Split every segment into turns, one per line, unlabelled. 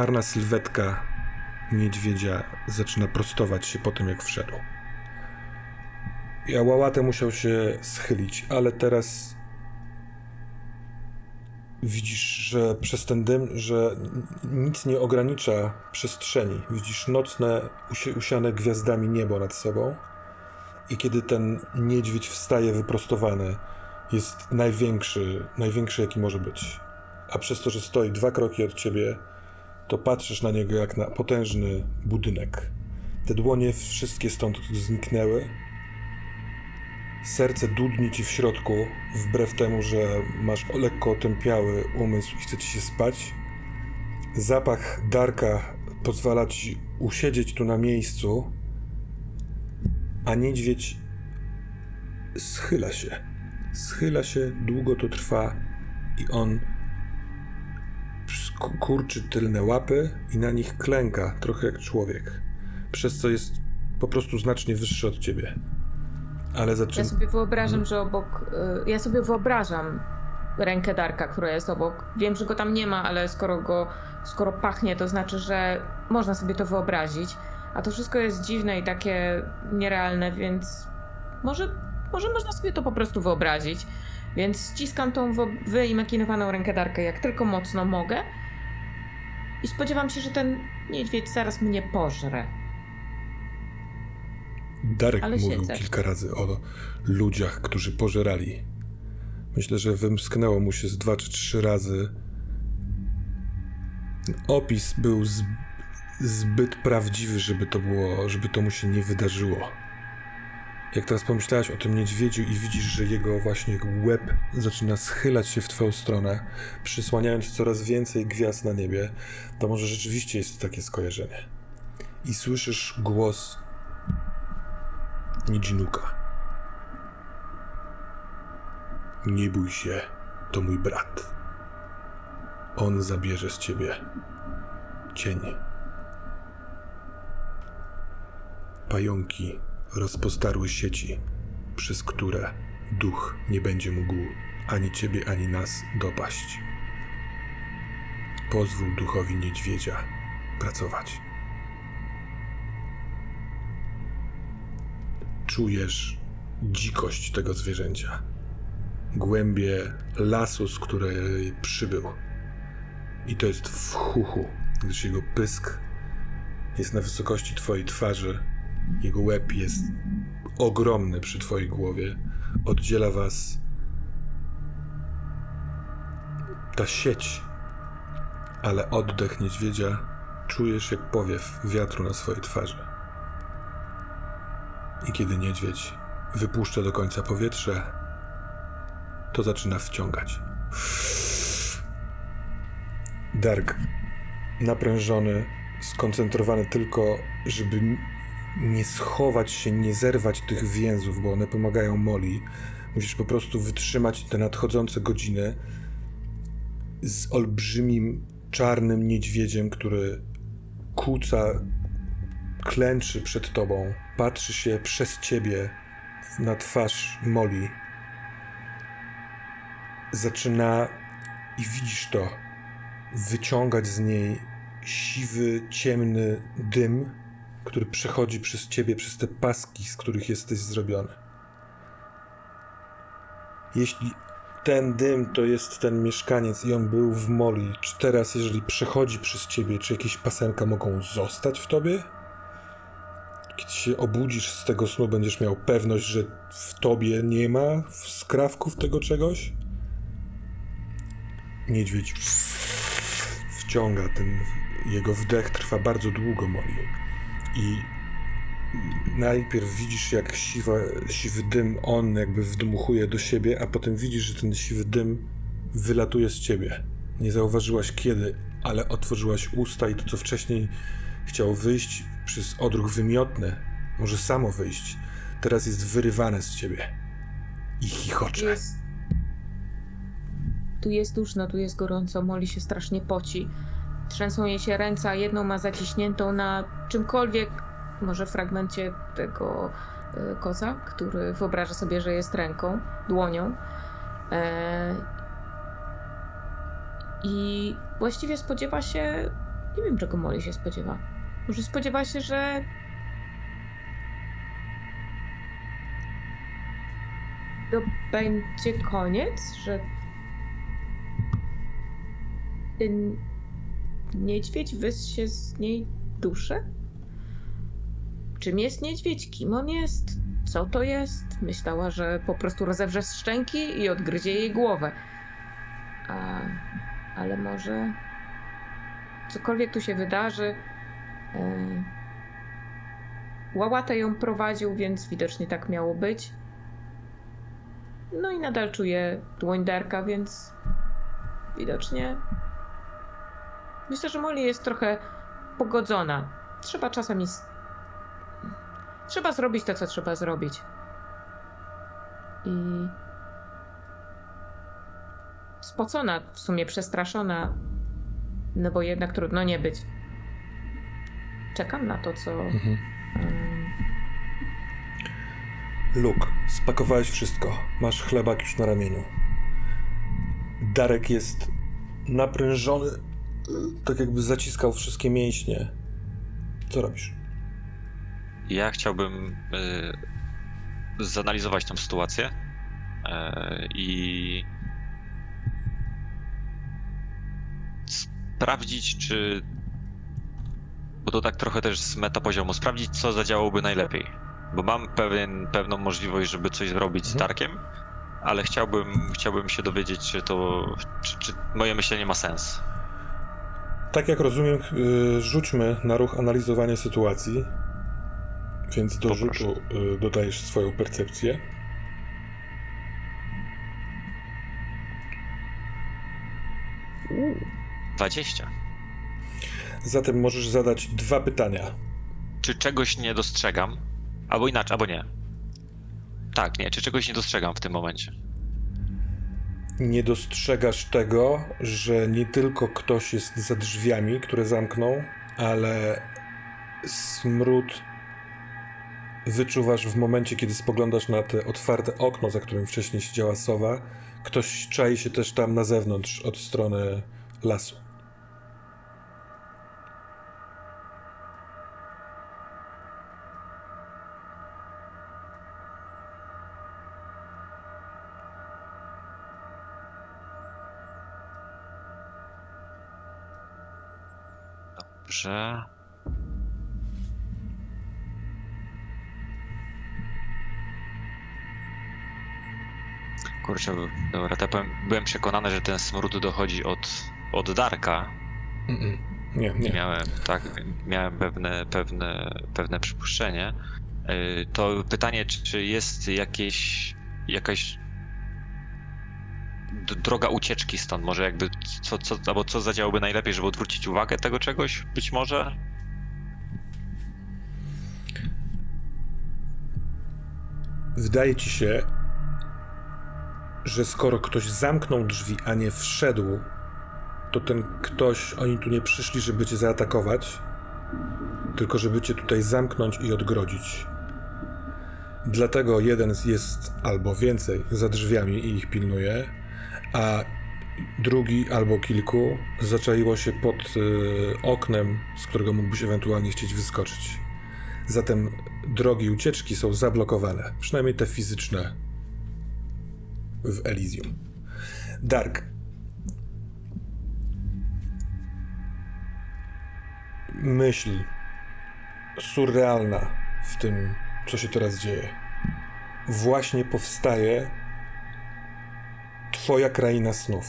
Czarna sylwetka niedźwiedzia zaczyna prostować się po tym, jak wszedł. Ja łałatę musiał się schylić, ale teraz widzisz, że przez ten dym, że nic nie ogranicza przestrzeni. Widzisz nocne, usi- usiane gwiazdami niebo nad sobą. I kiedy ten niedźwiedź wstaje wyprostowany, jest największy, największy jaki może być. A przez to, że stoi dwa kroki od ciebie, to patrzysz na niego jak na potężny budynek. Te dłonie wszystkie stąd zniknęły. Serce dudni ci w środku, wbrew temu, że masz lekko otępiały umysł i chce ci się spać. Zapach Darka pozwala ci usiedzieć tu na miejscu, a niedźwiedź schyla się. Schyla się, długo to trwa i on kurczy tylne łapy i na nich klęka, trochę jak człowiek. Przez co jest po prostu znacznie wyższy od ciebie. Ale
Ja
zaczyna.
sobie wyobrażam, że obok. y, Ja sobie wyobrażam rękę Darka, która jest obok. Wiem, że go tam nie ma, ale skoro go. Skoro pachnie, to znaczy, że można sobie to wyobrazić. A to wszystko jest dziwne i takie nierealne, więc może, może można sobie to po prostu wyobrazić. Więc ściskam tą wyimaginowaną rękę Darka jak tylko mocno mogę. I spodziewam się, że ten niedźwiedź zaraz mnie pożre.
Darek
ale
mówił
siedzę.
kilka razy o ludziach, którzy pożerali. Myślę, że wymsknęło mu się z dwa czy trzy razy. Opis był zbyt prawdziwy, żeby to było, żeby to mu się nie wydarzyło. Jak teraz pomyślałeś o tym niedźwiedziu i widzisz, że jego właśnie łeb zaczyna schylać się w twoją stronę, przysłaniając coraz więcej gwiazd na niebie, to może rzeczywiście jest takie skojarzenie. I słyszysz głos Nijinuka. Nie bój się, to mój brat. On zabierze z ciebie cień. Pająki rozpostarły sieci, przez które duch nie będzie mógł ani ciebie, ani nas dopaść. Pozwól duchowi niedźwiedzia pracować. czujesz dzikość tego zwierzęcia. Głębie lasu, z której przybył. I to jest w chuchu, gdyż jego pysk jest na wysokości twojej twarzy. Jego łeb jest ogromny przy twojej głowie. Oddziela was ta sieć, ale oddech niedźwiedzia czujesz jak powiew wiatru na swojej twarzy. I kiedy niedźwiedź wypuszcza do końca powietrze, to zaczyna wciągać. Dark, naprężony, skoncentrowany tylko, żeby nie schować się, nie zerwać tych więzów, bo one pomagają Moli. Musisz po prostu wytrzymać te nadchodzące godziny z olbrzymim czarnym niedźwiedziem, który kłóca klęczy przed tobą, patrzy się przez ciebie na twarz Molly. Zaczyna i widzisz to wyciągać z niej siwy, ciemny dym, który przechodzi przez ciebie, przez te paski, z których jesteś zrobiony. Jeśli ten dym to jest ten mieszkaniec i on był w Moli, czy teraz, jeżeli przechodzi przez ciebie, czy jakieś pasemka mogą zostać w tobie? Kiedy się obudzisz z tego snu, będziesz miał pewność, że w tobie nie ma skrawków tego czegoś? Niedźwiedź wciąga ten jego wdech trwa bardzo długo, Moli. I najpierw widzisz, jak siwa, siwy dym on jakby wdmuchuje do siebie, a potem widzisz, że ten siwy dym wylatuje z ciebie. Nie zauważyłaś kiedy, ale otworzyłaś usta i to, co wcześniej chciało wyjść przez odruch wymiotny, może samo wyjść, teraz jest wyrywane z ciebie. I chichocze.
Jest... Tu jest duszno, tu jest gorąco, Moli się strasznie poci. Trzęsą jej się ręce, a jedną ma zaciśniętą na czymkolwiek, może fragmencie tego y, koza, który wyobraża sobie, że jest ręką, dłonią. E... I właściwie spodziewa się, nie wiem czego Molly się spodziewa. Może spodziewa się, że to będzie koniec, że ten niedźwiedź wyssie z niej duszę? Czym jest niedźwiedź? Kim on jest? Co to jest? Myślała, że po prostu rozewrze szczęki i odgryzie jej głowę. A, ale może cokolwiek tu się wydarzy. E, Łałatę ją prowadził, więc widocznie tak miało być. No i nadal czuje dłoń Darka, więc widocznie myślę, że Molly jest trochę pogodzona. Trzeba czasami s- trzeba zrobić to, co trzeba zrobić. I spocona, w sumie przestraszona, no bo jednak trudno nie być. Czekam na to, co.
Mhm. Luke, spakowałeś wszystko. Masz chlebak już na ramieniu. Darek jest naprężony, tak jakby zaciskał wszystkie mięśnie. Co robisz?
Ja chciałbym y, zanalizować tą sytuację y, i sprawdzić, czy. Bo to tak trochę też z metapoziomu, sprawdzić, co zadziałałoby najlepiej. Bo mam pewien, pewną możliwość, żeby coś zrobić z
Mhm.
Darkiem, ale chciałbym, chciałbym się dowiedzieć, czy to. Czy, czy moje myślenie ma sens.
Tak jak rozumiem, y, rzućmy na ruch analizowanie sytuacji. Więc do
Poproszę.
rzutu y, dodajesz swoją percepcję.
20.
Zatem możesz zadać dwa pytania.
czy czegoś nie dostrzegam, albo inaczej, albo nie. Tak, nie, czy czegoś nie dostrzegam w tym momencie.
Nie dostrzegasz tego, że nie tylko ktoś jest za drzwiami, które zamknął, ale smród wyczuwasz w momencie, kiedy spoglądasz na te otwarte okno, za którym wcześniej siedziała sowa. Ktoś czai się też tam na zewnątrz, od strony lasu.
Dobrze. Kurczę, dobra, to ja powiem, byłem przekonany, że ten smród dochodzi od, od Darka.
Mm-mm. Nie, nie.
Miałem, tak, miałem pewne, pewne, pewne przypuszczenie. Yy, To pytanie, czy- jest jakieś, jakaś droga ucieczki stąd? Może jakby, co, co, albo co zadziałoby najlepiej, żeby odwrócić uwagę tego czegoś? Być może?
Wydaje ci się, że skoro ktoś zamknął drzwi, a nie wszedł, to ten ktoś, oni tu nie przyszli, żeby cię zaatakować, tylko żeby cię tutaj zamknąć i odgrodzić. Dlatego jeden jest albo więcej za drzwiami i ich pilnuje, a drugi albo kilku zaczaiło się pod y, oknem, z którego mógłbyś ewentualnie chcieć wyskoczyć. Zatem drogi ucieczki są zablokowane, przynajmniej te fizyczne w Elysium. Dark. Myśl surrealna w tym, co się teraz dzieje. Właśnie powstaje Twoja kraina snów.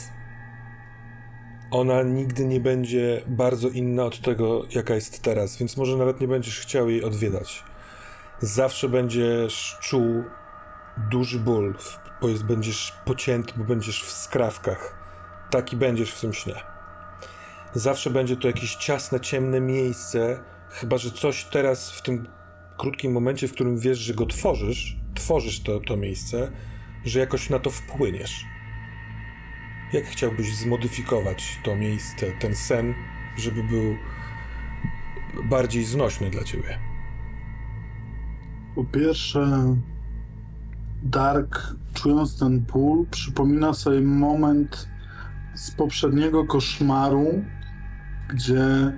Ona nigdy nie będzie bardzo inna od tego, jaka jest teraz, więc może nawet nie będziesz chciał jej odwiedzać. Zawsze będziesz czuł duży ból, bo jest, będziesz pocięty, bo będziesz w skrawkach. Taki będziesz w tym śnie. Zawsze będzie to jakieś ciasne, ciemne miejsce, chyba że coś teraz w tym krótkim momencie, w którym wiesz, że go tworzysz, tworzysz to, to miejsce, że jakoś na to wpłyniesz. Jak chciałbyś zmodyfikować to miejsce, ten sen, żeby był bardziej znośny dla ciebie?
Po pierwsze, Dark, czując ten ból, przypomina sobie moment z poprzedniego koszmaru, gdzie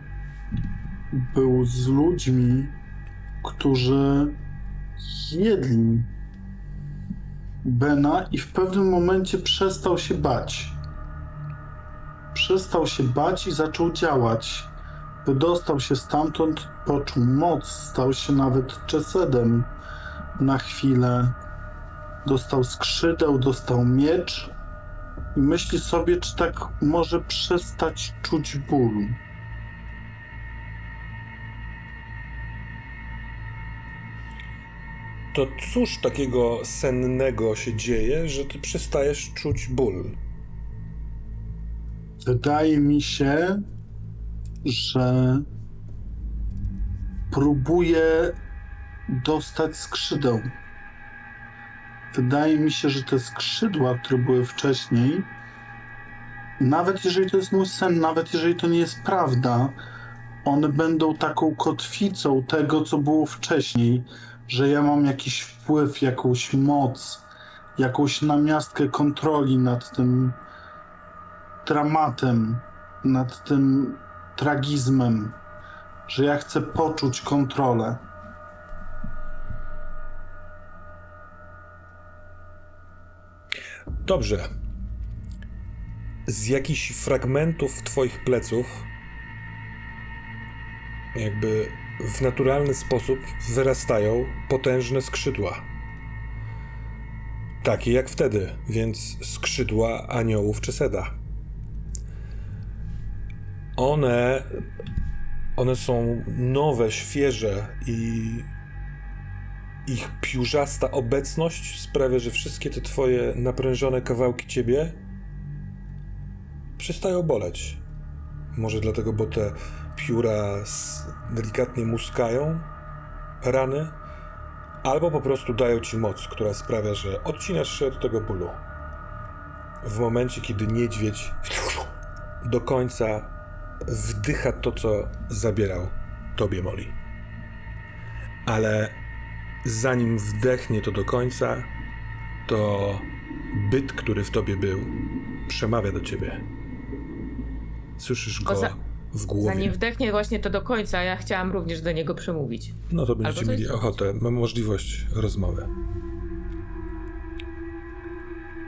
był z ludźmi, którzy jedli Bena i w pewnym momencie przestał się bać. Przestał się bać i zaczął działać. Wydostał się stamtąd, poczuł moc, stał się nawet Czesedem na chwilę. Dostał skrzydeł, dostał miecz i myśli sobie, czy tak może przestać czuć ból.
To cóż takiego sennego się dzieje, że ty przestajesz czuć ból?
Wydaje mi się, że próbuje dostać skrzydeł. Wydaje mi się, że te skrzydła, które były wcześniej, nawet jeżeli to jest mój sen, nawet jeżeli to nie jest prawda, one będą taką kotwicą tego, co było wcześniej, że ja mam jakiś wpływ, jakąś moc, jakąś namiastkę kontroli nad tym dramatem, nad tym tragizmem, że ja chcę poczuć kontrolę.
Dobrze. Z jakichś fragmentów twoich pleców jakby w naturalny sposób wyrastają potężne skrzydła. Takie jak wtedy, więc skrzydła aniołów Czeseda. One one są nowe, świeże i ich piórzasta obecność sprawia, że wszystkie te twoje naprężone kawałki ciebie przestają boleć. Może dlatego, bo te pióra delikatnie muskają rany, albo po prostu dają ci moc, która sprawia, że odcinasz się od tego bólu. W momencie, kiedy niedźwiedź do końca wdycha to, co zabierał tobie, Molly. Ale zanim wdechnie to do końca, to byt, który w tobie był, przemawia do ciebie. Słyszysz go
za-
w głowie.
Zanim wdechnie właśnie to do końca, ja chciałam również do niego przemówić.
No to będziecie mieli ochotę, mam możliwość rozmowy.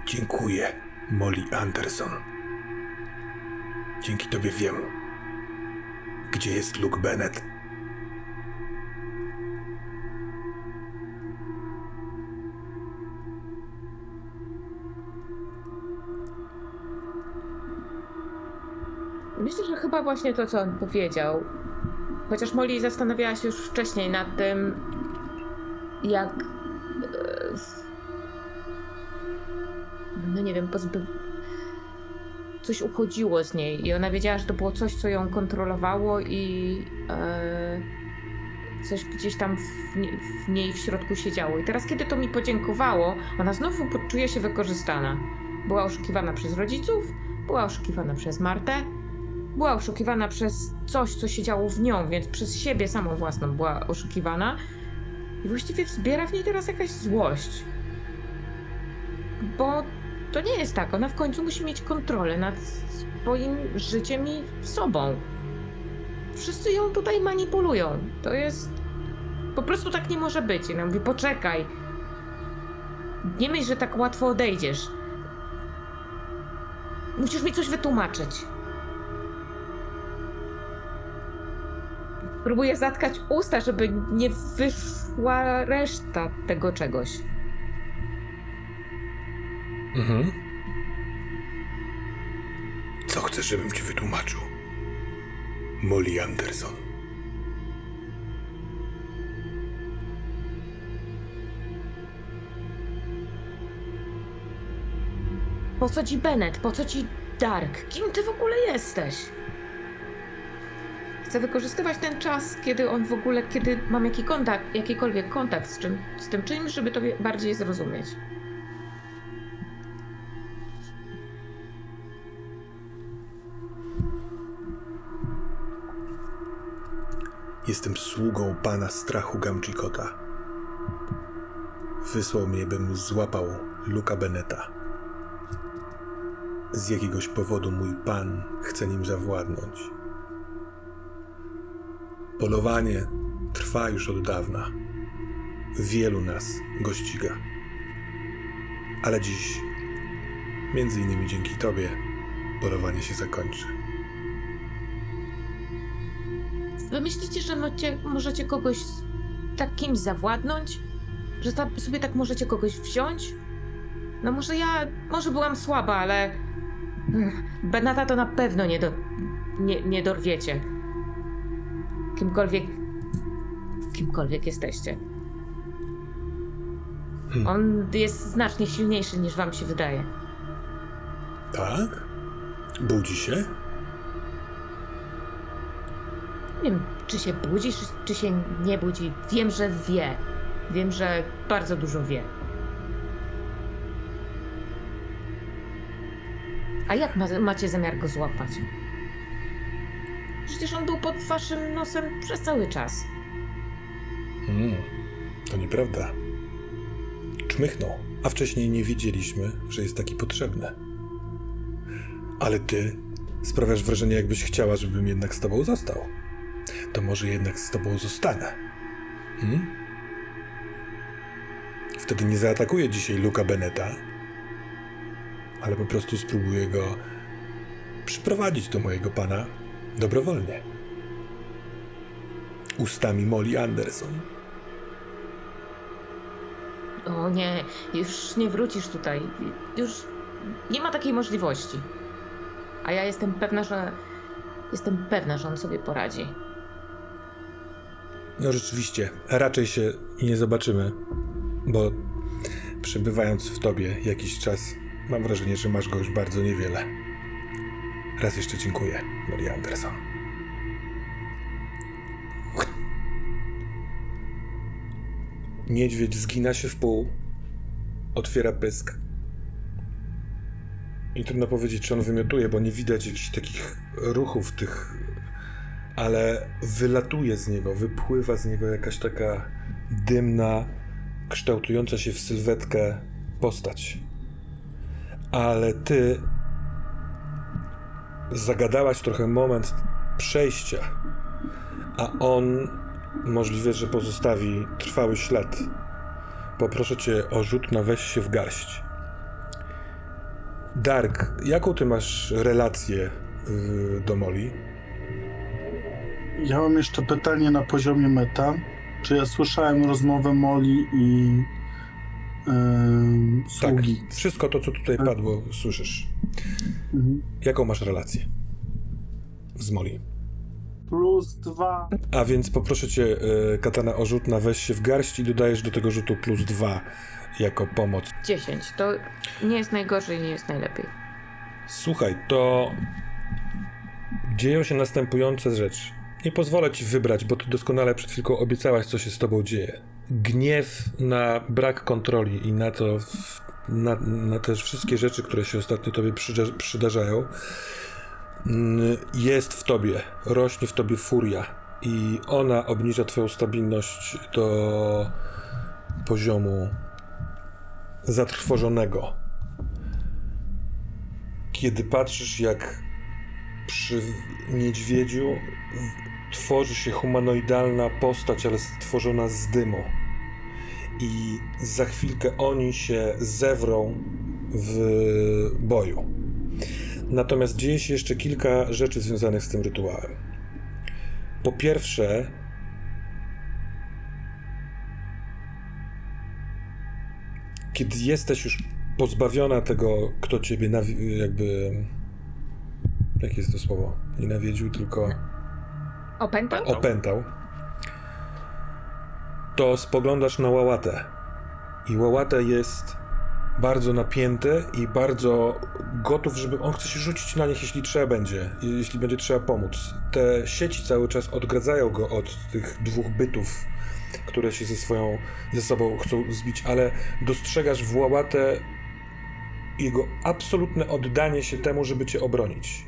Dziękuję, Molly Anderson. Dzięki tobie wiem, gdzie jest Luke Bennett.
Myślę, że chyba właśnie to, co on powiedział. Chociaż Molly zastanawiała się już wcześniej nad tym, jak. e, No nie wiem, pozby... coś uchodziło z niej i ona wiedziała, że to było coś, co ją kontrolowało i e, coś gdzieś tam w, w niej w środku się działo. I teraz, kiedy to mi podziękowało, ona znowu poczuje się wykorzystana. Była oszukiwana przez rodziców, była oszukiwana przez Martę była oszukiwana przez coś, co się działo w nią, więc przez siebie samą własną była oszukiwana. I właściwie wzbiera w niej teraz jakaś złość. Bo to nie jest tak. Ona w końcu musi mieć kontrolę nad swoim życiem i sobą. Wszyscy ją tutaj manipulują. To jest. Po prostu tak nie może być. I ona mówi: poczekaj. Nie myśl, że tak łatwo odejdziesz. Musisz mi coś wytłumaczyć. Próbuję zatkać usta, żeby nie wyszła reszta tego czegoś.
Mhm. Co chcesz, żebym ci wytłumaczył? Molly Anderson.
Po co ci Bennett? Po co ci Dark? Kim ty w ogóle jesteś? Chcę wykorzystywać ten czas, kiedy on w ogóle, kiedy mam jaki kontakt, jakikolwiek kontakt z, czym, z tym czymś, żeby to bardziej zrozumieć.
Jestem sługą pana strachu Gamchikota. Wysłał mnie, bym złapał Luka Beneta. Z jakiegoś powodu mój pan chce nim zawładnąć. Polowanie trwa już od dawna. Wielu nas go ściga. Ale dziś, między innymi dzięki tobie, polowanie się zakończy.
Wy myślicie, że możecie, możecie kogoś takim zawładnąć? Że ta, sobie tak możecie kogoś wziąć? No może ja, może byłam słaba, ale... Mm, Benata to na pewno nie, do, nie, nie dorwiecie. Kimkolwiek... Kimkolwiek jesteście.
Hmm.
On jest znacznie silniejszy niż wam się wydaje.
Tak? Budzi się?
Wiem, czy się budzi, czy, się nie budzi. Wiem, że wie. Wiem, że bardzo dużo wie. A jak ma, macie zamiar go złapać? Przecież on był pod waszym nosem przez cały czas.
Hmm, to nieprawda. Czmychnął, a wcześniej nie wiedzieliśmy, że jest taki potrzebny. Ale ty sprawiasz wrażenie, jakbyś chciała, żebym jednak z tobą został. To może jednak z tobą zostanę. Hmm? Wtedy nie zaatakuję dzisiaj Luka Beneta, ale po prostu spróbuję go przyprowadzić do mojego pana dobrowolnie. Ustami Molly Anderson.
O nie, już nie wrócisz tutaj. Już nie ma takiej możliwości. A ja jestem pewna, że. Jestem pewna, że on sobie poradzi.
No rzeczywiście, raczej się nie zobaczymy, bo przebywając w tobie jakiś czas, mam wrażenie, że masz go już bardzo niewiele. Raz jeszcze dziękuję, Mary Anderson. Niedźwiedź zgina się w pół, otwiera pysk. I trudno powiedzieć, czy on wymiotuje, bo nie widać jakichś takich ruchów tych ale wylatuje z niego, wypływa z niego jakaś taka dymna, kształtująca się w sylwetkę postać. Ale ty zagadałaś trochę moment przejścia, a on możliwe, że pozostawi trwały ślad. Poproszę cię o rzut na weź się w garść. Dark, jaką ty masz relację do Molly?
Ja mam jeszcze pytanie na poziomie meta. Czy ja słyszałem rozmowę Moli i yy, sługi?
Tak, wszystko to, co tutaj padło, słyszysz.
Mhm.
Jaką masz relację z Molly?
Plus dwa.
A więc poproszę cię, y, Katana, o rzut na weź się w garść i dodajesz do tego rzutu plus dwa jako pomoc.
10. To nie jest najgorzej, nie jest najlepiej.
Słuchaj, to dzieją się następujące rzeczy. Nie pozwolę ci wybrać, bo ty doskonale przed chwilką obiecałaś, co się z tobą dzieje. Gniew na brak kontroli i na to, na, na te wszystkie rzeczy, które się ostatnio tobie przyda- przydarzają, mm, jest w tobie, rośnie w tobie furia i ona obniża twoją stabilność do poziomu zatrwożonego. Kiedy patrzysz, jak przy niedźwiedziu tworzy się humanoidalna postać, ale stworzona z dymu. I za chwilkę oni się zewrą w boju. Natomiast dzieje się jeszcze kilka rzeczy związanych z tym rytuałem. Po pierwsze, kiedy jesteś już pozbawiona tego, kto ciebie jakby. Jakie jest to słowo? Nie nawiedził, tylko
Opętał?
opętał, to spoglądasz na Łałatę. I Łałata jest bardzo napięty i bardzo gotów, żeby on chce się rzucić na nich, jeśli trzeba będzie, jeśli będzie trzeba pomóc. Te sieci cały czas odgradzają go od tych dwóch bytów, które się ze swoją, ze sobą chcą zbić, ale dostrzegasz w Łałatę jego absolutne oddanie się temu, żeby cię obronić.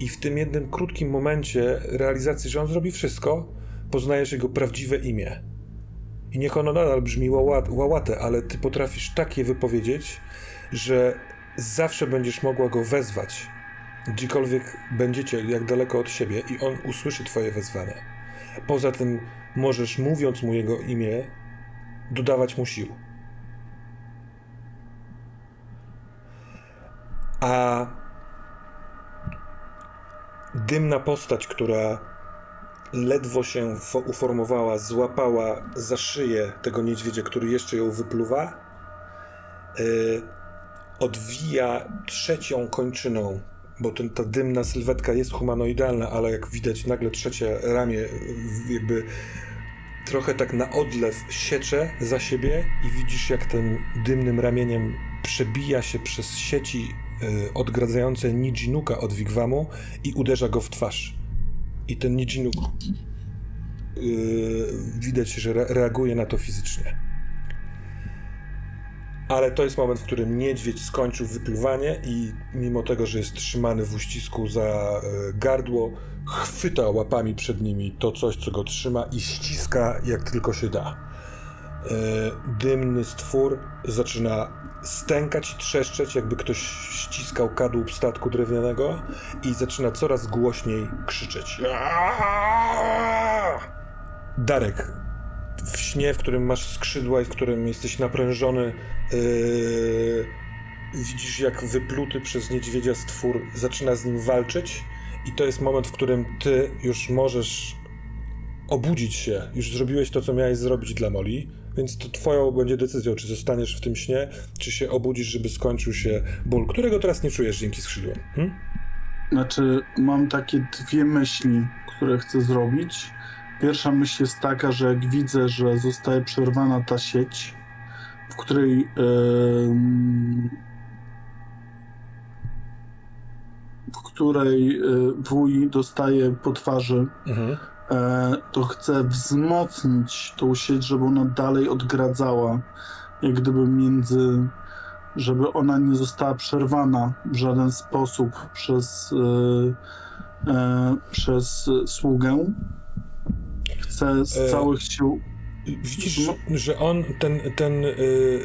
I w tym jednym krótkim momencie realizacji, że on zrobi wszystko, poznajesz jego prawdziwe imię. I niech ono nadal brzmi łała- łałate, ale ty potrafisz tak je wypowiedzieć, że zawsze będziesz mogła go wezwać. Gdziekolwiek będziecie, jak daleko od siebie, i on usłyszy twoje wezwanie. Poza tym możesz, mówiąc mu jego imię, dodawać mu sił. A dymna postać, która ledwo się fo- uformowała, złapała za szyję tego niedźwiedzia, który jeszcze ją wypluwa, yy, odwija trzecią kończyną, bo ten, ta dymna sylwetka jest humanoidalna, ale jak widać nagle trzecie ramię yy, jakby trochę tak na odlew siecze za siebie i widzisz jak tym dymnym ramieniem przebija się przez sieci odgradzające Nijinuka od Wigwamu i uderza go w twarz. I ten Nijinuk y, widać, że re- reaguje na to fizycznie. Ale to jest moment, w którym niedźwiedź skończył wypluwanie i mimo tego, że jest trzymany w uścisku za e, gardło, chwyta łapami przed nimi to coś, co go trzyma i ściska jak tylko się da. E, Dymny stwór zaczyna stękać i trzeszczeć, jakby ktoś ściskał kadłub statku drewnianego i zaczyna coraz głośniej krzyczeć. Darek, w śnie, w którym masz skrzydła i w którym jesteś naprężony, yy, widzisz jak wypluty przez niedźwiedzia stwór zaczyna z nim walczyć i to jest moment, w którym ty już możesz obudzić się. Już zrobiłeś to, co miałeś zrobić dla Moli, więc to twoją będzie decyzją, czy zostaniesz w tym śnie, czy się obudzisz, żeby skończył się ból, którego teraz nie czujesz dzięki skrzydłom. Hm?
Znaczy, mam takie dwie myśli, które chcę zrobić. Pierwsza myśl jest taka, że jak widzę, że zostaje przerwana ta sieć, w której em, w której e, wuj dostaje po twarzy,
Mhm.
E, to chcę wzmocnić tą sieć, żeby ona dalej odgradzała, jak gdyby między, żeby ona nie została przerwana w żaden sposób przez, e, e, przez sługę. Chcę z
E,
całych sił.
Widzisz, że on, ten, ten y,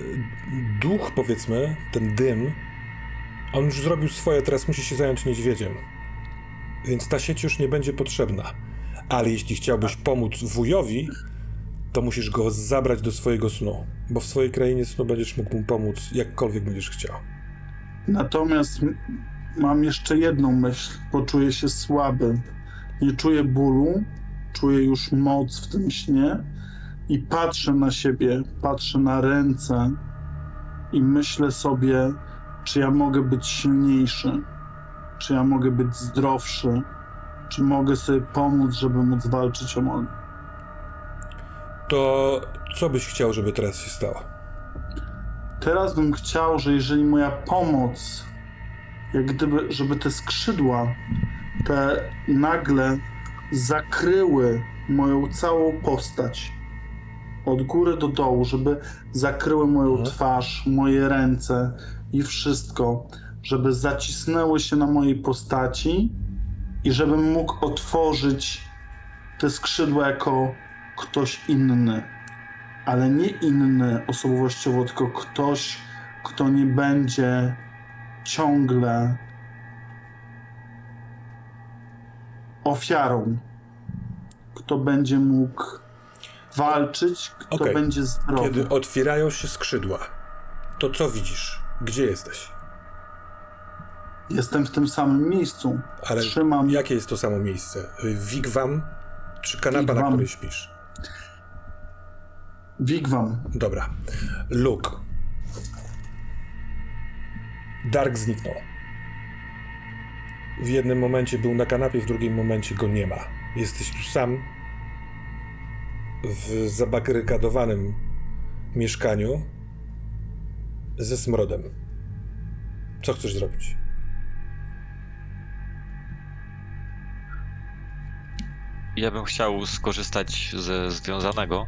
duch, powiedzmy, ten dym, on już zrobił swoje, teraz musi się zająć niedźwiedziem. Więc ta sieć już nie będzie potrzebna. Ale jeśli chciałbyś pomóc wujowi, to musisz go zabrać do swojego snu. Bo w swojej krainie snu będziesz mógł mu pomóc, jakkolwiek będziesz chciał.
Natomiast mam jeszcze jedną myśl. Poczuję się słaby. Nie czuję bólu, czuję już moc w tym śnie i patrzę na siebie, patrzę na ręce i myślę sobie, czy ja mogę być silniejszy, czy ja mogę być zdrowszy, czy mogę sobie pomóc, żeby móc walczyć o Molly.
To co byś chciał, żeby teraz się stało?
Teraz bym chciał, że jeżeli moja pomoc, jak gdyby, żeby te skrzydła, te nagle zakryły moją całą postać. Od góry do dołu, żeby zakryły moją
Mhm.
twarz, moje ręce i wszystko, żeby zacisnęły się na mojej postaci i żebym mógł otworzyć te skrzydła jako ktoś inny, ale nie inny osobowościowo, tylko ktoś, kto nie będzie ciągle ofiarą, kto będzie mógł walczyć, kto
Okej.
będzie zdrowy.
Kiedy otwierają się skrzydła, to co widzisz? Gdzie jesteś?
Jestem w tym samym miejscu.
Ale
Trzymam.
jakie jest to samo miejsce? Wigwam czy kanapa, na
Wigwam.
której śpisz?
Wigwam.
Dobra. Luke. Dark zniknął. W jednym momencie był na kanapie, w drugim momencie go nie ma. Jesteś tu sam w zabarykadowanym mieszkaniu ze smrodem. Co chcesz zrobić?
Ja bym chciał skorzystać ze związanego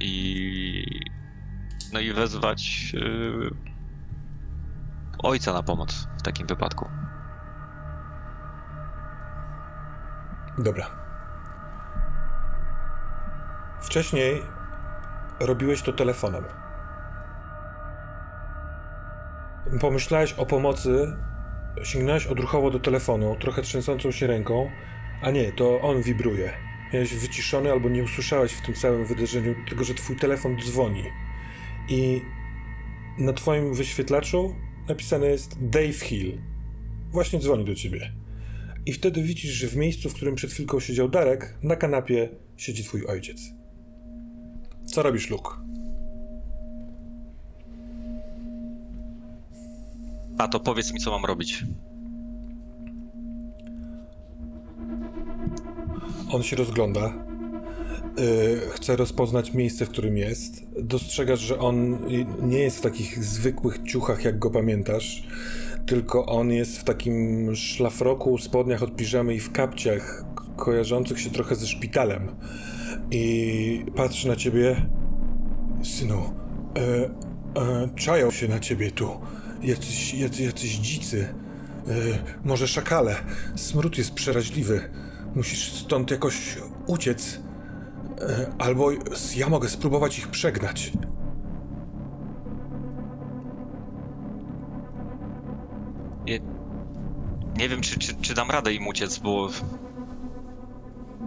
i. No i wezwać yy, ojca na pomoc w takim wypadku.
Dobra. Wcześniej robiłeś to telefonem. Pomyślałeś o pomocy, sięgnąłeś odruchowo do telefonu, trochę trzęsącą się ręką, a nie, to on wibruje. Miałeś wyciszony albo nie usłyszałeś w tym całym wydarzeniu tego, że twój telefon dzwoni. I na twoim wyświetlaczu napisane jest Dave Hill. Właśnie dzwoni do ciebie. I wtedy widzisz, że w miejscu, w którym przed chwilką siedział Darek, na kanapie siedzi twój ojciec. Co robisz, Luke?
A to powiedz mi, co mam robić.
On się rozgląda. Yy, chce rozpoznać miejsce, w którym jest. Dostrzegasz, że on nie jest w takich zwykłych ciuchach, jak go pamiętasz, tylko on jest w takim szlafroku, spodniach od piżamy i w kapciach, kojarzących się trochę ze szpitalem. I patrzy na ciebie. Synu, e, e, czają się na ciebie tu. Jacyś, jacy, jacyś dzicy. E, może szakale. Smród jest przeraźliwy. Musisz stąd jakoś uciec. E, Albo ja mogę spróbować ich przegnać.
Nie, nie wiem, czy, czy, czy dam radę im uciec, bo.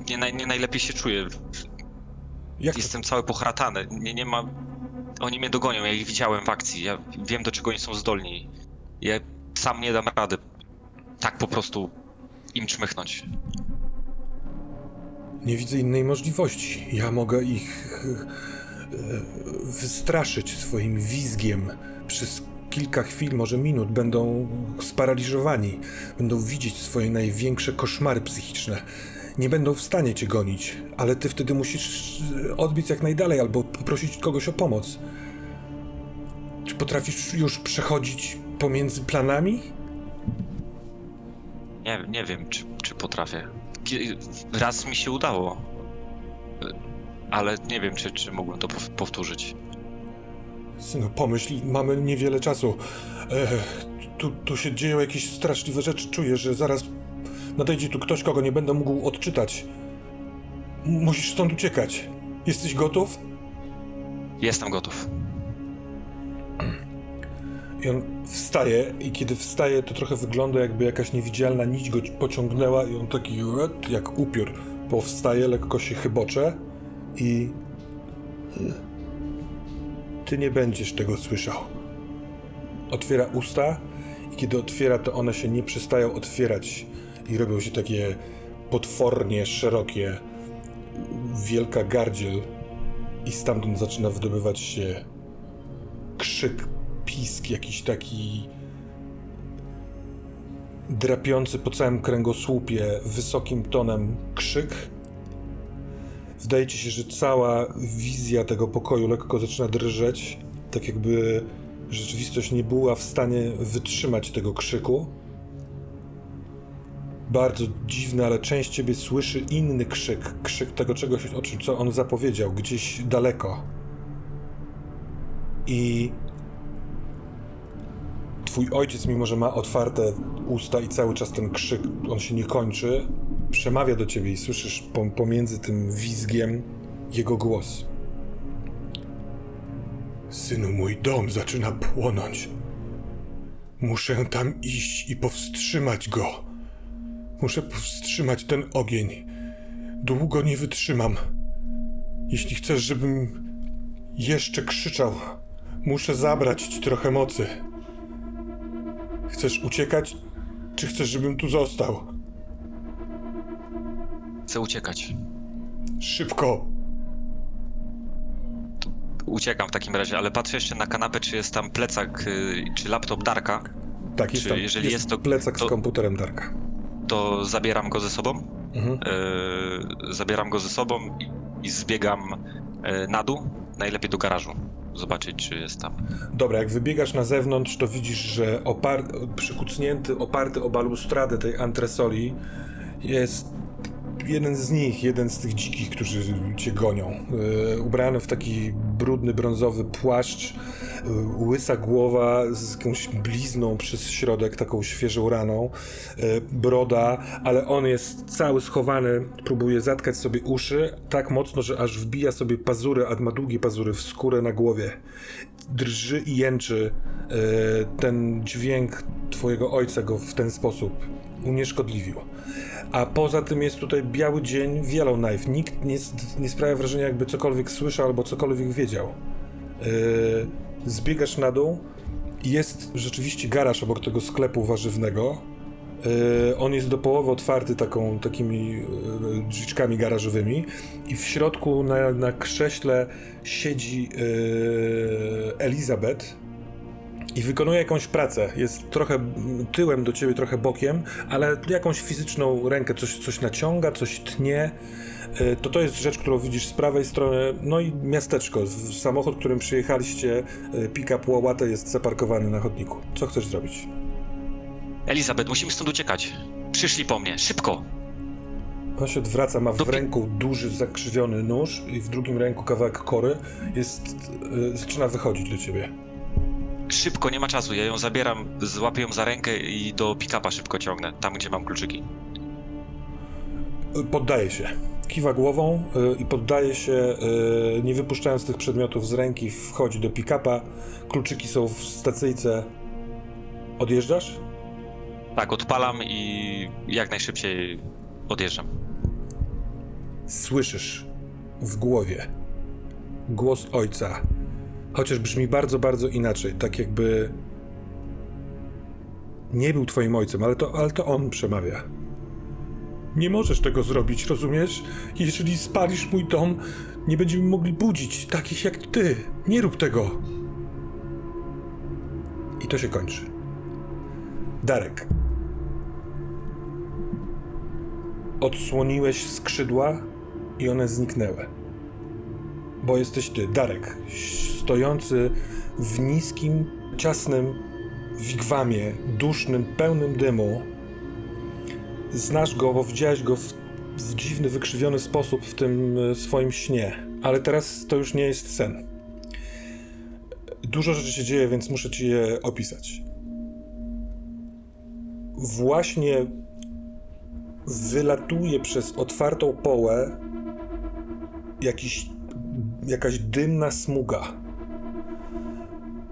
Nie, naj, nie najlepiej się czuję.
Jak to?
Jestem cały pochratany. Nie, nie ma. Oni mnie dogonią, ja ich widziałem w akcji. Ja wiem, do czego oni są zdolni. Ja sam nie dam rady. Tak po prostu im czmychnąć.
Nie widzę innej możliwości. Ja mogę ich e, wystraszyć swoim wizgiem. Przez kilka chwil, może minut, będą sparaliżowani. Będą widzieć swoje największe koszmary psychiczne. Nie będą w stanie cię gonić, ale ty wtedy musisz e, odbiec jak najdalej albo poprosić kogoś o pomoc. Czy potrafisz już przechodzić pomiędzy planami?
Nie, nie wiem, czy, czy potrafię. Raz mi się udało. Ale nie wiem, czy, czy mógłbym to pow- powtórzyć.
Synu, pomyśl, mamy niewiele czasu. E, tu, tu się dzieją jakieś straszliwe rzeczy. Czuję, że zaraz nadejdzie tu ktoś, kogo nie będę mógł odczytać. Musisz stąd uciekać. Jesteś gotów?
Jestem gotów.
I on wstaje, i kiedy wstaje, to trochę wygląda, jakby jakaś niewidzialna nić go pociągnęła, i on taki jak upiór powstaje, lekko się chybocze i. Ty nie będziesz tego słyszał. Otwiera usta, i kiedy otwiera, to one się nie przestają otwierać i robią się takie potwornie szerokie. Wielka gardziel, i stamtąd zaczyna wydobywać się krzyk, pisk, jakiś taki drapiący po całym kręgosłupie wysokim tonem krzyk. Wydaje ci się, że cała wizja tego pokoju lekko zaczyna drżeć, tak jakby rzeczywistość nie była w stanie wytrzymać tego krzyku. Bardzo dziwne, ale część ciebie słyszy inny krzyk, krzyk tego czegoś, o czym co on zapowiedział, gdzieś daleko. I twój ojciec, mimo że ma otwarte usta i cały czas ten krzyk, on się nie kończy, przemawia do ciebie i słyszysz pom- pomiędzy tym wizgiem jego głos. Synu, mój dom zaczyna płonąć. Muszę tam iść i powstrzymać go. Muszę powstrzymać ten ogień. Długo nie wytrzymam. Jeśli chcesz, żebym jeszcze krzyczał, muszę zabrać ci trochę mocy. Chcesz uciekać, czy chcesz, żebym tu został?
Chcę uciekać.
Szybko!
Uciekam w takim razie, ale patrzę jeszcze na kanapę, czy jest tam plecak, y, czy laptop Darka.
Tak, jest
Czy
tam,
jeżeli jest to-
plecak
to-
z komputerem Darka.
To zabieram go ze sobą.
Mhm.
y, zabieram go ze sobą i, i zbiegam y, na dół, najlepiej do garażu. Zobaczyć, czy jest tam.
Dobra, jak wybiegasz na zewnątrz, to widzisz, że opar- przykucnięty, oparty o balustradę tej antresoli jest jeden z nich, jeden z tych dzikich, którzy cię gonią. Yy, ubrany w taki brudny, brązowy płaszcz, yy, łysa głowa z jakąś blizną przez środek, taką świeżą raną, yy, broda, ale on jest cały schowany, próbuje zatkać sobie uszy tak mocno, że aż wbija sobie pazury, a ma długie pazury w skórę na głowie drży i jęczy e, ten dźwięk twojego ojca go w ten sposób unieszkodliwił. A poza tym jest tutaj biały dzień w. Nikt nie, nie sprawia wrażenia, jakby cokolwiek słyszał albo cokolwiek wiedział. E, zbiegasz na dół jest rzeczywiście garaż obok tego sklepu warzywnego. E, On jest do połowy otwarty taką, takimi e, drzwiczkami garażowymi i w środku na, na krześle siedzi e, Elizabeth i wykonuje jakąś pracę. Jest trochę tyłem do ciebie, trochę bokiem, ale jakąś fizyczną rękę, coś, coś naciąga, coś tnie. E, To to jest rzecz, którą widzisz z prawej strony. No i miasteczko. Samochód, którym przyjechaliście, e, pick-up Łałata jest zaparkowany na chodniku. Co chcesz zrobić?
Elizabeth, musimy stąd uciekać. Przyszli po mnie, szybko!
On się odwraca, ma w
Dopi-
ręku duży, zakrzywiony nóż i w drugim ręku kawałek kory. Jest, e, zaczyna wychodzić do ciebie.
Szybko, nie ma czasu. Ja ją zabieram, złapię ją za rękę i do pick-upa szybko ciągnę, tam gdzie mam kluczyki.
Poddaje się. Kiwa głową e, i poddaje się, e, nie wypuszczając tych przedmiotów z ręki, wchodzi do pick-upa. Kluczyki są w stacyjce. Odjeżdżasz?
Tak, odpalam i jak najszybciej odjeżdżam.
Słyszysz w głowie głos ojca, chociaż brzmi bardzo, bardzo inaczej, tak jakby nie był twoim ojcem, ale to, ale to on przemawia. Nie możesz tego zrobić, rozumiesz? Jeżeli spalisz mój dom, nie będziemy mogli budzić takich jak ty. Nie rób tego. I to się kończy. Darek. Odsłoniłeś skrzydła i one zniknęły. Bo jesteś ty, Darek, stojący w niskim, ciasnym wigwamie, dusznym, pełnym dymu. Znasz go, bo widziałeś go w, w dziwny, wykrzywiony sposób w tym e, swoim śnie. Ale teraz to już nie jest sen. Dużo rzeczy się dzieje, więc muszę ci je opisać. Właśnie wylatuje przez otwartą połę jakiś, jakaś dymna smuga.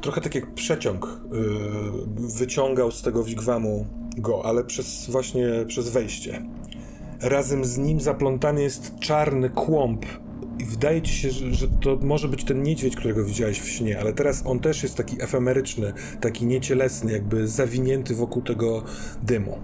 Trochę tak jak przeciąg yy, wyciągał z tego wigwamu go, ale przez właśnie przez wejście. Razem z nim zaplątany jest czarny kłąb i wydaje ci się, że, że to może być ten niedźwiedź, którego widziałeś w śnie, ale teraz on też jest taki efemeryczny, taki niecielesny, jakby zawinięty wokół tego dymu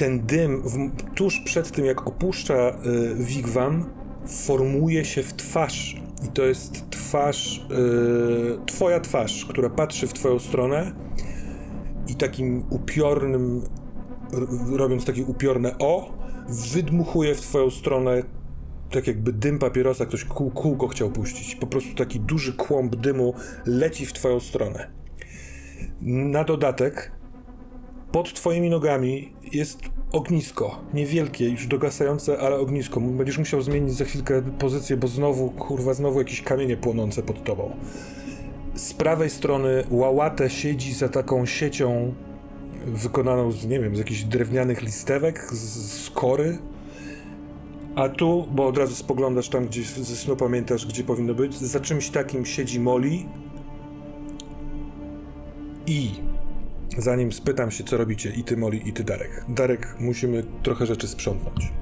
ten dym w, tuż przed tym, jak opuszcza y, wigwam, formuje się w twarz. I to jest twarz, y, twoja twarz, która patrzy w twoją stronę i takim upiornym, robiąc takie upiorne o, wydmuchuje w twoją stronę tak jakby dym papierosa, ktoś kół, kółko chciał puścić. Po prostu taki duży kłąb dymu leci w twoją stronę. Na dodatek pod twoimi nogami jest ognisko. Niewielkie, już dogasające, ale ognisko. Będziesz musiał zmienić za chwilkę pozycję, bo znowu, kurwa, znowu jakieś kamienie płonące pod tobą. z prawej strony Łałatę siedzi za taką siecią wykonaną z, nie wiem, z jakichś drewnianych listewek, z, z kory. A tu, bo od razu spoglądasz tam, gdzie ze snu pamiętasz, gdzie powinno być, za czymś takim siedzi Molly. I zanim spytam się, co robicie, i ty Molly, i ty Darek. Darek, musimy trochę rzeczy sprzątnąć.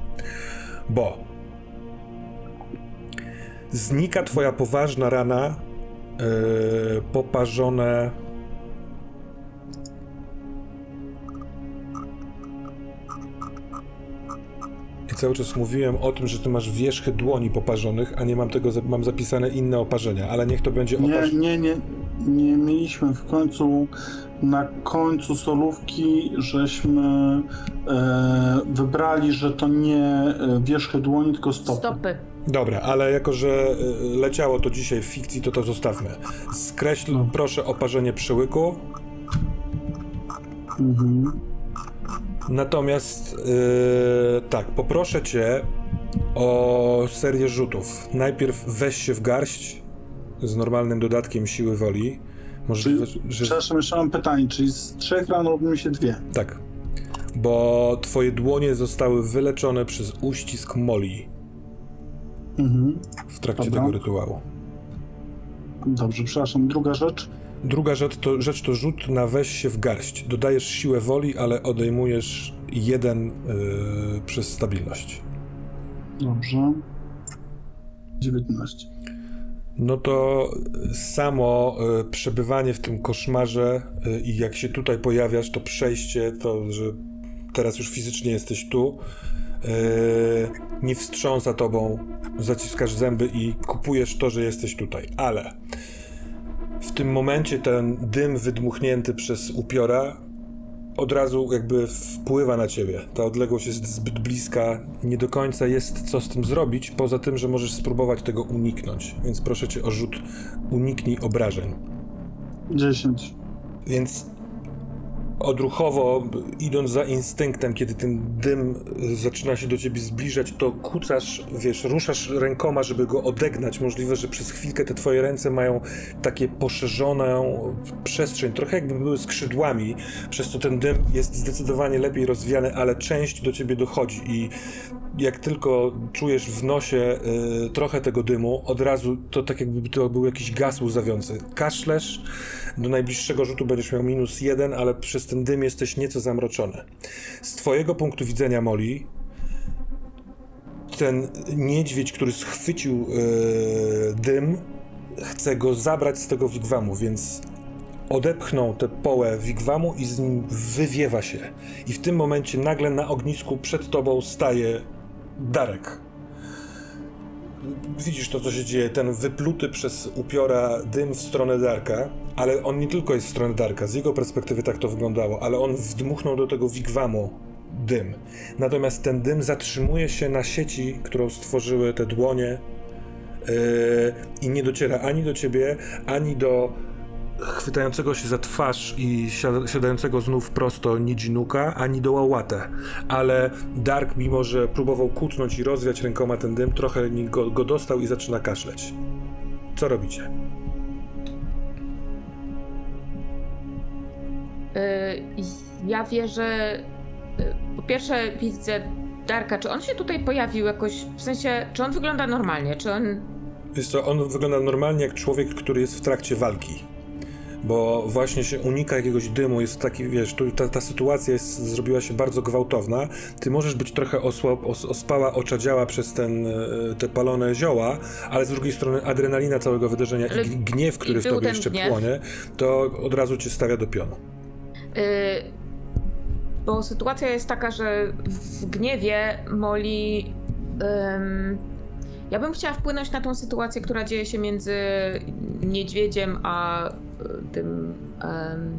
Bo znika twoja poważna rana, yy, poparzone. I cały czas mówiłem o tym, że ty masz wierzchy dłoni poparzonych, a nie mam tego, mam zapisane inne oparzenia, ale niech to będzie
Nie,
oparzenie.
nie, nie, nie mieliśmy w końcu, na końcu solówki, żeśmy e, wybrali, że to nie e, wierzchy dłoni, tylko stopy.
Stopy.
Dobra, ale jako, że y, leciało to dzisiaj w fikcji, to to zostawmy. Skreśl
No.
proszę oparzenie przełyku.
Mhm.
Natomiast yy, tak, poproszę cię o serię rzutów. Najpierw weź się w garść z normalnym dodatkiem siły woli. Możliwe,
Czyli-
że.
Przepraszam, jeszcze mam pytanie, czyli z trzech ran robimy się dwie.
Tak. Bo twoje dłonie zostały wyleczone przez uścisk Moli
Mhm.
w trakcie
Dobra.
tego rytuału.
Dobrze, przepraszam. Druga rzecz.
Druga rzecz to, rzecz to rzut na weź się w garść. Dodajesz siłę woli, ale odejmujesz jeden yy, przez stabilność.
Dobrze. 19.
No to samo y, przebywanie w tym koszmarze y, i jak się tutaj pojawiasz, to przejście, to, że teraz już fizycznie jesteś tu, y, nie wstrząsa tobą, zaciskasz zęby i kupujesz to, że jesteś tutaj. Ale w tym momencie ten dym wydmuchnięty przez upiora od razu jakby wpływa na ciebie. Ta odległość jest zbyt bliska, nie do końca jest co z tym zrobić, poza tym, że możesz spróbować tego uniknąć. Więc proszę cię o rzut uniknij obrażeń.
10.
Więc odruchowo, idąc za instynktem, kiedy ten dym zaczyna się do ciebie zbliżać, to kucasz, wiesz, ruszasz rękoma, żeby go odegnać. Możliwe, że przez chwilkę te twoje ręce mają takie poszerzoną przestrzeń, trochę jakby były skrzydłami, przez co ten dym jest zdecydowanie lepiej rozwiany, ale część do ciebie dochodzi i jak tylko czujesz w nosie y, trochę tego dymu, od razu to tak jakby to był jakiś gaz łzawiący. Kaszlesz, do najbliższego rzutu będziesz miał minus jeden, ale przez ten dym jesteś nieco zamroczony. Z twojego punktu widzenia, Moli, ten niedźwiedź, który schwycił y, dym, chce go zabrać z tego wigwamu, więc odepchnął tę połę wigwamu i z nim wywiewa się. I w tym momencie nagle na ognisku przed tobą staje Darek. Widzisz to, co się dzieje, ten wypluty przez upiora dym w stronę Darka, ale on nie tylko jest w stronę Darka, z jego perspektywy tak to wyglądało, ale on wdmuchnął do tego wigwamu dym. Natomiast ten dym zatrzymuje się na sieci, którą stworzyły te dłonie yy, i nie dociera ani do ciebie, ani do chwytającego się za twarz i siada- siadającego znów prosto Nijinuka, ani do Łałatę. Ale Dark, mimo że próbował kucnąć i rozwiać rękoma ten dym, trochę go, go dostał i zaczyna kaszleć. Co robicie?
Y, ja wierzę. y, Po pierwsze, widzę Darka. Czy on się tutaj pojawił jakoś? W sensie, czy on wygląda normalnie? Czy on.
Jest to, on wygląda normalnie jak człowiek, który jest w trakcie walki. Bo właśnie się unika jakiegoś dymu, jest taki, wiesz, tu ta, ta sytuacja jest, zrobiła się bardzo gwałtowna. Ty możesz być trochę osła, os, ospała, oczadziała przez ten, e, te palone zioła, ale z drugiej strony adrenalina całego wydarzenia
Ale
i gniew, który
i
w tobie jeszcze
gniew.
płonie, to od razu cię stawia do pionu.
Y, bo sytuacja jest taka, że w gniewie Moli. ja bym chciała wpłynąć na tą sytuację, która dzieje się między niedźwiedziem a tym, em,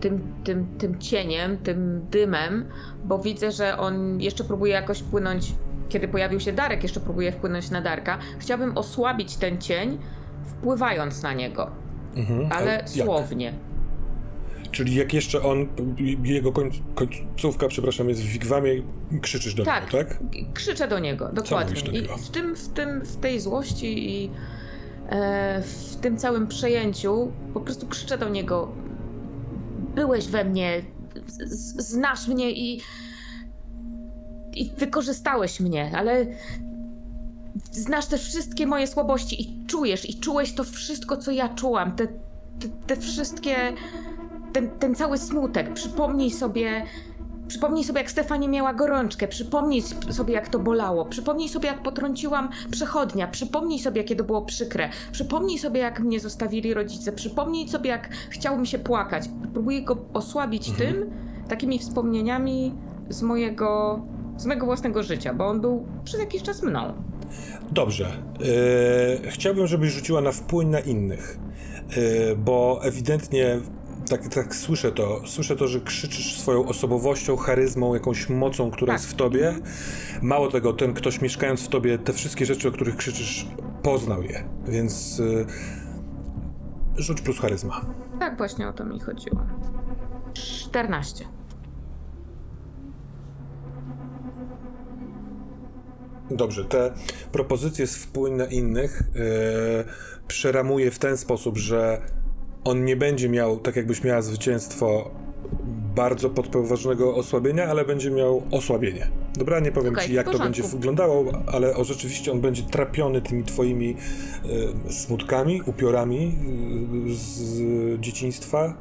tym, tym, tym cieniem, tym dymem, bo widzę, że on jeszcze próbuje jakoś wpłynąć. Kiedy pojawił się Darek, jeszcze próbuje wpłynąć na Darka. Chciałabym osłabić ten cień, wpływając na niego,
Mhm.
ale
jak?
słownie.
Czyli jak jeszcze on, jego koń, końcówka, przepraszam, jest w wigwamie, krzyczysz do
Tak.
niego, tak?
Krzyczę do niego, dokładnie.
do
I
niego?
w tym, w tym, w tej złości i w tym całym przejęciu po prostu krzyczę do niego: Byłeś we mnie, znasz mnie i. i wykorzystałeś mnie, ale. Znasz też wszystkie moje słabości i czujesz, i czułeś to wszystko, co ja czułam. Te, te, te wszystkie. Ten, ten cały smutek. Przypomnij sobie, Przypomnij sobie, jak Stefanie miała gorączkę, przypomnij sobie, jak to bolało, przypomnij sobie, jak potrąciłam przechodnia, przypomnij sobie, jakie to było przykre, przypomnij sobie, jak mnie zostawili rodzice, przypomnij sobie, jak chciał mi się płakać. Próbuję go osłabić tym, takimi wspomnieniami z mojego, z mojego własnego życia, bo on był przez jakiś czas mną.
Dobrze. Yy, chciałbym, żebyś rzuciła na wpływ na innych, yy, bo ewidentnie tak, tak słyszę to. Słyszę to, że krzyczysz swoją osobowością, charyzmą, jakąś mocą, która
Tak.
jest w tobie. Mało tego, ten ktoś mieszkając w tobie, te wszystkie rzeczy, o których krzyczysz, poznał je. Więc yy, rzuć plus charyzma.
Tak właśnie o to mi chodziło. 14.
Dobrze, te propozycje z wpływ na innych yy, przeramuje w ten sposób, że on nie będzie miał, tak jakbyś miała zwycięstwo bardzo podpoważnego osłabienia, ale będzie miał osłabienie. Dobra, nie powiem
Okej,
ci jak to będzie wyglądało, ale o, rzeczywiście on będzie trapiony tymi twoimi yy, smutkami, upiorami yy, z dzieciństwa.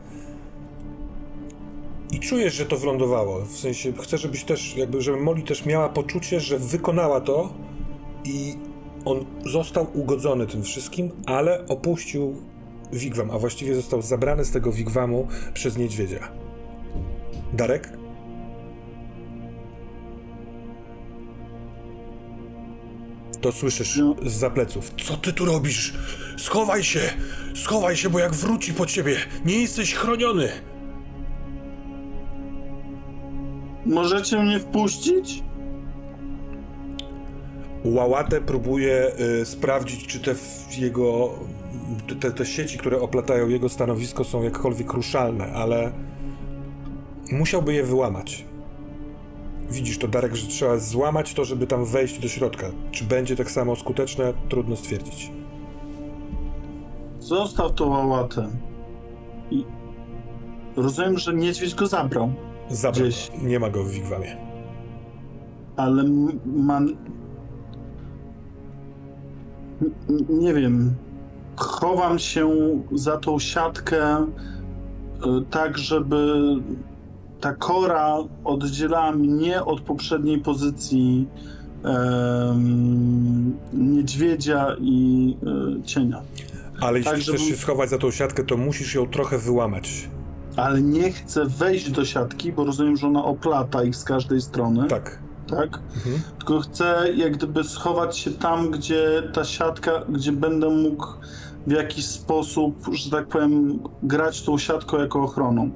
I czujesz, że to wylądowało. W sensie chcę, żebyś też, jakby, żeby Molly też miała poczucie, że wykonała to i on został ugodzony tym wszystkim, ale opuścił wigwam, a właściwie został zabrany z tego wigwamu przez niedźwiedzia. Darek? To słyszysz
No.
z zapleców. Co ty tu robisz? Schowaj się! Schowaj się, bo jak wróci po ciebie, nie jesteś chroniony!
Możecie mnie wpuścić?
Łałatę próbuje y, sprawdzić, czy te w jego. Te, te sieci, które oplatają jego stanowisko, są jakkolwiek ruszalne, ale musiałby je wyłamać. Widzisz to, Darek, że trzeba złamać to, żeby tam wejść do środka. Czy będzie tak samo skuteczne? Trudno stwierdzić.
Zostaw to łałatę. I rozumiem, że niedźwiedź go zabrał,
Zabrał.
Gdzieś.
Nie ma go w wigwamie.
ale m- man... N- Nie wiem. Chowam się za tą siatkę y, tak, żeby ta kora oddzielała mnie od poprzedniej pozycji em, niedźwiedzia i y, cienia.
Ale jeśli
Tak,
chcesz
żebym-
się schować za tą siatkę, to musisz ją trochę wyłamać.
Ale nie chcę wejść do siatki, bo rozumiem, że ona oplata ich z każdej strony.
Tak.
tak?
Mhm.
Tylko chcę jak gdyby schować się tam, gdzie ta siatka, gdzie będę mógł w jakiś sposób, że tak powiem, grać tą siatką jako ochroną.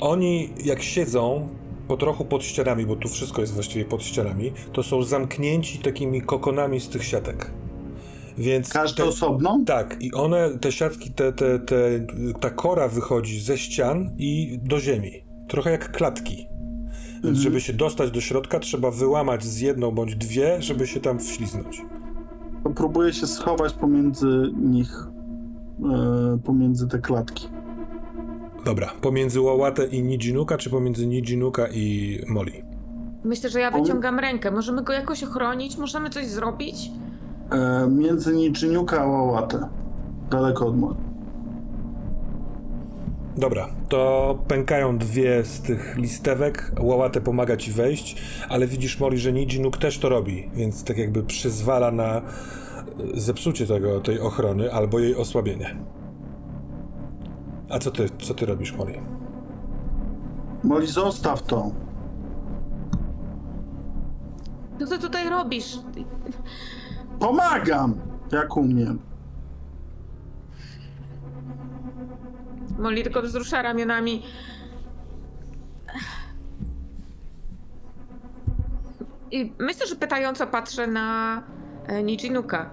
Oni, jak siedzą po trochu pod ścianami, bo tu wszystko jest właściwie pod ścianami, to są zamknięci takimi kokonami z tych siatek. Więc
Każdy
te,
osobno?
tak, i one, te siatki, te, te, te, ta kora wychodzi ze ścian i do ziemi. Trochę jak klatki. Więc
Mhm.
żeby się dostać do środka, trzeba wyłamać z jedną bądź dwie, żeby się tam wśliznąć.
Próbuję się schować pomiędzy nich, pomiędzy te klatki.
Dobra, pomiędzy Łałatę i Nijinuka, czy pomiędzy Nijinuka i Molly?
Myślę, że ja
On-
wyciągam rękę. Możemy go jakoś ochronić? Możemy coś zrobić?
E, między Niczyniuka a Łałatę. Daleko od mnie.
Dobra, to pękają dwie z tych listewek. Łałatę pomaga ci wejść, ale widzisz, Mori, że Nijinuk też to robi, więc tak jakby przyzwala na e, zepsucie tego, tej ochrony albo jej osłabienie. A co ty, co ty robisz, Mori?
Moli, zostaw to.
Co ty tutaj robisz?
Pomagam! Jak umiem.
Molly tylko wzrusza ramionami. I myślę, że pytająco patrzę na e, Nijinuka.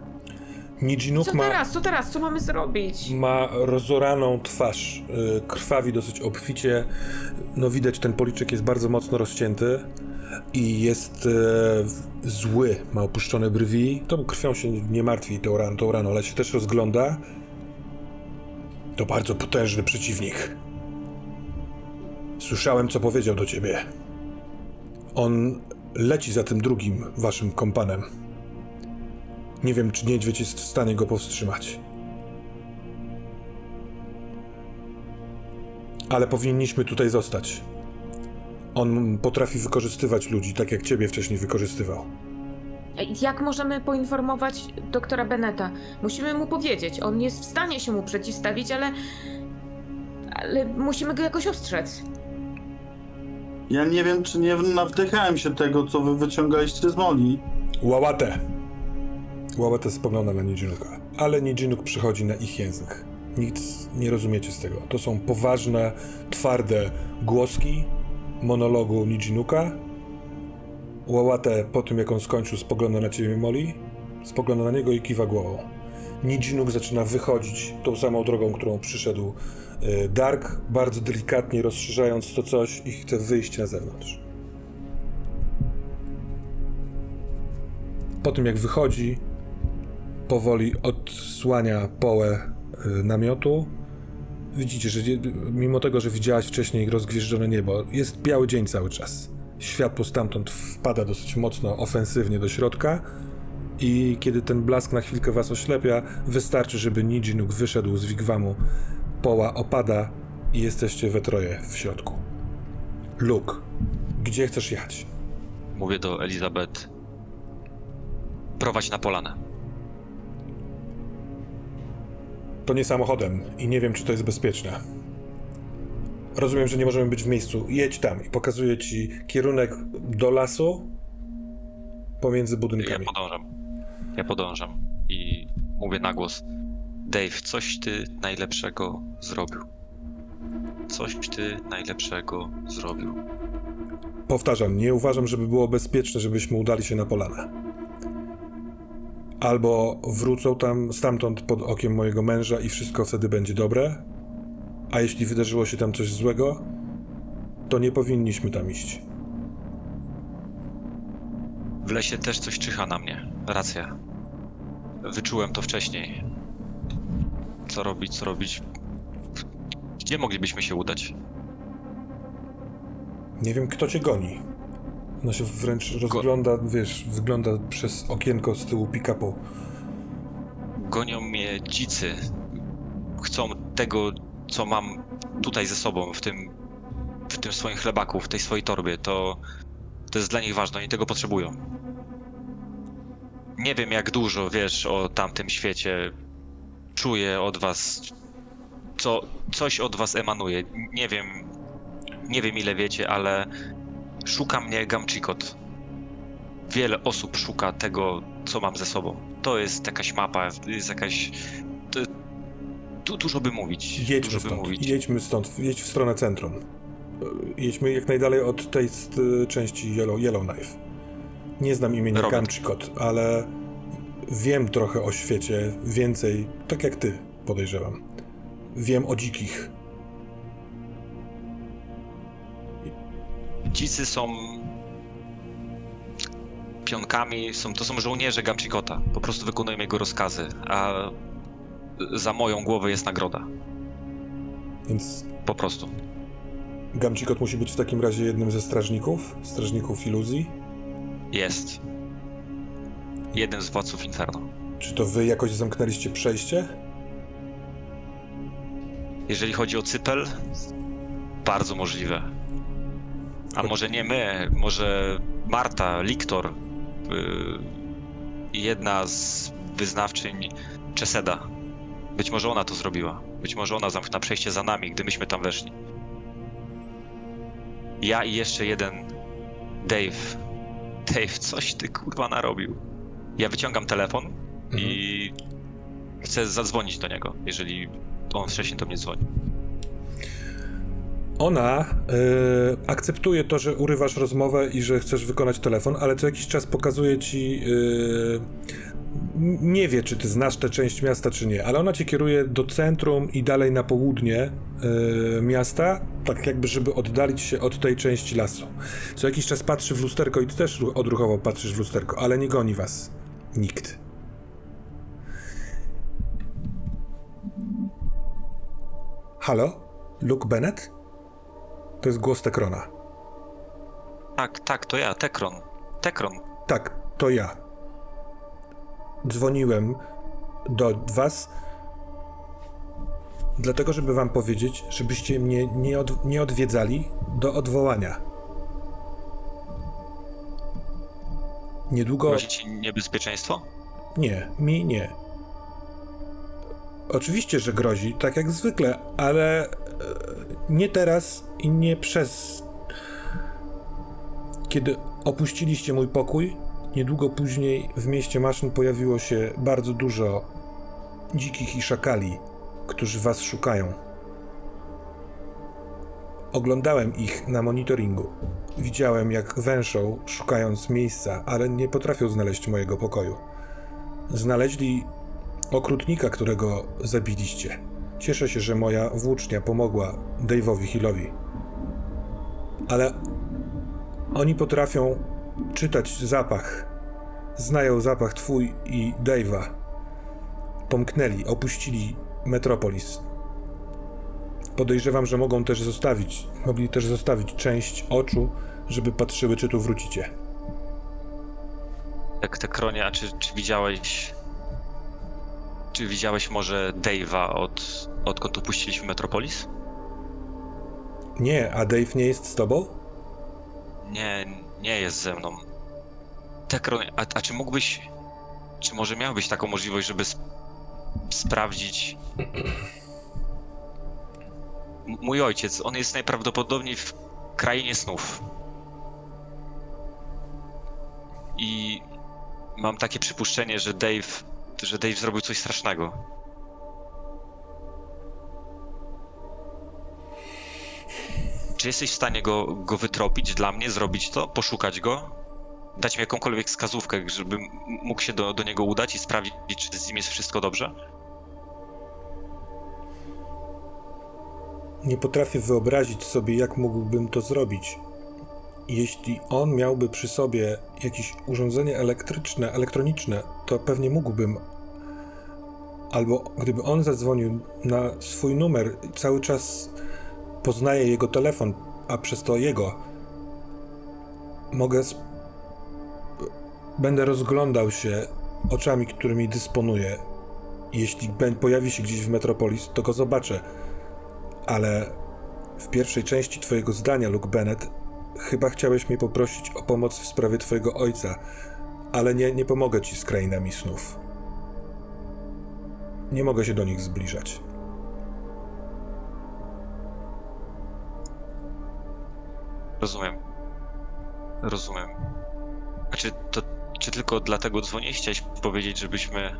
Nijinuk
Co
ma,
teraz? Co teraz? Co mamy zrobić?
ma rozoraną twarz, y, krwawi dosyć obficie. No widać, ten policzek jest bardzo mocno rozcięty i jest e, zły, ma opuszczone brwi. Tą krwią się nie martwi tą, ran, tą raną, ale się też rozgląda. To bardzo potężny przeciwnik. Słyszałem, co powiedział do ciebie. On leci za tym drugim waszym kompanem. Nie wiem, czy niedźwiedź jest w stanie go powstrzymać. Ale powinniśmy tutaj zostać. On potrafi wykorzystywać ludzi, tak jak ciebie wcześniej wykorzystywał.
Jak możemy poinformować doktora Beneta? Musimy mu powiedzieć. On jest w stanie się mu przeciwstawić, ale. Ale musimy go jakoś ostrzec.
Ja nie wiem, czy nie nawdechałem się tego, co wy wyciągaliście z Moli.
Łałatę! Łałatę spogląda na Nijinuka, ale Nijinuk przychodzi na ich język. Nic nie rozumiecie z tego. To są poważne, twarde głoski monologu Nijinuka. Łałatę po tym, jak on skończył, spogląda na ciebie, Moli, spogląda na niego i kiwa głową. Nijinuk zaczyna wychodzić tą samą drogą, którą przyszedł y, Dark, bardzo delikatnie rozszerzając to coś i chce wyjść na zewnątrz. Po tym jak wychodzi, powoli odsłania połę y, namiotu. Widzicie, że mimo tego, że widziałaś wcześniej rozgwieżdżone niebo, jest biały dzień cały czas. Światło stamtąd wpada dosyć mocno, ofensywnie do środka i kiedy ten blask na chwilkę was oślepia, wystarczy, żeby Nijinuk wyszedł z wigwamu. Poła opada i jesteście we troje w środku. Luke, gdzie chcesz jechać?
Mówię do Elizabeth. Prowadź na polanę.
To nie samochodem i nie wiem, czy to jest bezpieczne. Rozumiem, że nie możemy być w miejscu. Jedź tam i pokazuję ci kierunek do lasu pomiędzy
Ja
budynkami.
podążam. Ja podążam i mówię na głos. Dave, coś ty najlepszego zrobił. Coś ty najlepszego zrobił.
Powtarzam, nie uważam, żeby było bezpieczne, żebyśmy udali się na polanę. Albo wrócą tam stamtąd pod okiem mojego męża i wszystko wtedy będzie dobre. A jeśli wydarzyło się tam coś złego, to nie powinniśmy tam iść.
W lesie też coś czyha na mnie. Racja. Wyczułem to wcześniej. Co robić, co robić? Gdzie moglibyśmy się udać?
Nie wiem, kto cię goni. Ona się wręcz rozgląda, wiesz, wygląda przez okienko z tyłu pick-upu.
Gonią mnie dzicy. Chcą tego, co mam tutaj ze sobą, w tym, w tym swoim chlebaku, w tej swojej torbie. To, to jest dla nich ważne, oni tego potrzebują. Nie wiem, jak dużo wiesz o tamtym świecie. Czuję od was, co, coś od was emanuje. Nie wiem, nie wiem ile wiecie, ale szuka mnie Gamchikot. Wiele osób szuka tego, co mam ze sobą. To jest jakaś mapa, jest jakaś. To, tu dużo by mówić.
Jedźmy
dużo by
stąd,
mówić.
jedźmy stąd, jedź w stronę centrum. E, Jedźmy jak najdalej od tej części Yellow, Yellowknife. Nie znam imienia
Robert.
Kamchikot, ale wiem trochę o świecie, więcej, tak jak ty, podejrzewam. Wiem o dzikich.
Dzicy są pionkami, są, to są żołnierze Gamchikota. Po prostu wykonują jego rozkazy, a za moją głowę jest nagroda.
Więc
Po prostu.
Gamchikot musi być w takim razie jednym ze strażników, strażników iluzji.
Jest. Jeden z władców Inferno.
Czy to wy jakoś zamknęliście przejście?
Jeżeli chodzi o Cypel, bardzo możliwe. A może nie my, może Marta, Liktor, yy, jedna z wyznawczyń Czeseda. Być może ona to zrobiła. Być może ona zamknęła przejście za nami, gdy myśmy tam weszli. Ja i jeszcze jeden Dave. Dave, coś ty kurwa narobił. Ja wyciągam telefon i chcę zadzwonić do niego, jeżeli on wcześniej do mnie dzwoni.
Ona e, akceptuje to, że urywasz rozmowę i że chcesz wykonać telefon, ale co jakiś czas pokazuje ci n- nie wie, czy ty znasz tę część miasta, czy nie, ale ona cię kieruje do centrum i dalej na południe yy, miasta, tak jakby, żeby oddalić się od tej części lasu. Co jakiś czas patrzy w lusterko i ty też ru- odruchowo patrzysz w lusterko, ale nie goni was nikt. Halo? Luke Bennett? To jest głos Tekrona.
Tak, tak, to ja, Tekron. Tekron.
Tak, to ja. Dzwoniłem do was, dlatego żeby wam powiedzieć, żebyście mnie nie, od, nie odwiedzali do odwołania. Niedługo.
Grozi ci niebezpieczeństwo?
Nie, mi nie. Oczywiście, że grozi, tak jak zwykle, ale e, nie teraz i nie przez. Kiedy opuściliście mój pokój, niedługo później w mieście maszyn pojawiło się bardzo dużo dzikich i szakali, którzy was szukają. Oglądałem ich na monitoringu. Widziałem, jak węszą, szukając miejsca, ale nie potrafią znaleźć mojego pokoju. Znaleźli okrutnika, którego zabiliście. Cieszę się, że moja włócznia pomogła Dave'owi Hillowi. Ale oni potrafią czytać zapach. Znają zapach twój i Dave'a. Pomknęli, opuścili Metropolis. Podejrzewam, że mogą też zostawić, mogli też zostawić część oczu, żeby patrzyły, czy tu wrócicie.
Tak, Tekronie, a czy, czy widziałeś... Czy widziałeś może Dave'a od, odkąd opuściliśmy Metropolis?
Nie, a Dave nie jest z tobą?
Nie, nie jest ze mną. Tekron, a, a czy mógłbyś... Czy może miałbyś taką możliwość, żeby sp- sprawdzić... M- Mój ojciec, on jest najprawdopodobniej w krainie snów. I mam takie przypuszczenie, że Dave, że Dave zrobił coś strasznego. Czy jesteś w stanie go, go wytropić dla mnie, zrobić to, poszukać go? Dać mi jakąkolwiek wskazówkę, żebym mógł się do, do niego udać i sprawdzić, czy z nim jest wszystko dobrze?
Nie potrafię wyobrazić sobie, jak mógłbym to zrobić. Jeśli on miałby przy sobie jakieś urządzenie elektryczne, elektroniczne, to pewnie mógłbym. Albo gdyby on zadzwonił na swój numer, cały czas poznaje jego telefon, a przez to jego. Mogę. Sp- będę rozglądał się oczami, którymi dysponuję. Jeśli pojawi się gdzieś w Metropolis, to go zobaczę. Ale w pierwszej części Twojego zdania, Luke Bennett, chyba chciałeś mnie poprosić o pomoc w sprawie Twojego ojca, ale nie, nie pomogę Ci z krainami snów. Nie mogę się do nich zbliżać.
Rozumiem. Rozumiem. A czy to, czy tylko dlatego dzwoniłeś? Chciałeś powiedzieć, żebyśmy,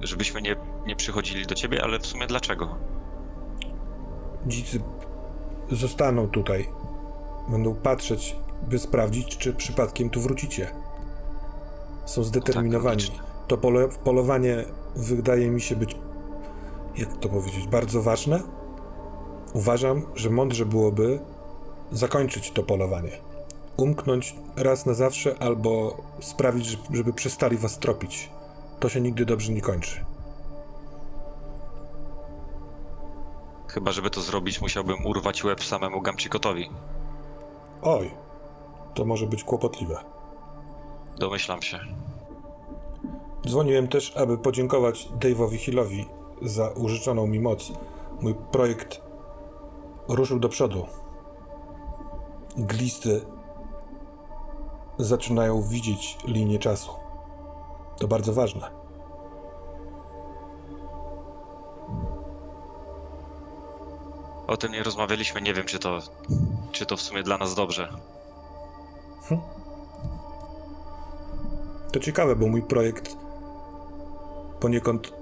żebyśmy nie, nie przychodzili do ciebie, ale w sumie dlaczego?
Dzicy zostaną tutaj. Będą patrzeć, by sprawdzić, czy przypadkiem tu wrócicie. Są zdeterminowani.
logiczne.
to pole, polowanie wydaje mi się być, jak to powiedzieć, bardzo ważne. Uważam, że mądrze byłoby zakończyć to polowanie. Umknąć raz na zawsze, albo sprawić, że- żeby przestali was tropić. To się nigdy dobrze nie kończy.
Chyba, żeby to zrobić, musiałbym urwać łeb samemu Gamczykotowi.
Oj, to może być kłopotliwe.
Domyślam się.
Dzwoniłem też, aby podziękować Dave'owi Hillowi za użyczoną mi moc. Mój projekt ruszył do przodu. Glisty zaczynają widzieć linię czasu. To bardzo ważne.
O tym nie rozmawialiśmy, nie wiem, czy to, czy to w sumie dla nas dobrze.
To ciekawe, bo mój projekt poniekąd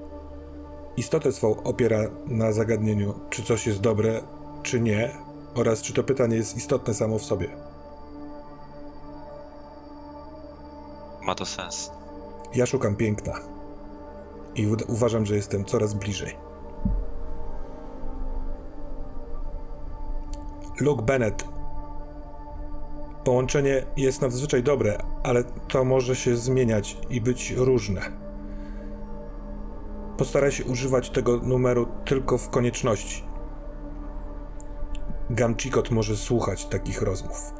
istotę swą opiera na zagadnieniu, czy coś jest dobre, czy nie, oraz czy to pytanie jest istotne samo w sobie.
Ma to sens.
Ja szukam piękna. I uważam, że jestem coraz bliżej. Luke Bennett. Połączenie jest nadzwyczaj dobre, ale to może się zmieniać i być różne. Postaraj się używać tego numeru tylko w konieczności. Gamchikot może słuchać takich rozmów.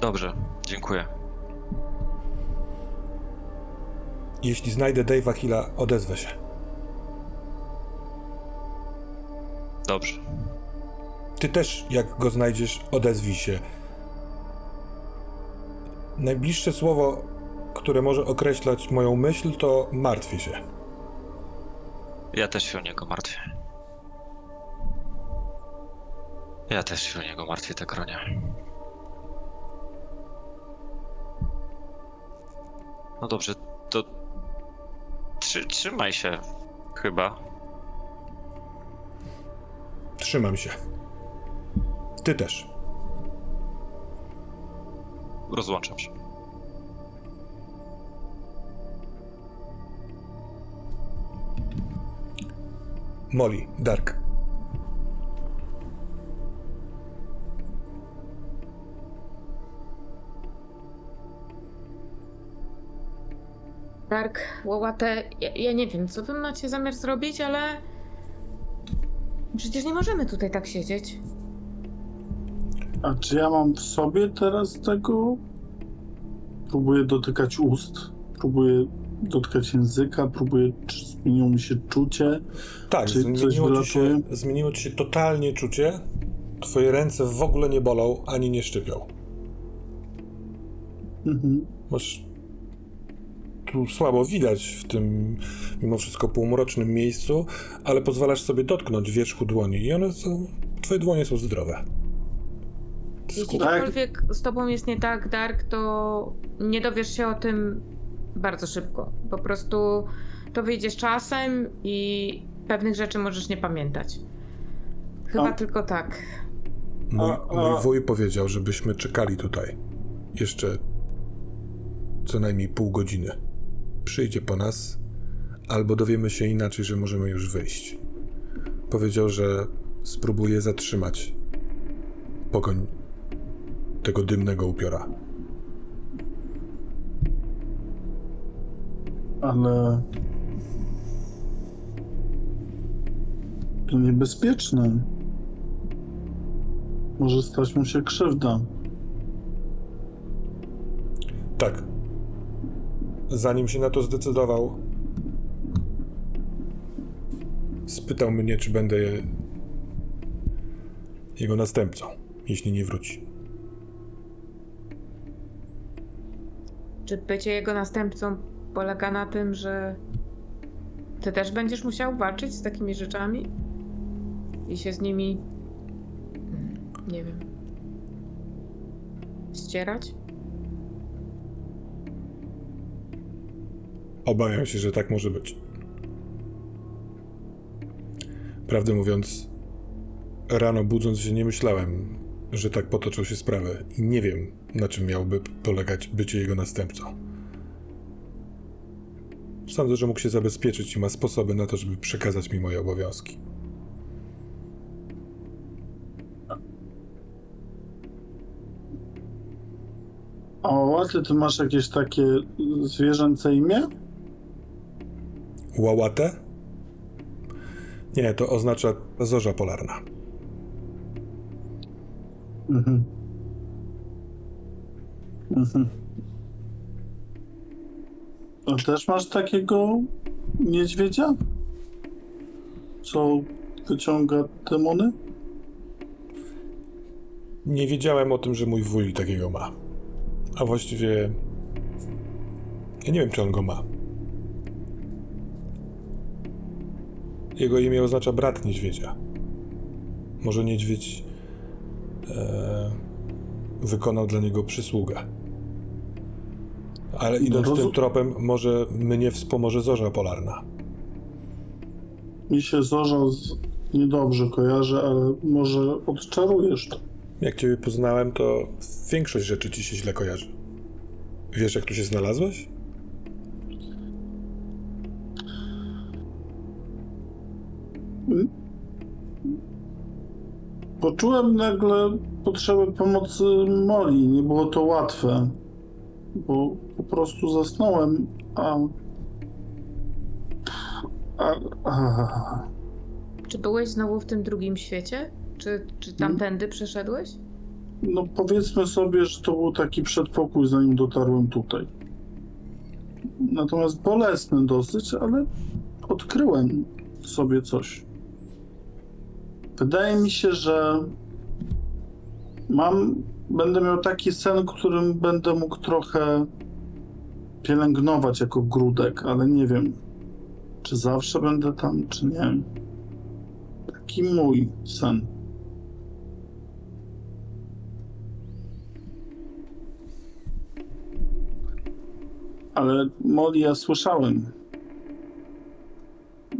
Dobrze, dziękuję.
Jeśli znajdę Dave'a Hilla, odezwę się.
Dobrze.
Ty też, jak go znajdziesz, odezwij się. Najbliższe słowo, które może określać moją myśl, to martwię się.
Ja też się o niego martwię. Ja też się o niego martwię, tak Tekronie. No dobrze, to... Trzy, trzymaj się, chyba.
Trzymam się. Ty też.
Rozłączam się.
Molly, Dark.
Dark, Łałatę, ja, ja nie wiem, co wy macie zamiar zrobić, ale... Przecież nie możemy tutaj tak siedzieć.
A czy ja mam w sobie teraz tego? Próbuję dotykać ust, próbuję dotykać języka, próbuję, czy zmieniło mi się czucie.
Tak,
Czy coś
zmieniło ci, się, zmieniło ci się totalnie czucie. Twoje ręce w ogóle nie bolą, ani nie szczypią.
Mhm.
Masz tu słabo widać w tym mimo wszystko półmrocznym miejscu, ale pozwalasz sobie dotknąć wierzchu dłoni i one są, twoje dłonie są zdrowe.
Jeśli cokolwiek z tobą jest nie tak, Dark, to nie dowiesz się o tym bardzo szybko. Po prostu to wyjdzie z czasem i pewnych rzeczy możesz nie pamiętać. Chyba
A-
tylko tak.
Mój, mój wuj powiedział, żebyśmy czekali tutaj jeszcze co najmniej pół godziny. Przyjdzie po nas, albo dowiemy się inaczej, że możemy już wyjść. Powiedział, że spróbuje zatrzymać pogoń tego dymnego upiora.
Ale... To niebezpieczne. Może stać mu się krzywda.
Tak. Zanim się na to zdecydował, spytał mnie, czy będę jego następcą, jeśli nie wróci.
Czy bycie jego następcą polega na tym, że ty też będziesz musiał walczyć z takimi rzeczami? I się z nimi. Nie wiem. ścierać?
Obawiam się, że tak może być. Prawdę mówiąc, rano budząc się nie myślałem, że tak potoczą się sprawy i nie wiem, na czym miałby polegać bycie jego następcą. Sądzę, że mógł się zabezpieczyć i ma sposoby na to, żeby przekazać mi moje obowiązki.
O, ty, ty masz jakieś takie zwierzęce imię?
Łałatę? Nie, to oznacza zorza polarna.
Mhm. Mhm. Też masz takiego niedźwiedzia? Co wyciąga demony?
Nie wiedziałem o tym, że mój wuj takiego ma. A właściwie. Ja nie wiem, czy on go ma. Jego imię oznacza brat niedźwiedzia. Może niedźwiedź e, wykonał dla niego przysługę. Ale idąc
No,
tym
rozum-
tropem, może mnie wspomoże zorza polarna.
Mi się zorza z... niedobrze kojarzy, ale może odczarujesz to.
Jak ciebie poznałem, to większość rzeczy ci się źle kojarzy. Wiesz, jak tu się znalazłeś?
Poczułem nagle potrzebę pomocy Moli. Nie było to łatwe, bo po prostu zasnąłem, a. a, a
Czy byłeś znowu w tym drugim świecie? Czy, czy tamtędy przeszedłeś?
no powiedzmy sobie, że to był taki przedpokój, zanim dotarłem tutaj. Natomiast bolesny dosyć, ale odkryłem sobie coś. Wydaje mi się, że mam, będę miał taki sen, którym będę mógł trochę pielęgnować jako grudek, ale nie wiem, czy zawsze będę tam, czy nie. Taki mój sen. Ale Molly, ja słyszałem,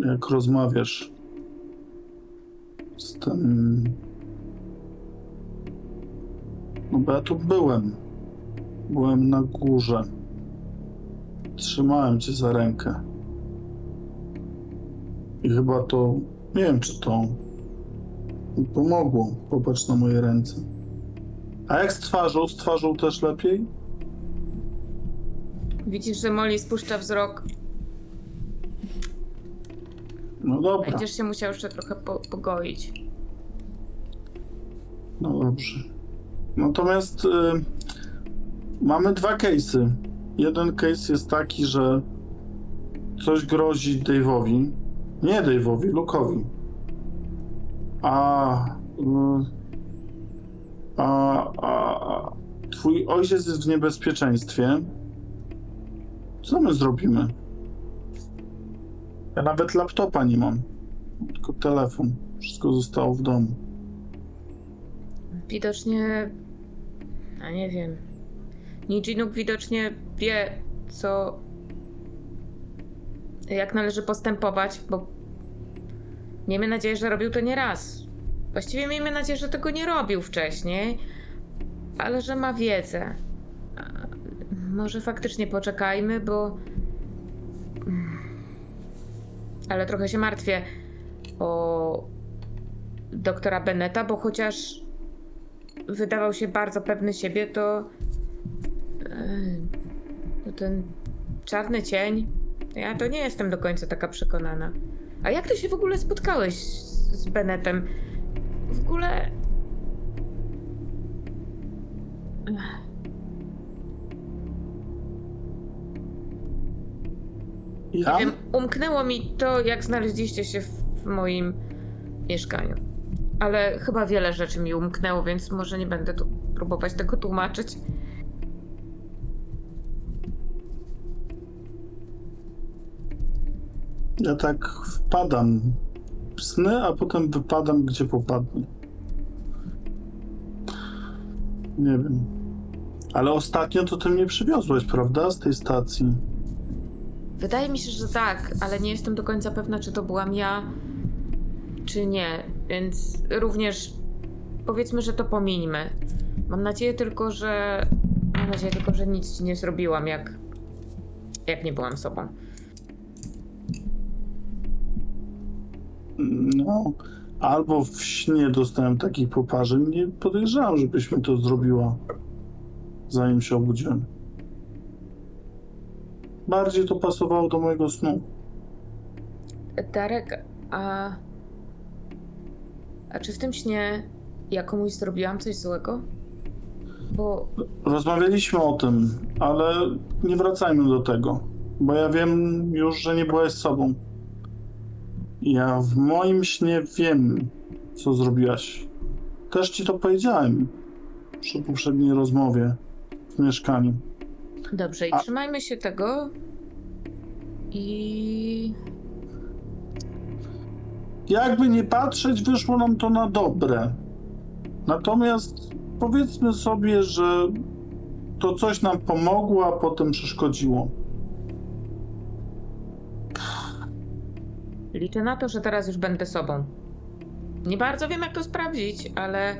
jak rozmawiasz z tym. No bo ja tu byłem. Byłem na górze. Trzymałem cię za rękę. I chyba to. Nie wiem, czy to pomogło. Popatrz na moje ręce. A jak z twarzą? Z twarzą też lepiej?
Widzisz, że Molly spuszcza wzrok.
No dobra.
Będziesz się musiał jeszcze trochę po, pogoić.
No dobrze. Natomiast y, mamy dwa case'y. Jeden case jest taki, że coś grozi Dave'owi. Nie Dave'owi, Luke'owi. A, y, a, a, a twój ojciec jest w niebezpieczeństwie. Co my zrobimy? Ja nawet laptopa nie mam. Tylko telefon. Wszystko zostało w domu.
Widocznie. A nie wiem. Nijinuk widocznie wie, co. Jak należy postępować, bo. Miejmy nadzieję, że robił to nie raz. Właściwie miejmy nadzieję, że tego nie robił wcześniej, ale że ma wiedzę. Może faktycznie poczekajmy, bo. Ale trochę się martwię o doktora Beneta, bo chociaż wydawał się bardzo pewny siebie, to, Ej, to ten czarny cień, ja to nie jestem do końca taka przekonana. A jak ty się w ogóle spotkałeś z, Benetem? W ogóle...
Ja?
Nie wiem, umknęło mi to, jak znaleźliście się w, w moim mieszkaniu. Ale chyba wiele rzeczy mi umknęło, więc może nie będę tu próbować tego tłumaczyć.
Ja tak wpadam w sny, a potem wypadam, gdzie popadnę. Nie wiem. Ale ostatnio to ty mnie przywiozłeś, prawda? Z tej stacji.
Wydaje mi się, że tak, ale nie jestem do końca pewna, czy to byłam ja, czy nie, więc również powiedzmy, że to pomińmy. Mam nadzieję tylko, że. Mam nadzieję tylko, że nic ci nie zrobiłam, jak. jak nie byłam sobą.
No, albo w śnie dostałem takich poparzeń. Nie podejrzewam, żebyś mi to zrobiła, zanim się obudziłem. Bardziej to pasowało do mojego snu.
Darek, a. A czy w tym śnie ja komuś zrobiłam coś złego? Bo
Rozmawialiśmy o tym, ale nie wracajmy do tego, bo ja wiem już, że nie byłeś sobą. Ja w moim śnie wiem, co zrobiłaś. Też ci to powiedziałem przy poprzedniej rozmowie w mieszkaniu.
Dobrze, i
A-
trzymajmy się tego. I.
Jakby nie patrzeć, wyszło nam to na dobre. Natomiast powiedzmy sobie, że to coś nam pomogło, a potem przeszkodziło.
Liczę na to, że teraz już będę sobą. Nie bardzo wiem, jak to sprawdzić, ale.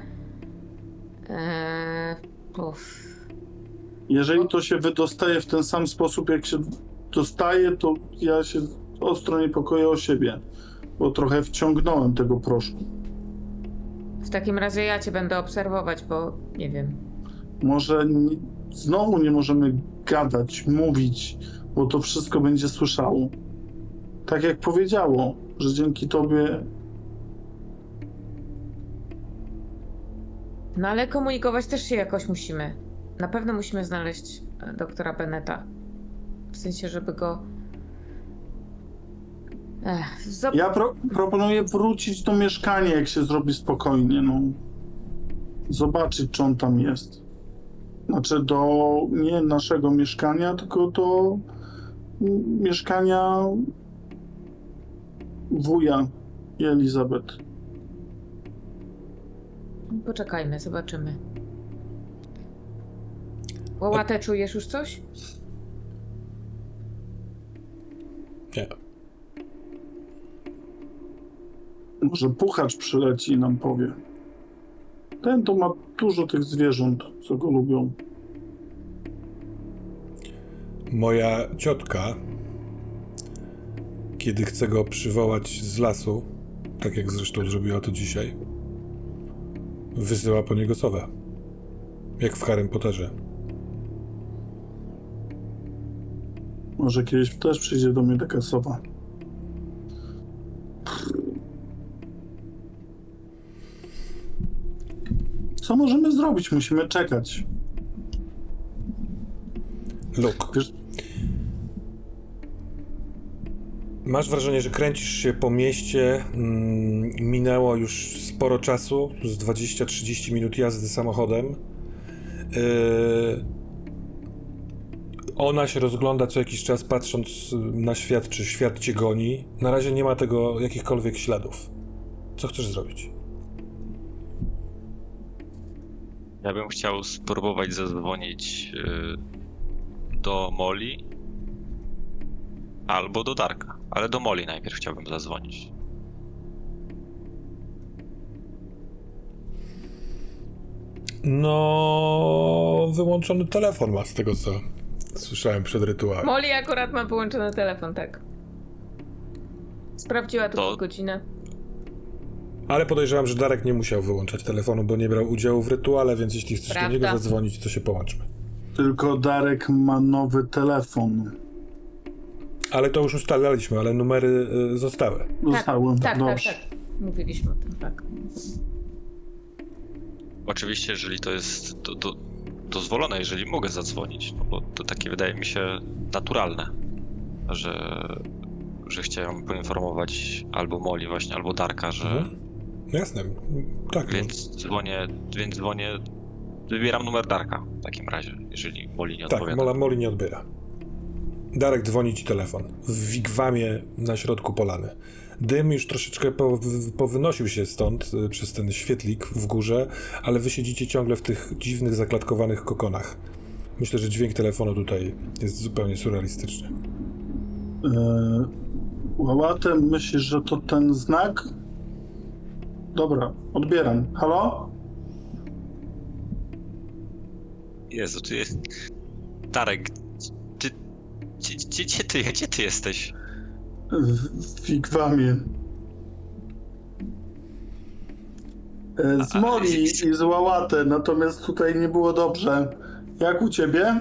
Eee.
Jeżeli to się wydostaje w ten sam sposób, jak się dostaje, to ja się ostro niepokoję o siebie, bo trochę wciągnąłem tego proszku.
W takim razie ja cię będę obserwować, bo nie wiem.
Może znowu nie możemy gadać, mówić, bo to wszystko będzie słyszało. Tak jak powiedziało, że dzięki tobie
No ale komunikować też się jakoś musimy. Na pewno musimy znaleźć e, doktora Beneta. W sensie, żeby go. Ech, zob-
Ja pro, proponuję wrócić do mieszkania, jak się zrobi spokojnie, no. Zobaczyć, czy on tam jest. Znaczy do nie naszego mieszkania, tylko do mieszkania wuja i Elizabeth.
Poczekajmy, zobaczymy. Łałatę, czujesz już coś?
Nie.
Może puchacz przyleci i nam powie. Ten to ma dużo tych zwierząt, co go lubią.
Moja ciotka, kiedy chce go przywołać z lasu, tak jak zresztą zrobiła to dzisiaj, wysyła po niego sowę. Jak w Harrym Potterze.
Może kiedyś też przyjdzie do mnie taka sowa. Co możemy zrobić? Musimy czekać.
Luke,
Wiesz,
masz wrażenie, że kręcisz się po mieście. Mm, minęło już sporo czasu, z 20-30 minut jazdy samochodem. Yy, ona się rozgląda co jakiś czas, patrząc na świat, czy świat cię goni. Na razie nie ma tego jakichkolwiek śladów. Co chcesz zrobić?
Ja bym chciał spróbować zadzwonić y, do Moli albo do Darka, ale do Moli najpierw chciałbym zadzwonić.
No, wyłączony telefon ma z tego, co słyszałem przed rytuałem.
Molly akurat ma wyłączony telefon, tak. Sprawdziła tylko
To-
godzinę.
Ale podejrzewam, że Darek nie musiał wyłączać telefonu, bo nie brał udziału w rytuale, więc jeśli chcesz do
Prawda.
niego zadzwonić, to się połączmy.
tylko Darek ma nowy telefon.
Ale to już ustalaliśmy, ale numery y, zostały.
Zostałem.
Tak, tak,
Dobrze.
tak. Mówiliśmy o tym, tak.
Oczywiście, jeżeli to jest do, do, dozwolone, jeżeli mogę zadzwonić, no bo to takie wydaje mi się naturalne, że, że chciałem poinformować albo Moli właśnie, albo Darka, że
Mhm. Jasne, tak. no.
więc dzwonię, więc dzwonię, wybieram numer Darka w takim razie, jeżeli Moli nie
tak,
odpowiada.
Mola Moli nie odbiera. Darek dzwoni ci telefon. W wigwamie na środku polany. Dym już troszeczkę powynosił się stąd y, przez ten świetlik w górze, ale wy siedzicie ciągle w tych dziwnych, zaklatkowanych kokonach. Myślę, że dźwięk telefonu tutaj jest zupełnie surrealistyczny.
Eee, Łałatem, myślisz, że to ten znak? Dobra, odbieram. Halo?
Jezu, tu jest... Darek, ty, gdzie, gdzie, gdzie ty, gdzie ty jesteś?
W, Wigwamie. E, Z Moli i z Łałatę, natomiast tutaj nie było dobrze. Jak u ciebie?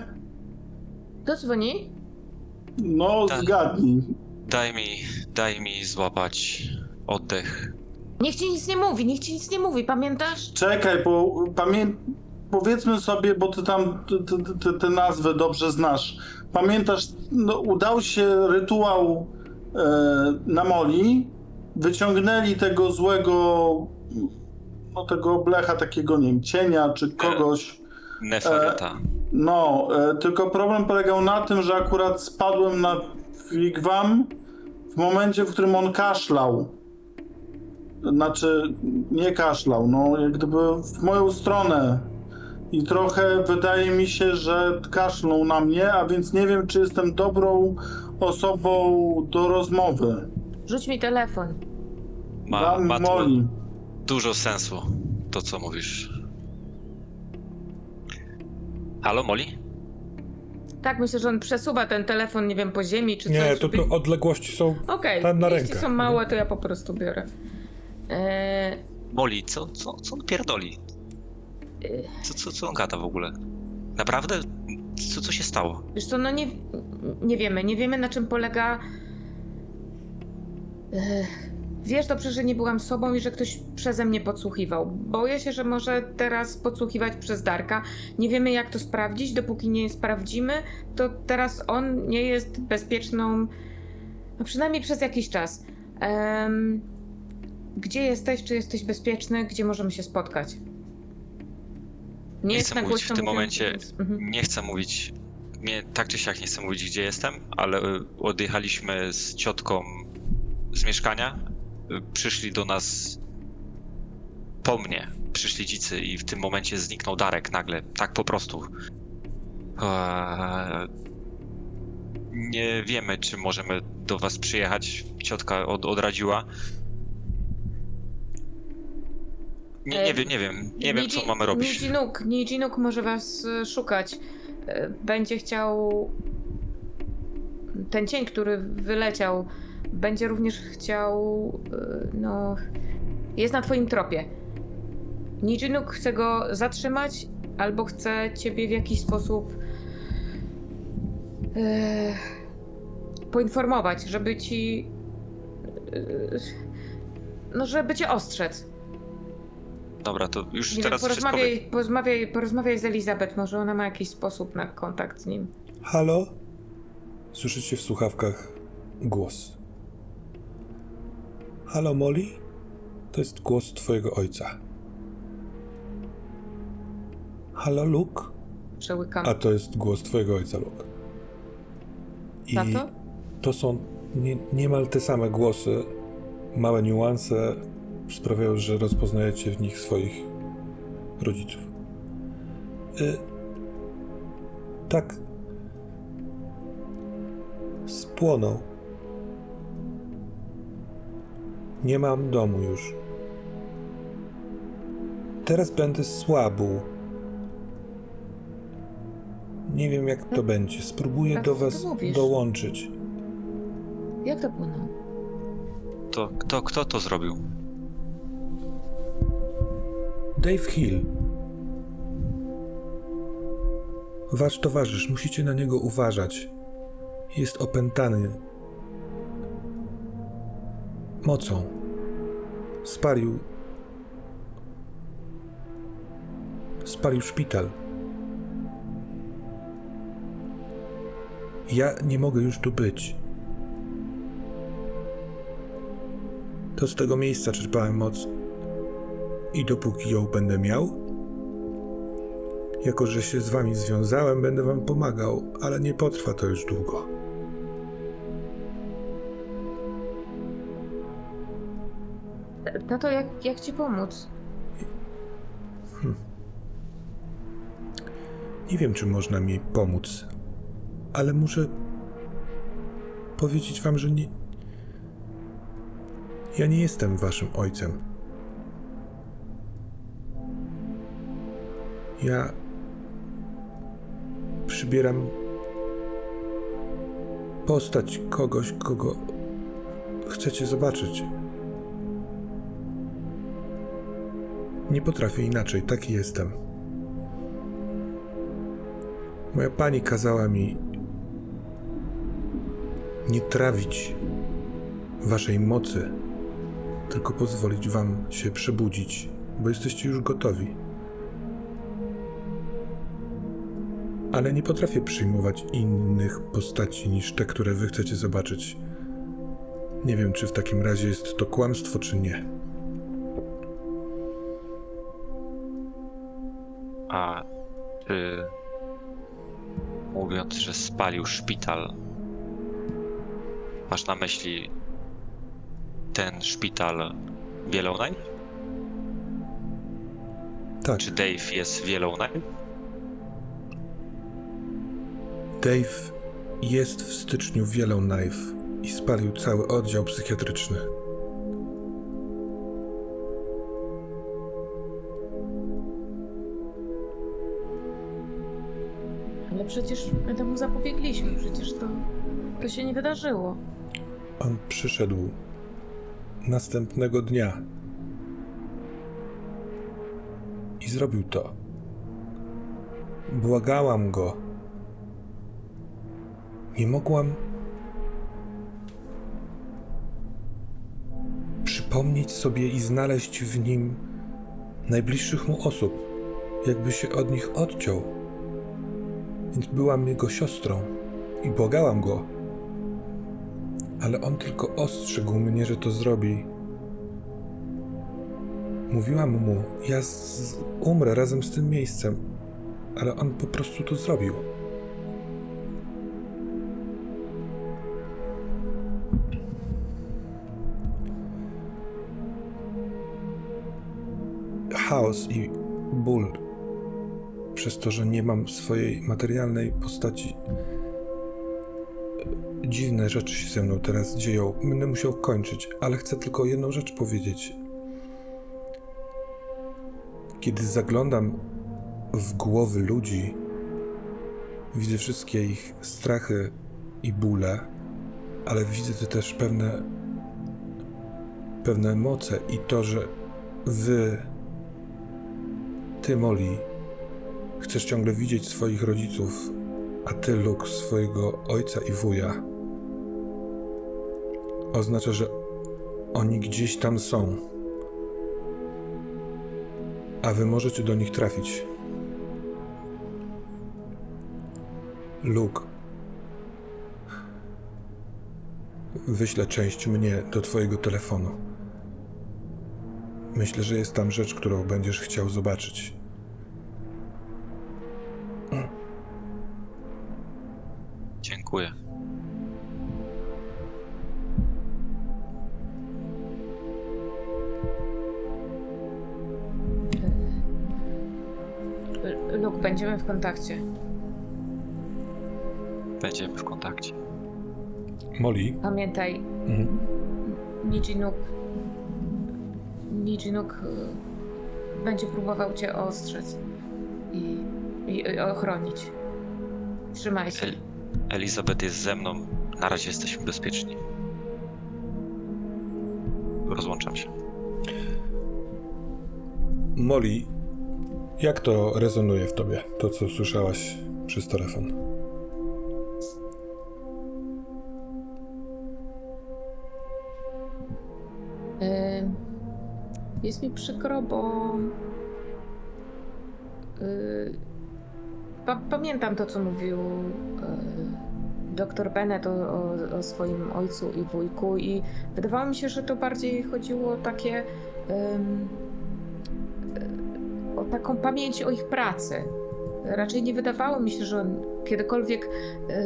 Kto dzwoni?
No,
Tak.
zgadnij.
Daj mi, daj mi złapać oddech.
Niech ci nic nie mówi, niech ci nic nie mówi, pamiętasz?
Czekaj, bo pamię... powiedzmy sobie, bo ty tam te nazwy dobrze znasz. Pamiętasz, no, udał się rytuał na Moli, wyciągnęli tego złego, no tego blecha takiego, nie wiem, cienia czy kogoś.
Nefereta.
No, e, tylko problem polegał na tym, że akurat spadłem na wigwam w momencie, w którym on kaszlał. Znaczy, nie kaszlał, no jak gdyby w moją stronę. I trochę wydaje mi się, że kaszlnął na mnie, a więc nie wiem, czy jestem dobrą osobą do rozmowy.
Rzuć mi telefon.
ma,
Dam
ma to
Moli.
dużo sensu, to co mówisz. Halo, Moli?
Tak, myślę, że on przesuwa ten telefon, nie wiem, po ziemi czy
Nie,
coś.
to, to odległości są
Okej,
na- na
jeśli
rękę.
są małe, to ja po prostu biorę. Eee,
Moli, co, co, co on pierdoli? Co, co, co on gada w ogóle? Naprawdę? Co, co się stało?
wiesz co, no nie, nie wiemy, nie wiemy na czym polega... Eee, wiesz dobrze, że nie byłam sobą i że ktoś przeze mnie podsłuchiwał. Boję się, że może teraz podsłuchiwać przez Darka. Nie wiemy jak to sprawdzić, dopóki nie sprawdzimy, to teraz on nie jest bezpieczną, no przynajmniej przez jakiś czas. Em, gdzie jesteś? Czy jesteś bezpieczny? Gdzie możemy się spotkać?
Nie
jest
chcę mówić w tym momencie-
mhm.
Nie chcę mówić, nie, tak czy siak nie chcę mówić, gdzie jestem, ale y, odjechaliśmy z ciotką z mieszkania. Y, Przyszli do nas po mnie. Przyszli dzicy i w tym momencie zniknął Darek nagle, tak po prostu. Eee, Nie wiemy, czy możemy do was przyjechać. Ciotka od, odradziła. Nie, nie
E,
wiem, nie wiem, nie wiem, co mamy robić.
Nijinuk, Nijinuk może was y, szukać. Y, Będzie chciał. Ten cień, który wyleciał, będzie również chciał. No. Jest na twoim tropie. Nijinuk chce go zatrzymać, albo chce ciebie w jakiś sposób. poinformować, żeby ci. No, żeby cię ostrzec.
Dobra, to już
Nie wiem,
teraz wszystko
porozmawiaj, porozmawiaj, porozmawiaj z Elizabeth, może ona ma jakiś sposób na kontakt z nim.
Halo? Słyszycie w słuchawkach głos. Halo, Molly? To jest głos twojego ojca. Halo, Luke?
Przełykam.
A to jest głos twojego ojca, Luke. I
Tato?
to są nie, niemal te same głosy. Małe niuanse sprawiają, że rozpoznajecie w nich swoich rodziców. Y, tak. Spłonął. Nie mam domu już. Teraz będę słabł. Nie wiem, jak to będzie. Spróbuję
tak
do was dołączyć.
Jak to płynął?
To kto, kto to zrobił?
Dave Hill. Wasz towarzysz, musicie na niego uważać. Jest opętany mocą. Spalił. Spalił szpital. Ja nie mogę już tu być. To z tego miejsca czerpałem moc. I dopóki ją będę miał, jako że się z wami związałem, będę wam pomagał, ale nie potrwa to już długo.
Tato, jak, jak ci pomóc?
Nie wiem, czy można mi pomóc, ale muszę powiedzieć wam, że nie. Ja nie jestem waszym ojcem. Ja przybieram postać kogoś, kogo chcecie zobaczyć. Nie potrafię inaczej, taki jestem. Moja pani kazała mi nie trawić waszej mocy, tylko pozwolić wam się przebudzić, bo jesteście już gotowi. Ale nie potrafię przyjmować innych postaci niż te, które wy chcecie zobaczyć. Nie wiem, czy w takim razie jest to kłamstwo, czy nie.
A ty, mówiąc, że spalił szpital, masz na myśli ten szpital w Yellowknife?
Tak,
Czy Dave jest w
Dave jest w styczniu w Yellowknife i spalił cały oddział psychiatryczny.
Ale przecież my temu zapobiegliśmy, przecież to, to się nie wydarzyło.
On przyszedł następnego dnia i zrobił to. Błagałam go. Nie mogłam przypomnieć sobie i znaleźć w nim najbliższych mu osób, jakby się od nich odciął. Więc byłam jego siostrą i błagałam go, ale on tylko ostrzegł mnie, że to zrobi. Mówiłam mu, ja z- umrę razem z tym miejscem, ale on po prostu to zrobił. Chaos i ból przez to, że nie mam swojej materialnej postaci dziwne rzeczy się ze mną teraz dzieją. Będę musiał kończyć, ale chcę tylko jedną rzecz powiedzieć. Kiedy zaglądam w głowy ludzi, widzę wszystkie ich strachy i bóle, ale widzę też pewne pewne moce i to, że wy ty, Molly, chcesz ciągle widzieć swoich rodziców, a ty, Luke, swojego ojca i wuja. Oznacza, że oni gdzieś tam są. A wy możecie do nich trafić. Luke. Wyślę część mnie do twojego telefonu. Myślę, że jest tam rzecz, którą będziesz chciał zobaczyć.
Dziękuję.
Luke, będziemy w kontakcie.
Będziemy w kontakcie.
Molly.
Pamiętaj,
Mhm.
Nijinuk... Nijinuk y, będzie próbował cię ostrzec i, i, i ochronić. Trzymaj się.
El- Elizabeth jest ze mną. Na razie jesteśmy bezpieczni. Rozłączam się.
Molly, jak to rezonuje w tobie, to co słyszałaś przez telefon?
Jest mi przykro, bo. y, Pa, pamiętam to, co mówił dr Bennett o, o, o swoim ojcu i wujku, i wydawało mi się, że to bardziej chodziło o takie. y, o taką pamięć o ich pracy. Raczej nie wydawało mi się, że on kiedykolwiek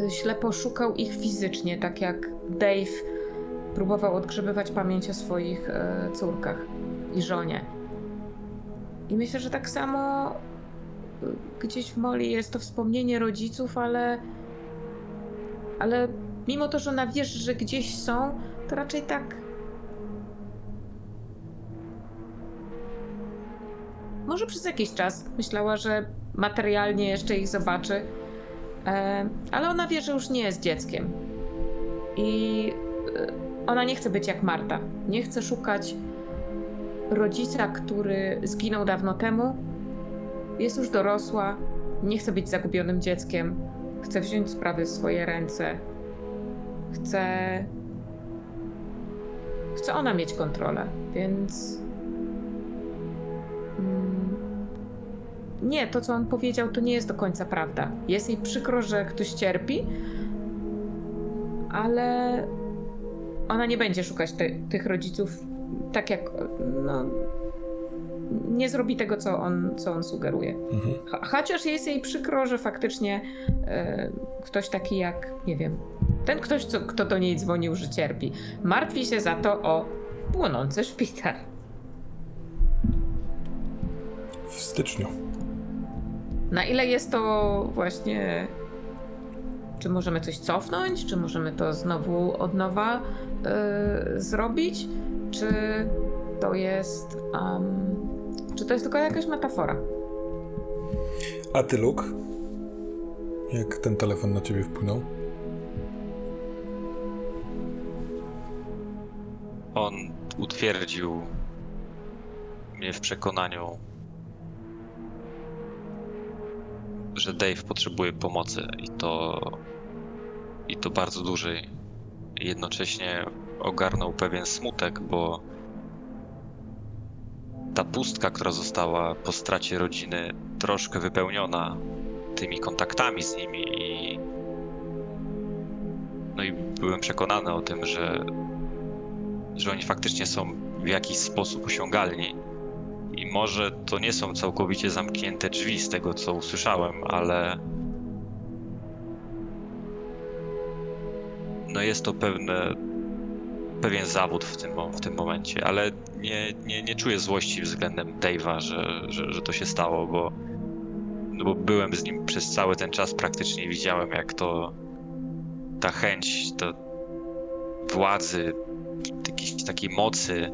y, ślepo szukał ich fizycznie, tak jak Dave próbował odgrzebywać pamięć o swoich e, córkach i żonie. I myślę, że tak samo e, gdzieś w Moli jest to wspomnienie rodziców, ale ale mimo to, że ona wierzy, że gdzieś są, to raczej tak może przez jakiś czas myślała, że materialnie jeszcze ich zobaczy, e, ale ona wie, że już nie jest dzieckiem. I e, ona nie chce być jak Marta. Nie chce szukać rodzica, który zginął dawno temu. Jest już dorosła, nie chce być zagubionym dzieckiem. Chce wziąć sprawy w swoje ręce. Chce. Chce ona mieć kontrolę, więc. Mm, Nie, to co on powiedział, to nie jest do końca prawda. Jest jej przykro, że ktoś cierpi, ale ona nie będzie szukać ty, tych rodziców tak jak. No, nie zrobi tego, co on, co on sugeruje.
Mhm.
Cho- Chociaż jest jej przykro, że faktycznie e, ktoś taki jak, nie wiem, ten ktoś, co, kto do niej dzwonił, że cierpi, martwi się za to o płonący szpital.
W styczniu.
Na ile jest to właśnie. Czy możemy coś cofnąć? Czy możemy to znowu od nowa y, zrobić? Czy to jest. em, czy to jest tylko jakaś metafora?
A ty, Luke? jak ten telefon na ciebie wpłynął?
On utwierdził mnie w przekonaniu, że Dave potrzebuje pomocy i to i to bardzo dużej. Jednocześnie ogarnął pewien smutek, bo ta pustka, która została po stracie rodziny, troszkę wypełniona tymi kontaktami z nimi i no i byłem przekonany o tym, że że oni faktycznie są w jakiś sposób osiągalni. I może to nie są całkowicie zamknięte drzwi z tego, co usłyszałem, ale. No jest to pewne, pewien zawód w tym, w tym momencie, ale nie, nie, nie czuję złości względem Dave'a, że, że, że to się stało, bo, no bo byłem z nim przez cały ten czas praktycznie widziałem, jak to ta chęć, ta władzy, jakiejś takiej mocy,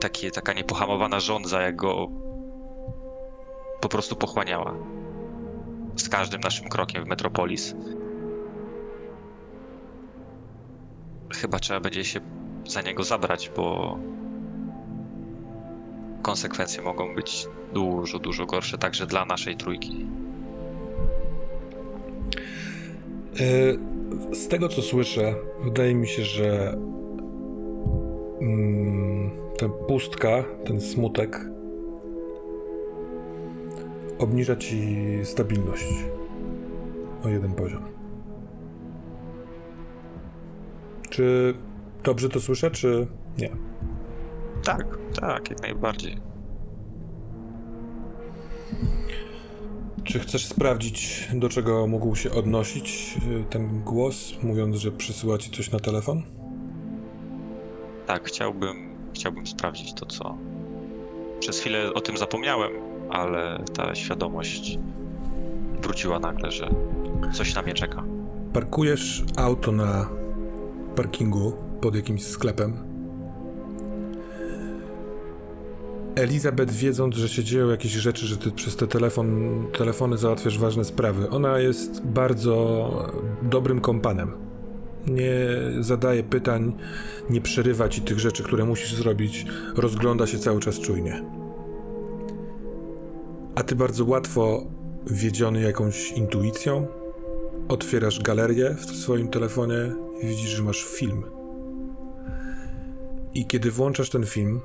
takie, taka niepohamowana żądza, jak go po prostu pochłaniała. Z każdym naszym krokiem w Metropolis. Chyba trzeba będzie się za niego zabrać, bo konsekwencje mogą być dużo, dużo gorsze także dla naszej trójki.
E, Z tego co słyszę, wydaje mi się, że mm, ta pustka, ten smutek obniża ci stabilność o jeden poziom. Czy dobrze to słyszę, czy nie?
Tak, tak, jak najbardziej.
Czy chcesz sprawdzić, do czego mógł się odnosić y, ten głos, mówiąc, że przysyła ci coś na telefon?
Tak, chciałbym, chciałbym sprawdzić to, co. Przez chwilę o tym zapomniałem, ale ta świadomość wróciła nagle, że coś na mnie czeka.
Parkujesz auto na parkingu pod jakimś sklepem. Elizabeth, wiedząc, że się dzieją jakieś rzeczy, że ty przez te telefon, telefony załatwiasz ważne sprawy, ona jest bardzo dobrym kompanem. Nie zadaje pytań, nie przerywa ci tych rzeczy, które musisz zrobić, rozgląda się cały czas czujnie. A ty bardzo łatwo, wiedziony jakąś intuicją, otwierasz galerię w swoim telefonie i widzisz, że masz film. I kiedy włączasz ten film,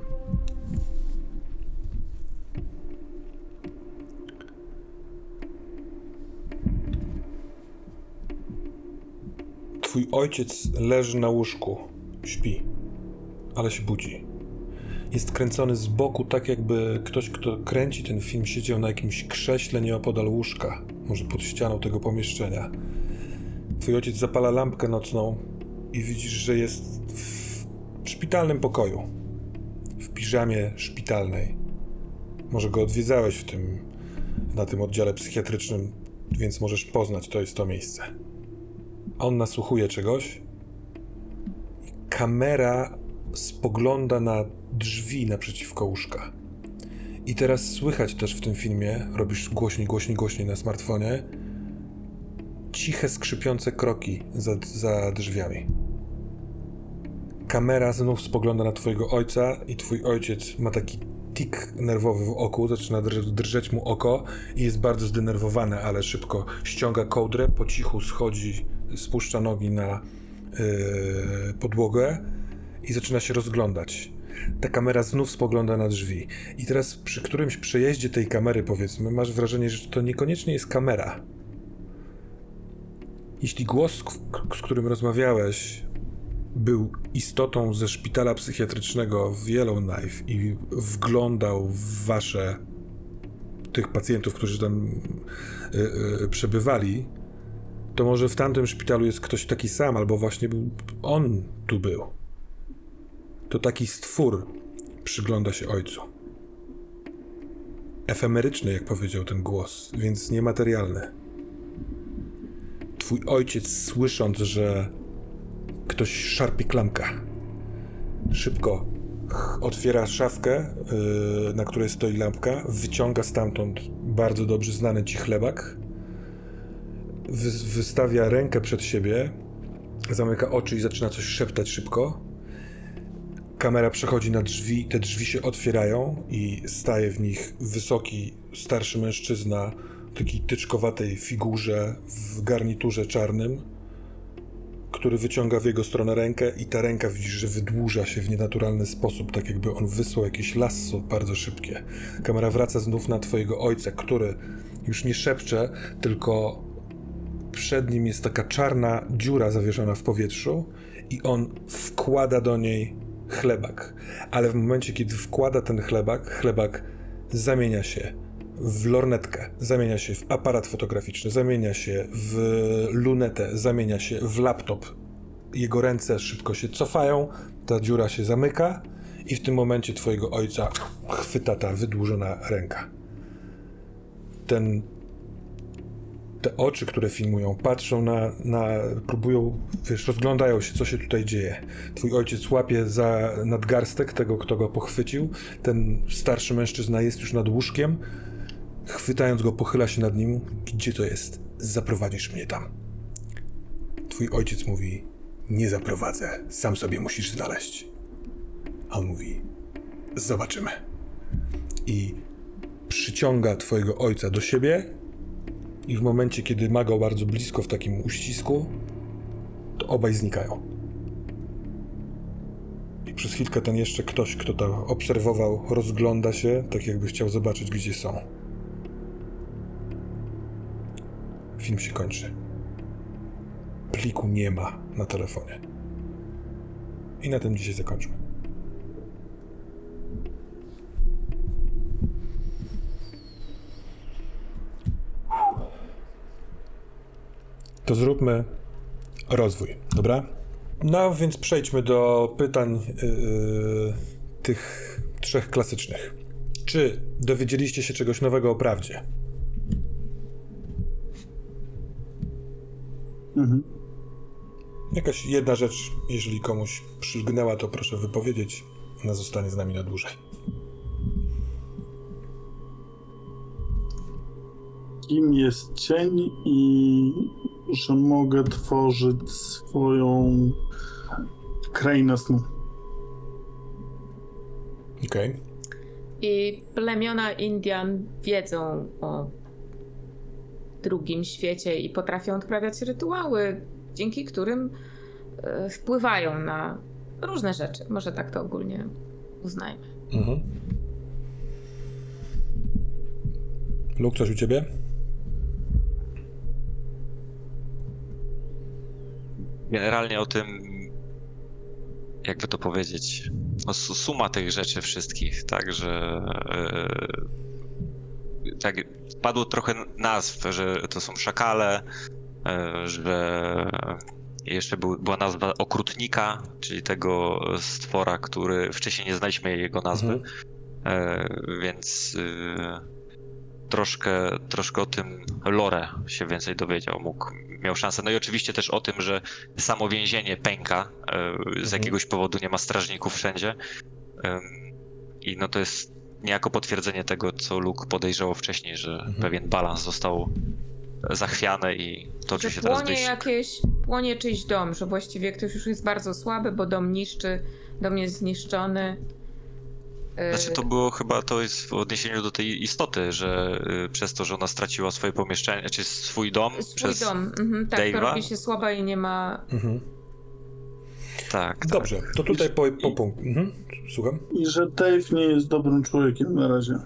twój ojciec leży na łóżku, śpi, ale się budzi. Jest kręcony z boku, tak jakby ktoś, kto kręci ten film, siedział na jakimś krześle nieopodal łóżka, może pod ścianą tego pomieszczenia. Twój ojciec zapala lampkę nocną i widzisz, że jest w szpitalnym pokoju. W piżamie szpitalnej. Może go odwiedzałeś w tym, na tym oddziale psychiatrycznym, więc możesz poznać, to jest to miejsce. On nasłuchuje czegoś. Kamera spogląda na drzwi naprzeciwko łóżka. I teraz słychać też w tym filmie, robisz głośniej, głośniej, głośniej na smartfonie, ciche, skrzypiące kroki za, za drzwiami. Kamera znów spogląda na twojego ojca i twój ojciec ma taki tik nerwowy w oku, zaczyna drż- drżeć mu oko i jest bardzo zdenerwowany, ale szybko ściąga kołdrę, po cichu schodzi, spuszcza nogi na yy, podłogę i zaczyna się rozglądać. Ta kamera znów spogląda na drzwi. I teraz przy którymś przejeździe tej kamery, powiedzmy, masz wrażenie, że to niekoniecznie jest kamera. Jeśli głos, z którym rozmawiałeś, był istotą ze szpitala psychiatrycznego w Yellowknife i wglądał w wasze tych pacjentów, którzy tam y, y, przebywali, to może w tamtym szpitalu jest ktoś taki sam, albo właśnie był, on tu był. To taki stwór przygląda się ojcu. Efemeryczny, jak powiedział ten głos, więc niematerialny. Twój ojciec, słysząc, że ktoś szarpie klamkę, szybko otwiera szafkę, yy, na której stoi lampka, wyciąga stamtąd bardzo dobrze znany ci chlebak wy, wystawia rękę przed siebie, zamyka oczy i zaczyna coś szeptać szybko. Kamera przechodzi na drzwi, te drzwi się otwierają i staje w nich wysoki, starszy mężczyzna, takiej tyczkowatej figurze w garniturze czarnym, który wyciąga w jego stronę rękę i ta ręka widzisz, że wydłuża się w nienaturalny sposób, tak jakby on wysłał jakieś lasso bardzo szybkie. Kamera wraca znów na twojego ojca, który już nie szepcze, tylko przed nim jest taka czarna dziura zawieszona w powietrzu i on wkłada do niej chlebak. Ale w momencie, kiedy wkłada ten chlebak, chlebak zamienia się w lornetkę, zamienia się w aparat fotograficzny, zamienia się w lunetę, zamienia się w laptop. Jego ręce szybko się cofają, ta dziura się zamyka i w tym momencie twojego ojca chwyta ta wydłużona ręka. Ten te oczy, które filmują, patrzą na, na, próbują, wiesz, rozglądają się, co się tutaj dzieje. Twój ojciec łapie za nadgarstek tego, kto go pochwycił. Ten starszy mężczyzna jest już nad łóżkiem. Chwytając go, pochyla się nad nim. Gdzie to jest? Zaprowadzisz mnie tam. Twój ojciec mówi, nie zaprowadzę, sam sobie musisz znaleźć. A on mówi, zobaczymy. I przyciąga twojego ojca do siebie i w momencie, kiedy ma go bardzo blisko w takim uścisku, to obaj znikają. I przez chwilkę ten jeszcze ktoś, kto to obserwował, rozgląda się, tak jakby chciał zobaczyć, gdzie są. Film się kończy. Pliku nie ma na telefonie. I na tym dzisiaj zakończmy. To zróbmy rozwój, dobra? No więc przejdźmy do pytań yy, tych trzech klasycznych. Czy dowiedzieliście się czegoś nowego o prawdzie?
Mhm.
Jakaś jedna rzecz, jeżeli komuś przylgnęła, to proszę wypowiedzieć. Ona zostanie z nami na dłużej.
Kim jest cień i że mogę tworzyć swoją krainę snu.
Okej.
I plemiona Indian wiedzą o drugim świecie i potrafią odprawiać rytuały, dzięki którym e, wpływają na różne rzeczy. Może tak to ogólnie uznajmy.
Mhm. Luke, coś u ciebie?
Generalnie o tym, jakby to powiedzieć, no, su- suma tych rzeczy wszystkich, tak, że e, tak, padło trochę nazw, że to są szakale, e, że jeszcze był, była nazwa okrutnika, czyli tego stwora, który wcześniej nie znaliśmy jego nazwy,
Mhm.
e, więc e, troszkę, troszkę o tym Lore się więcej dowiedział, mógł, miał szansę. No i oczywiście też o tym, że samo więzienie pęka, e, z jakiegoś powodu nie ma strażników wszędzie. I no to jest niejako potwierdzenie tego, co Luke podejrzewał wcześniej, że pewien balans został zachwiany i toczy
Że
się teraz
płonie
wyścig.
jakieś, płonie czyjś dom, że właściwie ktoś już jest bardzo słaby, bo dom niszczy, dom jest zniszczony.
Znaczy to było chyba to jest w odniesieniu do tej istoty, że y, przez to, że ona straciła swoje pomieszczenie, czy swój dom
Swój
przez
dom, mhm, tak, to
Dave'a?
robi się słaba i nie ma...
Mhm.
tak, tak.
Dobrze, to tutaj po, po punkt. Mhm. Słucham?
I że Dave nie jest dobrym człowiekiem na razie.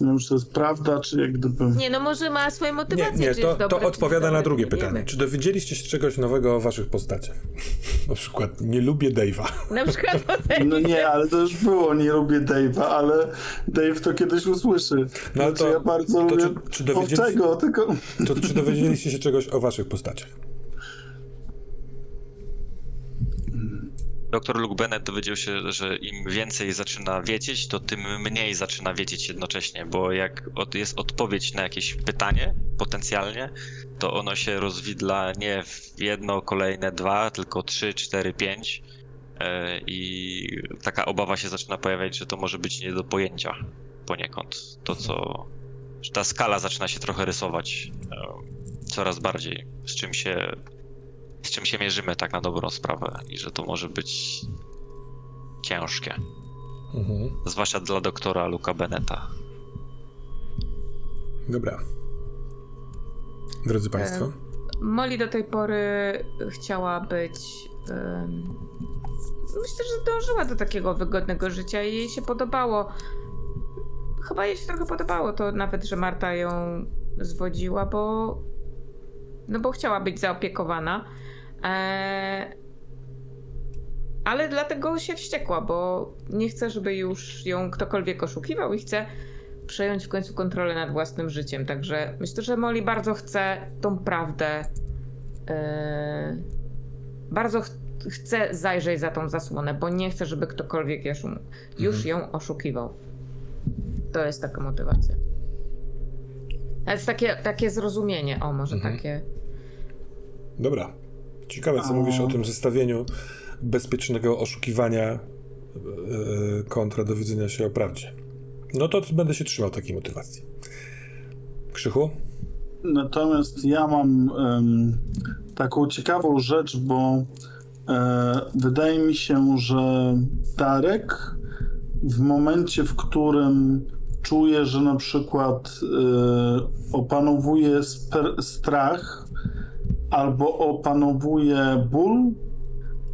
Nie wiem, czy to jest prawda, czy jak gdyby...
Nie, no może ma swoje
Nie,
motywacje,
nie,
czy
to,
jest
to odpowiada
nie
na drugie
nie
pytanie.
wiemy.
Czy dowiedzieliście się czegoś nowego o waszych postaciach? Na przykład, nie lubię Dave'a.
Na przykład.
No nie, ale to już było, nie lubię Dave'a, ale Dave to kiedyś usłyszy.
No ale
znaczy,
to-
ja bardzo
to
lubię
czy- czy dowiedzieliście-
Owczego, tylko...
To czy dowiedzieliście się czegoś o waszych postaciach?
Doktor Luke Bennett dowiedział się, że im więcej zaczyna wiedzieć, to tym mniej zaczyna wiedzieć jednocześnie, bo jak jest odpowiedź na jakieś pytanie potencjalnie, to ono się rozwidla nie w jedno, kolejne dwa, tylko trzy, cztery, pięć. E, I taka obawa się zaczyna pojawiać, że to może być nie do pojęcia poniekąd. To co. ta skala zaczyna się trochę rysować. E, coraz bardziej, z czym się, z czym się mierzymy tak na dobrą sprawę i że to może być ciężkie,
Mhm.
zwłaszcza dla doktora Luka Beneta.
Dobra. Drodzy Państwo,
Molly do tej pory chciała być. myślę, że dążyła do takiego wygodnego życia i jej się podobało. Chyba jej się trochę podobało to nawet, że Marta ją zwodziła, bo. No bo chciała być zaopiekowana. E, ale dlatego się wściekła, bo nie chce, żeby już ją ktokolwiek oszukiwał i chce przejąć w końcu kontrolę nad własnym życiem. Także myślę, że Molly bardzo chce tą prawdę. Yy, bardzo ch- chce zajrzeć za tą zasłonę, bo nie chce, żeby ktokolwiek już, już ją oszukiwał. To jest taka motywacja. To jest takie, takie zrozumienie, o może
Mhm.
takie.
Dobra. Ciekawe, co
A-
mówisz o tym zestawieniu bezpiecznego oszukiwania e, kontra dowiedzenia się o prawdzie. No to będę się trzymał takiej motywacji. Krzychu?
Natomiast ja mam em, taką ciekawą rzecz, bo e, wydaje mi się, że Darek w momencie, w którym czuje, że na przykład e, opanowuje strach albo opanowuje ból,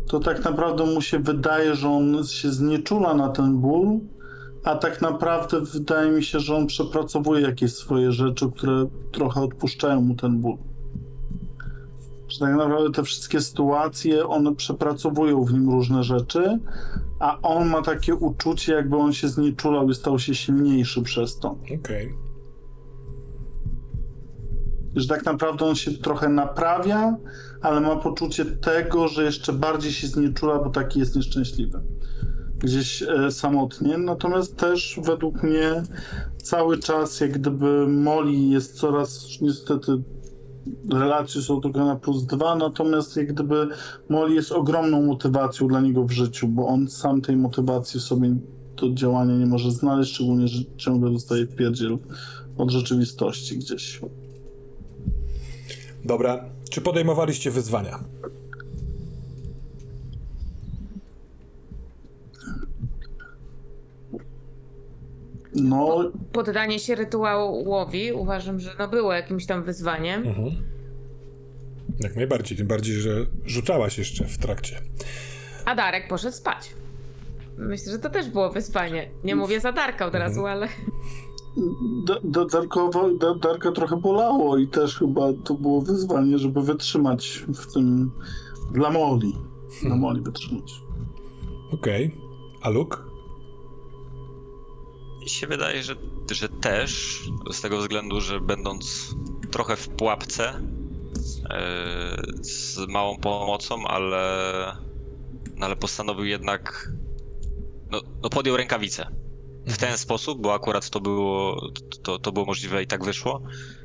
to tak naprawdę mu się wydaje, że on się znieczula na ten ból, a tak naprawdę wydaje mi się, że on przepracowuje jakieś swoje rzeczy, które trochę odpuszczają mu ten ból. Że tak naprawdę te wszystkie sytuacje, one przepracowują w nim różne rzeczy, a on ma takie uczucie, jakby on się znieczulał i stał się silniejszy przez to.
Okej.
Że tak naprawdę on się trochę naprawia, ale ma poczucie tego, że jeszcze bardziej się znieczula, bo taki jest nieszczęśliwy. Gdzieś e, samotnie. Natomiast też według mnie cały czas, jak gdyby Molly jest coraz, niestety relacje są tylko na plus dwa, natomiast jak gdyby Molly jest ogromną motywacją dla niego w życiu, bo on sam tej motywacji sobie do działania nie może znaleźć, szczególnie, że ciągle dostaje pierdziel od rzeczywistości gdzieś.
Dobra. Czy podejmowaliście wyzwania?
No,
Poddanie się rytuałowi uważam, że no było jakimś tam wyzwaniem.
Mhm. Jak najbardziej. Tym bardziej, że rzucałaś jeszcze w trakcie.
A Darek poszedł spać. Myślę, że to też było wyzwanie. Nie mówię za Darka od razu, ale.
Da- da- Darkowo, da- Darka trochę bolało i też chyba to było wyzwanie, żeby wytrzymać w tym dla Moli. Dla Moli wytrzymać.
Okej. A Luke?
Mi się wydaje, że, że też, z tego względu, że będąc trochę w pułapce e, z małą pomocą, ale, no ale postanowił jednak, no, no podjął rękawice. W ten sposób, bo akurat to było, to, to było możliwe i tak wyszło,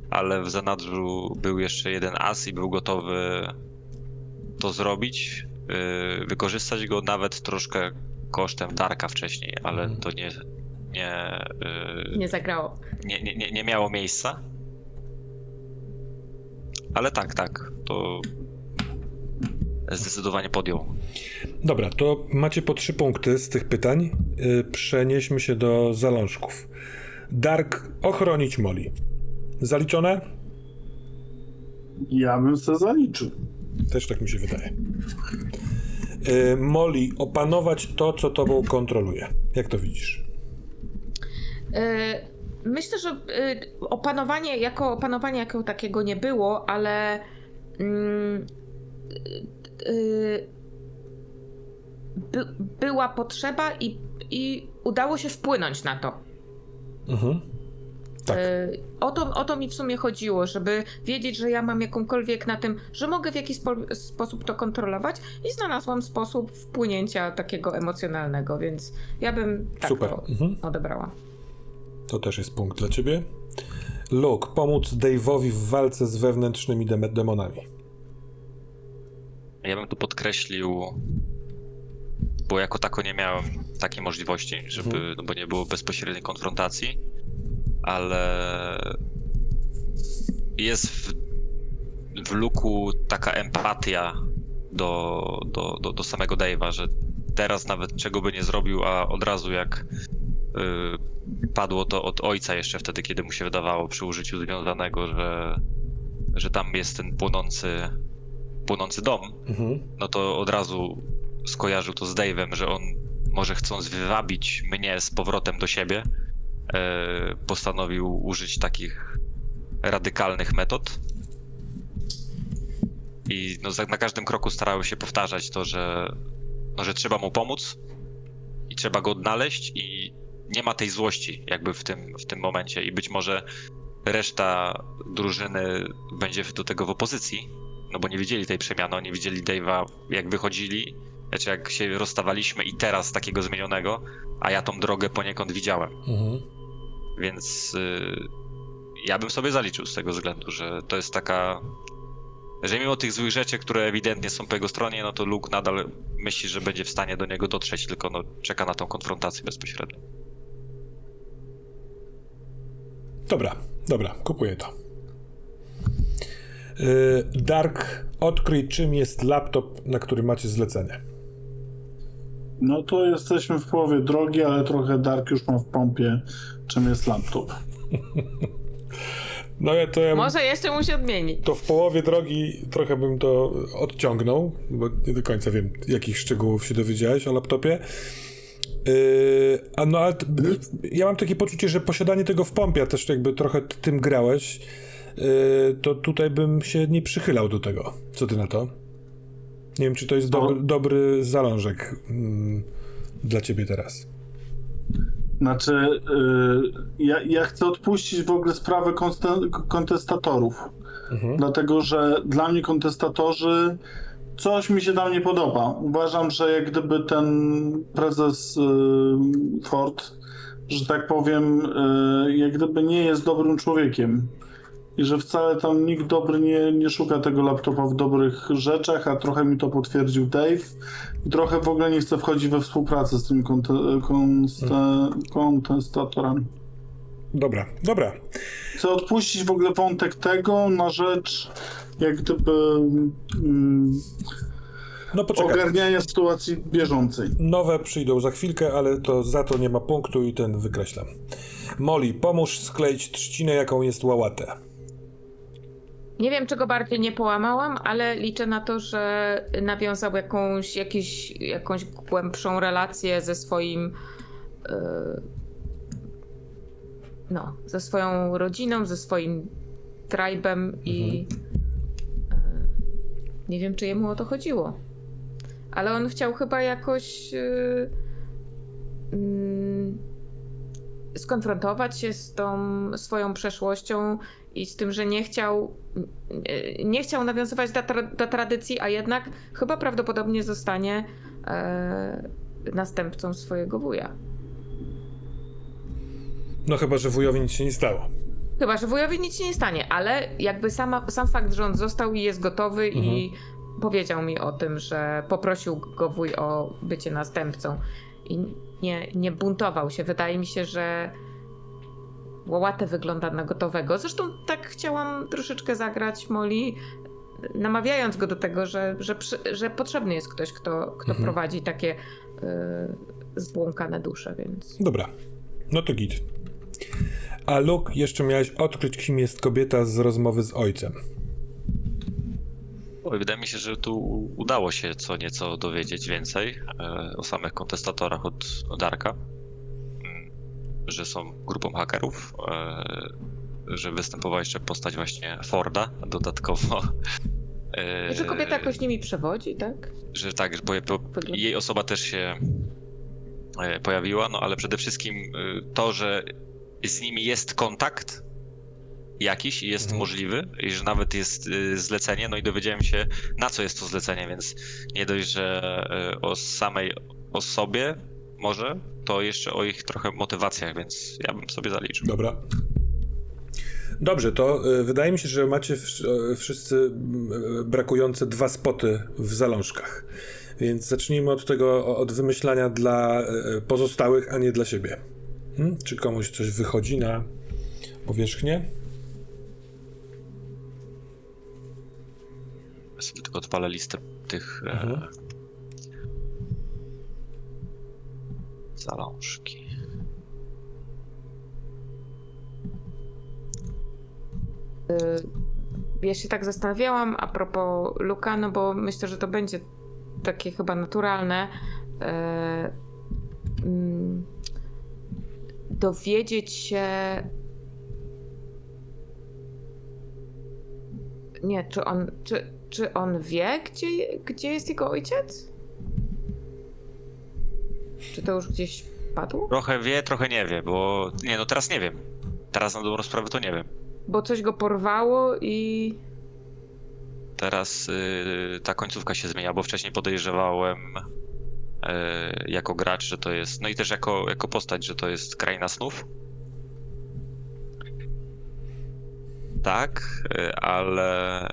ale w zanadrzu był jeszcze jeden as i był gotowy to zrobić, e, wykorzystać go nawet troszkę kosztem Darka wcześniej, ale
Mhm.
to nie, nie, y,
Nie zagrało.
nie, nie, nie, nie miało miejsca. Ale tak, tak, to zdecydowanie podjął.
Dobra, to macie po trzy punkty z tych pytań. Yy, przenieśmy się do zalążków. Dark, ochronić Molly. Zaliczone?
Ja bym se zaliczył.
Też tak mi się wydaje. Yy, Molly, opanować to, co tobą kontroluje. Jak to widzisz?
Y, Myślę, że y, opanowanie jako opanowanie jako takiego nie było, ale mm, y, y, by, była potrzeba i, i udało się wpłynąć na to.
Mhm. Tak.
Y, O to, o to mi w sumie chodziło, żeby wiedzieć, że ja mam jakąkolwiek na tym, że mogę w jakiś spo, sposób to kontrolować i znalazłam sposób wpłynięcia takiego emocjonalnego, więc ja bym tak
Super.
to
Mhm.
odebrała.
To też jest punkt dla ciebie. Luke, pomóc Dave'owi w walce z wewnętrznymi dem- demonami.
Ja bym tu podkreślił, bo jako tako nie miałem takiej możliwości, żeby,
Mhm.
no bo nie było bezpośredniej konfrontacji, ale jest w w luku taka empatia do, do, do, do samego Dave'a, że teraz nawet czego by nie zrobił, a od razu jak y, padło to od ojca jeszcze wtedy, kiedy mu się wydawało przy użyciu związanego, że, że tam jest ten płonący, płonący dom,
Mhm.
no to od razu skojarzył to z Dave'em, że on może chcąc wywabić mnie z powrotem do siebie, e, postanowił użyć takich radykalnych metod. I no, na każdym kroku starał się powtarzać to, że, no, że trzeba mu pomóc i trzeba go odnaleźć i nie ma tej złości jakby w tym, w tym momencie i być może reszta drużyny będzie do tego w opozycji, no bo nie widzieli tej przemiany, oni widzieli Dave'a jak wychodzili, znaczy jak się rozstawaliśmy i teraz takiego zmienionego, a ja tą drogę poniekąd widziałem,
Mhm.
więc y, ja bym sobie zaliczył z tego względu, że to jest taka, że mimo tych złych rzeczy, które ewidentnie są po jego stronie, no to Luke nadal myśli, że będzie w stanie do niego dotrzeć, tylko no czeka na tą konfrontację bezpośrednią.
Dobra, dobra, kupuję to. Yy, Dark, odkryj czym jest laptop, na który macie zlecenie.
No to jesteśmy w połowie drogi, ale trochę Dark już ma w pompie, czym jest laptop.
No ja to ja
Może jeszcze musi odmienić.
to w połowie drogi trochę bym to odciągnął, bo nie do końca wiem, jakich szczegółów się dowiedziałeś o laptopie. Yy, a no ale t- ja mam takie poczucie, że posiadanie tego w pompie, a też jakby trochę t- tym grałeś, yy, to tutaj bym się nie przychylał do tego. Co ty na to? Nie wiem, czy to jest dobry, dobry zalążek mm, dla ciebie teraz.
Znaczy, yy, ja, ja chcę odpuścić w ogóle sprawę kontestatorów.
Mhm.
Dlatego, że dla mnie kontestatorzy coś mi się tam nie podoba. Uważam, że jak gdyby ten prezes yy, Ford, że tak powiem, yy, jak gdyby nie jest dobrym człowiekiem. I że wcale tam nikt dobry nie, nie szuka tego laptopa w dobrych rzeczach, a trochę mi to potwierdził Dave. I trochę w ogóle nie chcę wchodzić we współpracę z tymi kontestatorami.
Dobra, dobra.
Chcę odpuścić w ogóle wątek tego na rzecz jak gdyby mm,
No poczekaj.
ogarniania sytuacji bieżącej.
Nowe przyjdą za chwilkę, ale to za to nie ma punktu i ten wykreślam. Molly, pomóż skleić trzcinę, jaką jest łałatę.
Nie wiem, czego bardziej nie połamałam, ale liczę na to, że nawiązał jakąś, jakiś, jakąś głębszą relację ze swoim. e, no, ze swoją rodziną, ze swoim tribem i. e, nie wiem, czy jemu o to chodziło. Ale on chciał chyba jakoś. e, mm, skonfrontować się z tą swoją przeszłością i z tym, że nie chciał nie- chciał nawiązywać do, tra- do tradycji, a jednak chyba prawdopodobnie zostanie e, następcą swojego wuja.
No chyba, że wujowi nic się nie stało.
Chyba, że wujowi nic się nie stanie, ale jakby sama, sam fakt, że on został i jest gotowy i powiedział mi o tym, że poprosił go wuj o bycie następcą i nie, nie buntował się. Wydaje mi się, że Łałatę wygląda na gotowego. Zresztą tak chciałam troszeczkę zagrać Molly, namawiając go do tego, że, że, że potrzebny jest ktoś, kto, kto
Mhm.
prowadzi takie y, zbłąkane dusze, więc...
Dobra, no to git. A Luke, jeszcze miałeś odkryć, kim jest kobieta z rozmowy z ojcem.
Oj, wydaje mi się, że tu udało się co nieco dowiedzieć więcej e, o samych kontestatorach od, od Darka. Że są grupą hakerów, e, że występowała jeszcze postać właśnie Forda dodatkowo. E,
Że kobieta jakoś nimi przewodzi, tak?
że tak, że jej osoba też się e, pojawiła, no ale przede wszystkim to, że z nimi jest kontakt jakiś i jest
Mhm.
możliwy i że nawet jest zlecenie, no i dowiedziałem się na co jest to zlecenie, więc nie dość, że o samej osobie może, to jeszcze o ich trochę motywacjach, więc ja bym sobie zaliczył.
Dobra. Dobrze, to y, wydaje mi się, że macie y, wszyscy y, brakujące dwa spoty w zalążkach. Więc zacznijmy od tego, od wymyślania dla pozostałych, a nie dla siebie. Hmm? Czy komuś coś wychodzi na powierzchnię?
Ja sobie tylko odpalę listę tych e,
Mhm.
Zalążki.
Ja się tak zastanawiałam a propos Luka, no bo myślę, że to będzie takie chyba naturalne. E, mm, dowiedzieć się. Nie, czy on, czy, czy on wie, gdzie, gdzie jest jego ojciec? Czy to już gdzieś padło?
Trochę wie, trochę nie wie, bo nie, no teraz nie wiem. Teraz na dobrą sprawę to nie wiem.
Bo coś go porwało i.
Teraz y, ta końcówka się zmienia, bo wcześniej podejrzewałem y, jako gracz, że to jest, no i też jako, jako postać, że to jest kraina snów. Tak, y, ale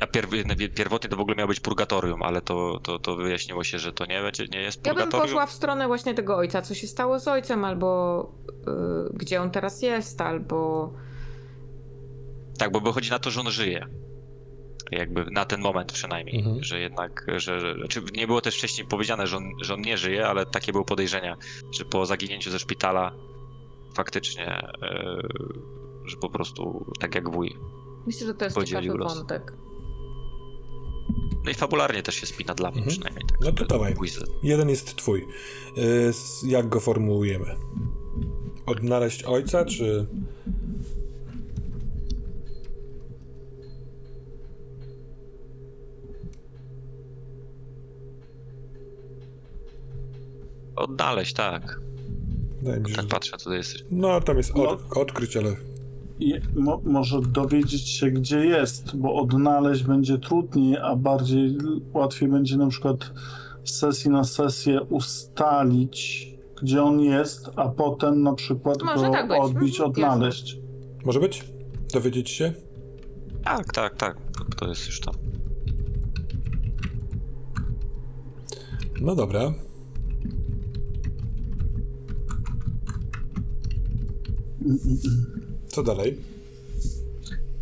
a pierw, pierwotnie to w ogóle miało być purgatorium, ale to, to, to wyjaśniło się, że to nie, będzie, nie jest
Ja bym
purgatorium.
poszła w stronę właśnie tego ojca. Co się stało z ojcem, albo y, gdzie on teraz jest, albo.
Tak, bo wychodzi na to, że on żyje. Jakby na ten moment przynajmniej,
Mhm.
że jednak, że, że znaczy nie było też wcześniej powiedziane, że on, że on nie żyje, ale takie były podejrzenia, że po zaginięciu ze szpitala faktycznie, e, że po prostu tak jak wuj.
Myślę, że to jest ciekawy
los.
wątek.
No i fabularnie też się spina dla mnie
Mhm.
przynajmniej. Tak,
No to dawaj. Jeden jest twój. Y, Jak go formułujemy? Odnaleźć ojca, czy...
Odnaleźć, tak.
Wydaje mi się,
Tak
że...
patrzę, tutaj jest.
No, tam jest od, odkryć, ale...
I mo, może dowiedzieć się, gdzie jest, bo odnaleźć będzie trudniej, a bardziej łatwiej będzie na przykład z sesji na sesję ustalić, gdzie on jest, a potem na przykład
Może
go
tak
odbić,
Mhm,
odnaleźć.
Może być? Dowiedzieć się?
Tak, tak, tak. To, to jest już tam.
No dobra. Co dalej?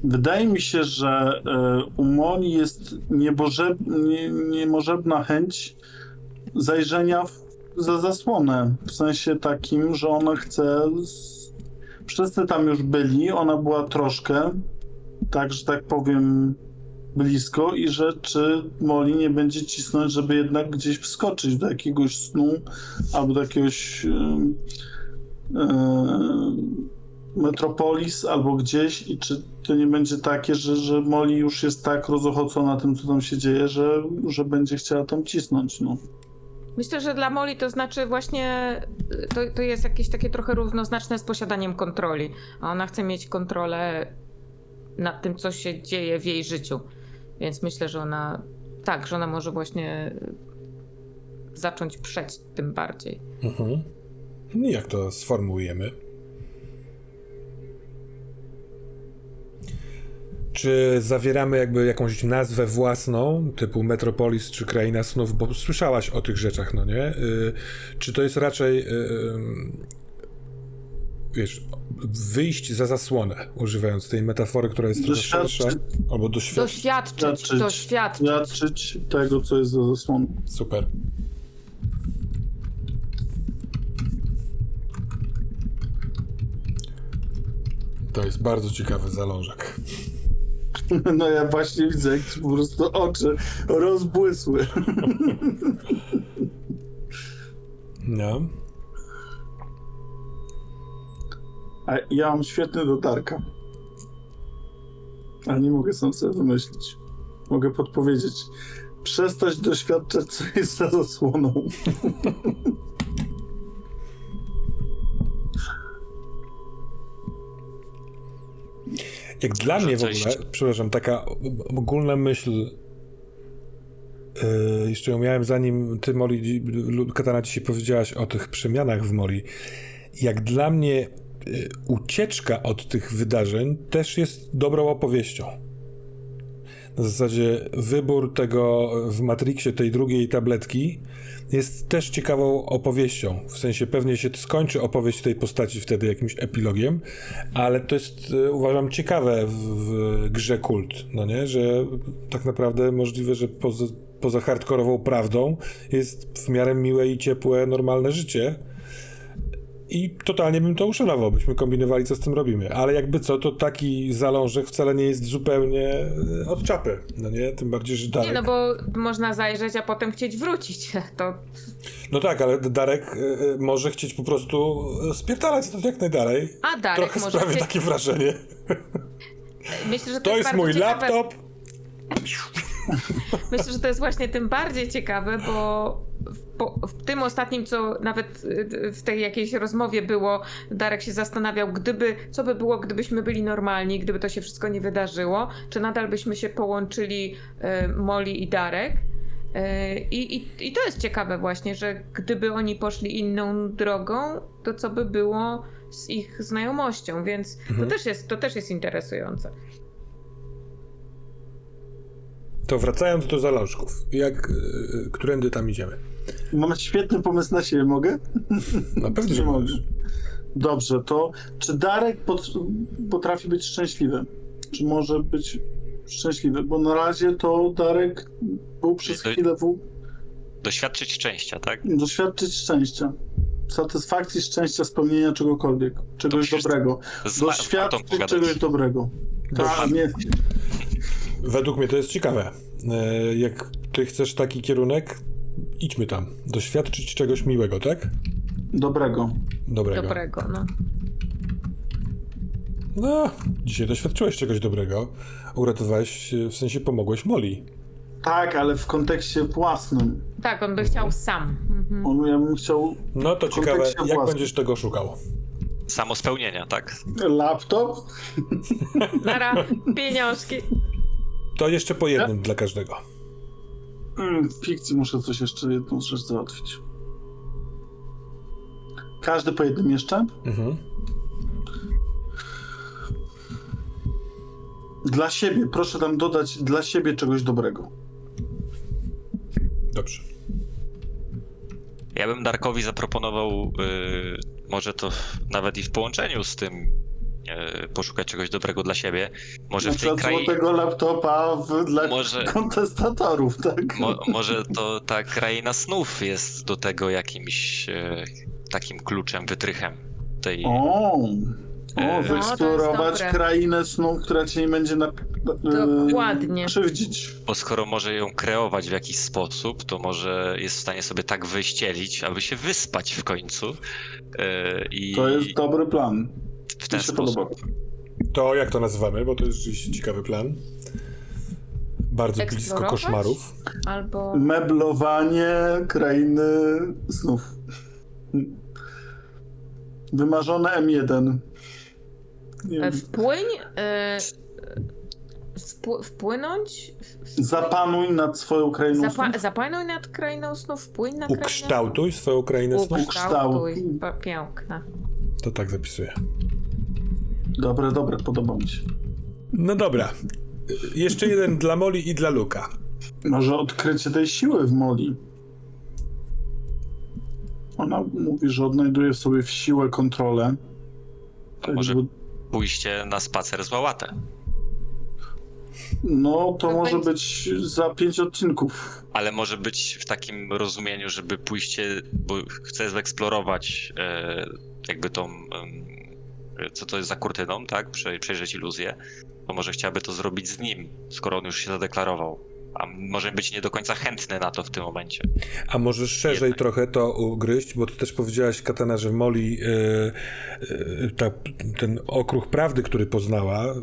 Wydaje mi się, że e, u Moni jest niebożeb, nie, niemożebna chęć zajrzenia w, za zasłonę. W sensie takim, że ona chce. Z... Wszyscy tam już byli, ona była troszkę, tak, że tak powiem, blisko, i że czy Moli nie będzie cisnąć, żeby jednak gdzieś wskoczyć do jakiegoś snu albo do jakiegoś. em, em, Metropolis albo gdzieś i czy to nie będzie takie, że, że Molly już jest tak rozochocona tym, co tam się dzieje, że, że będzie chciała tam cisnąć, no.
Myślę, że dla Moli to znaczy właśnie. y, To, to jest jakieś takie trochę równoznaczne z posiadaniem kontroli. A ona chce mieć kontrolę nad tym, co się dzieje w jej życiu. Więc myślę, że ona. Tak, że ona może właśnie y, zacząć przeć tym bardziej.
Mhm. No jak to sformułujemy? Czy zawieramy jakby jakąś nazwę własną, typu Metropolis czy Kraina Snów, bo słyszałaś o tych rzeczach, no nie? Y, czy to jest raczej, y, y, wiesz, wyjść za zasłonę, używając tej metafory, która jest trochę szersza, albo doświadczyć.
Doświadczyć,
Doświadczyć.
doświadczyć.
Świadczyć tego, co jest za zasłoną.
Super. To jest bardzo ciekawy zalążek.
No ja właśnie widzę, jak ci po prostu oczy rozbłysły.
No.
A ja mam świetny dotarka. Ale nie mogę sam sobie wymyślić. Mogę podpowiedzieć. Przestać doświadczać, co jest za zasłoną.
Jak dla mnie w ogóle, przepraszam, taka ogólna myśl, yy, jeszcze ją miałem zanim ty, Moli, Katana, dzisiaj powiedziałaś o tych przemianach w Moli. Jak dla mnie yy, ucieczka od tych wydarzeń też jest dobrą opowieścią. Na zasadzie wybór tego w Matrixie, tej drugiej tabletki jest też ciekawą opowieścią. W sensie pewnie się skończy opowieść tej postaci wtedy jakimś epilogiem, ale to jest e, uważam ciekawe w, w grze kult, no nie? Że tak naprawdę możliwe, że poza, poza hardkorową prawdą jest w miarę miłe i ciepłe, normalne życie. I totalnie bym to uszanował, byśmy kombinowali, co z tym robimy. Ale jakby co, to taki zalążek wcale nie jest zupełnie e, od czapy. No nie? Tym bardziej, że Darek...
Nie, no bo można zajrzeć, a potem chcieć wrócić. To
No tak, ale Darek e, e, może chcieć po prostu spierdalać to jak najdalej.
A Darek
Trochę
może
sprawia
chcieć-
takie wrażenie.
myślę, że to,
To jest
bardzo
mój
ciekawe.
laptop.
Myślę, że to jest właśnie tym bardziej ciekawe, bo w, tym ostatnim, co nawet y, w tej jakiejś rozmowie było, Darek się zastanawiał, gdyby, co by było, gdybyśmy byli normalni, gdyby to się wszystko nie wydarzyło, czy nadal byśmy się połączyli y, Molly i Darek. Y, I, i, I to jest ciekawe właśnie, że gdyby oni poszli inną drogą, to co by było z ich znajomością, więc to, też jest, to też jest interesujące.
To wracając do zalążków. Jak, e, którędy tam idziemy?
Mam świetny pomysł na siebie, mogę?
No pewnie, że możesz.
Dobrze, to czy Darek pot, potrafi być szczęśliwy? Czy może być szczęśliwy? Bo na razie to Darek był przez
Czyli-
chwilę w,
Doświadczyć szczęścia, tak?
doświadczyć szczęścia. Satysfakcji, szczęścia, spełnienia czegokolwiek. Czegoś dobrego. Doświadczyć czegoś dobrego. Tak, nie,
Według mnie to jest ciekawe. E, Jak ty chcesz taki kierunek, idźmy tam. Doświadczyć czegoś miłego, tak?
dobrego.
Dobrego.
Dobrego, no.
No, dzisiaj doświadczyłeś czegoś dobrego. Uratowałeś, w sensie pomogłeś Moli.
Tak, ale w kontekście własnym.
Tak, on by chciał sam. Mhm.
On, ja bym chciał
No to ciekawe, jak
własnym.
będziesz tego szukał?
Samo spełnienia, tak?
laptop.
Nara, pieniążki.
To jeszcze po jednym dla każdego.
Mm, W fikcji muszę coś jeszcze, jedną rzecz załatwić. Każdy po jednym jeszcze?
Mhm.
Dla siebie, proszę tam dodać dla siebie czegoś dobrego.
Dobrze.
Ja bym Darkowi zaproponował, y, może to nawet i w połączeniu z tym, poszukać czegoś dobrego dla siebie. Może
Na
w tej krainie.
złotego laptopa w, dla
Może-
kontestatorów, tak?
Mo, może to ta kraina snów jest do tego jakimś e, takim kluczem, wytrychem tej.
O, o
E,
wyeksplorować
dobre.
krainę snów, która cię nie będzie na, e,
Dokładnie.
krzywdzić.
Bo skoro może ją kreować w jakiś sposób, to może jest w stanie sobie tak wyścielić, aby się wyspać w końcu. E, I
To jest dobry plan.
W ten sposób.
To jak to nazywamy, bo to jest rzeczywiście ciekawy plan. Bardzo blisko koszmarów.
Albo.
Meblowanie krainy snów. Wymarzone M1. Nie
E. Wpłyń. E, wpł- wpłynąć.
Zapanuj nad swoją krainą
Zapa-
snów.
zapanuj nad krainą snów, wpłyń na krainę
Ukształtuj swoją krainę
snów. Ukształtuj. Piękna.
To tak zapisuję.
Dobre, dobre, podoba mi się.
No dobra. Jeszcze jeden dla Moli i dla Luka.
Może odkrycie tej siły w Moli. Ona mówi, że odnajduje w sobie w siłę kontrolę. Tak
może-
jakby-
Pójście na spacer z Łałatę.
No, to może
będzie-
być za pięć odcinków.
Ale może być w takim rozumieniu, żeby pójście, bo chcę zeksplorować e, jakby tą, em, co to jest za kurtyną, tak? Prze, przejrzeć iluzję. To może chciałaby to zrobić z nim, skoro on już się zadeklarował. A może być nie do końca chętny na to w tym momencie.
A możesz szerzej
Jednak.
trochę to ugryźć, bo ty też powiedziałaś, Katana, że Moli e, e, ta, ten okruch prawdy, który poznała, e,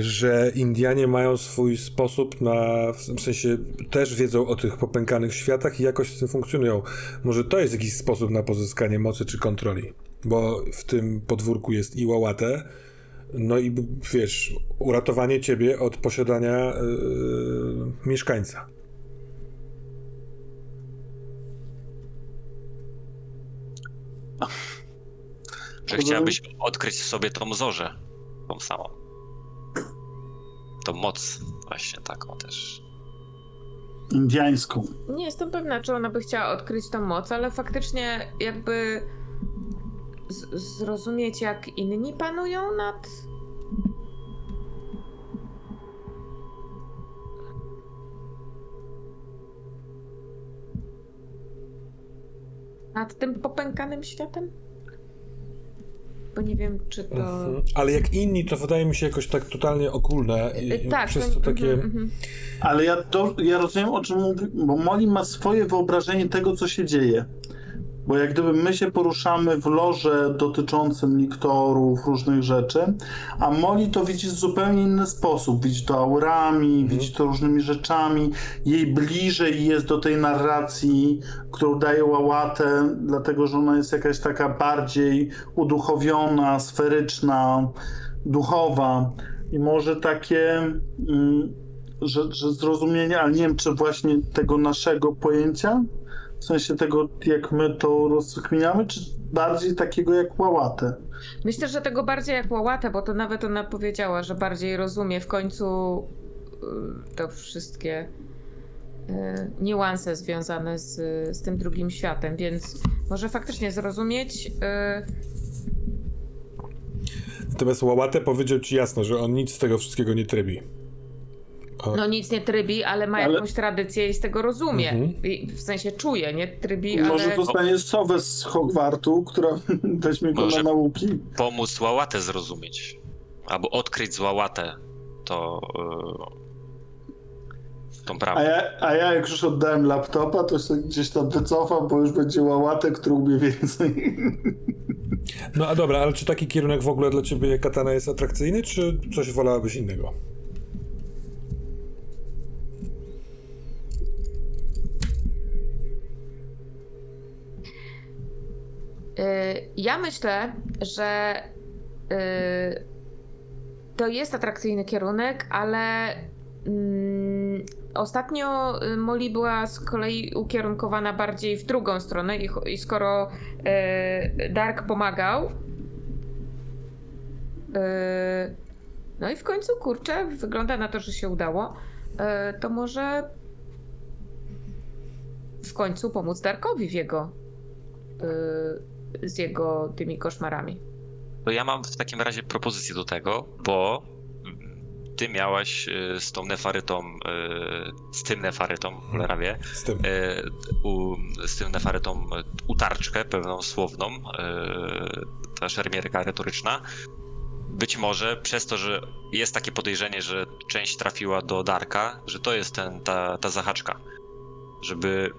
że Indianie mają swój sposób na, w sensie też wiedzą o tych popękanych światach i jakoś z tym funkcjonują. Może to jest jakiś sposób na pozyskanie mocy czy kontroli, bo w tym podwórku jest i no i wiesz, uratowanie ciebie od posiadania e, mieszkańca.
Że chciałabyś odkryć w sobie tą zorzę, tą samą. Tą moc właśnie taką też.
Indiańską.
Nie jestem pewna, czy ona by chciała odkryć tą moc, ale faktycznie jakby zrozumieć, jak inni panują nad. nad tym popękanym światem? Bo nie wiem, czy to.
Mhm. Ale jak inni, to wydaje mi się jakoś tak totalnie ogólne. I,
Y,
i
tak,
przez
to-
takie.
mhm, mhm.
Ale ja, do, ja rozumiem, o czym mówi, bo Molly ma swoje wyobrażenie tego, co się dzieje. Bo jak gdyby my się poruszamy w loże dotyczącym liktorów, różnych rzeczy, a Molly to widzi w zupełnie inny sposób. Widzi to aurami, widzi to różnymi rzeczami. Jej bliżej jest do tej narracji, którą daje Łałatę, dlatego że ona jest jakaś taka bardziej uduchowiona, sferyczna, duchowa. I może takie... Mm, że, że zrozumienie, ale nie wiem, czy właśnie tego naszego pojęcia, w sensie tego, jak my to rozkminiamy, czy bardziej takiego jak łałatę.
Myślę, że tego bardziej jak łałatę, bo to nawet ona powiedziała, że bardziej rozumie w końcu y, to wszystkie y, niuanse związane z, z tym drugim światem, więc może faktycznie zrozumieć. y,
Natomiast Łałatę powiedział ci jasno, że on nic z tego wszystkiego nie trybi.
No nic nie trybi, ale ma
Ale-
jakąś tradycję i z tego rozumie.
Mhm.
I w sensie czuje, nie trybi,
Może
ale...
dostanie sowę z Hogwartu, która weźmie go
Może-
na nauki.
Pomóc Łałatę zrozumieć. Albo odkryć z Łałatę to... Yy, tą
A
prawdę.
ja, a ja jak już oddałem laptopa, to się gdzieś tam wycofam, bo już będzie łałatę, który umie więcej.
No a dobra, ale czy taki kierunek w ogóle dla ciebie katana jest atrakcyjny, czy coś wolałabyś innego?
Ja myślę, że y, to jest atrakcyjny kierunek, ale mm, ostatnio y, Molly była z kolei ukierunkowana bardziej w drugą stronę i, skoro y, Dark pomagał, y, no i w końcu kurczę, wygląda na to, że się udało, y, to może w końcu pomóc Darkowi w jego y, z jego tymi koszmarami.
To ja mam w takim razie propozycję do tego, bo mm, ty miałaś y, z tą nefarytą, y, z tym nefarytą, cholera wie,
Z tym.
y, u, z tym nefarytą utarczkę pełną słowną, ta szermierka retoryczna. Być może przez to, że jest takie podejrzenie, że część trafiła do Darka, że to jest ten, ta, ta zahaczka. Żeby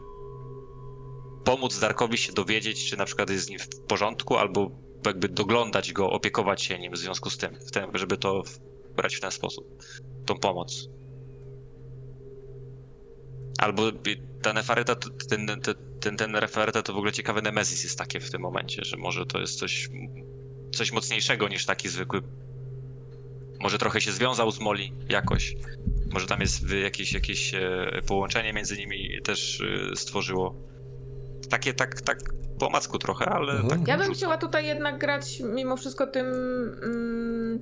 pomóc Darkowi się dowiedzieć, czy na przykład jest z nim w porządku, albo jakby doglądać go, opiekować się nim w związku z tym, w tym żeby to brać w ten sposób, tą pomoc. Albo ta nefaryta, ten, ten, ten, ten nefaryta to w ogóle ciekawy nemezis jest takie w tym momencie, że może to jest coś, coś mocniejszego niż taki zwykły. Może trochę się związał z Moli jakoś. Może tam jest jakieś, jakieś e, połączenie między nimi też y, stworzyło. Takie tak, tak po macku trochę, ale
Mhm.
tak.
Ja bym
rzucam.
chciała tutaj jednak grać mimo wszystko tym, mm,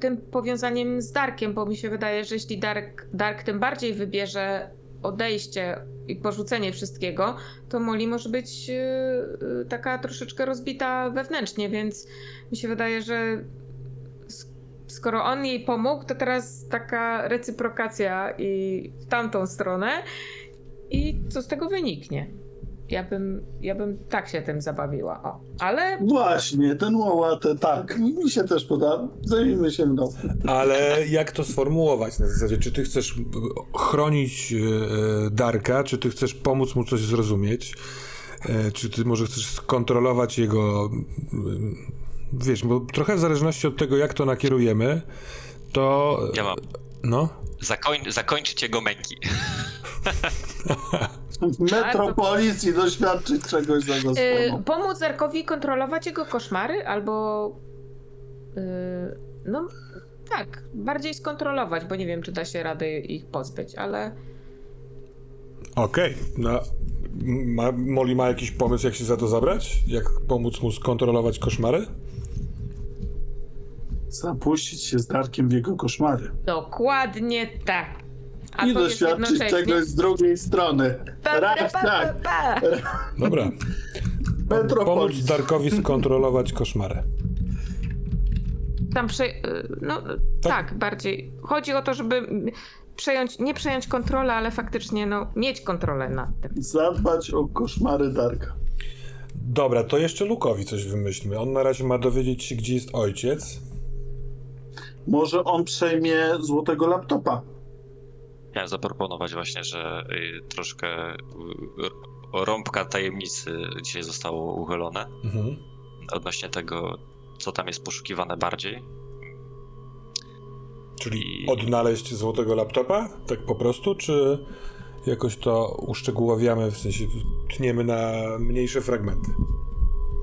tym powiązaniem z Darkiem, bo mi się wydaje, że jeśli Dark, Dark tym bardziej wybierze odejście i porzucenie wszystkiego, to Molly może być yy, taka troszeczkę rozbita wewnętrznie, więc mi się wydaje, że skoro on jej pomógł, to teraz taka recyprokacja i w tamtą stronę i co z tego wyniknie. Ja bym, ja bym tak się tym zabawiła. O. Ale
Właśnie, ten łałatę, tak, mi się też podoba. Zajmijmy się mną.
Ale jak to sformułować na zasadzie? Czy ty chcesz e, chronić e, Darka, czy ty chcesz pomóc mu coś zrozumieć? E, Czy ty może chcesz skontrolować jego. mm, Wiesz, bo trochę w zależności od tego, jak to nakierujemy, to.
Ja mam.
No.
Zakoń, zakończyć jego męki.
W metropolis i doświadczyć czegoś za
y,
zasłoną.
pomóc Darkowi kontrolować jego koszmary, albo. y, no tak, bardziej skontrolować, bo nie wiem, czy da się rady ich pozbyć, ale.
Okej. No. Ma, Molly ma jakiś pomysł, jak się za to zabrać? Jak pomóc mu skontrolować koszmary?
Zapuścić się z Darkiem w jego koszmary.
Dokładnie tak. A
I doświadczyć
jednocześnie...
czegoś z drugiej strony.
Pa, pa,
Raz
pa,
tak.
pa, pa.
Dobra.
Metropolis.
Pomóc Darkowi skontrolować koszmarę.
Tam prze... y, No tak. bardziej. Chodzi o to, żeby mm, przejąć, nie przejąć kontrolę, ale faktycznie no, mieć kontrolę nad tym.
Zadbać o koszmary Darka.
Dobra, to jeszcze Lukowi coś wymyślmy. On na razie ma dowiedzieć się, gdzie jest ojciec.
Może on przejmie złotego laptopa.
Chciałem zaproponować właśnie, że y, troszkę y, rąbka tajemnicy dzisiaj zostało uchylone
Mhm.
odnośnie tego, co tam jest poszukiwane bardziej.
Czyli
I-
odnaleźć złotego laptopa? Tak po prostu? Czy jakoś to uszczegóławiamy, w sensie tniemy na mniejsze fragmenty?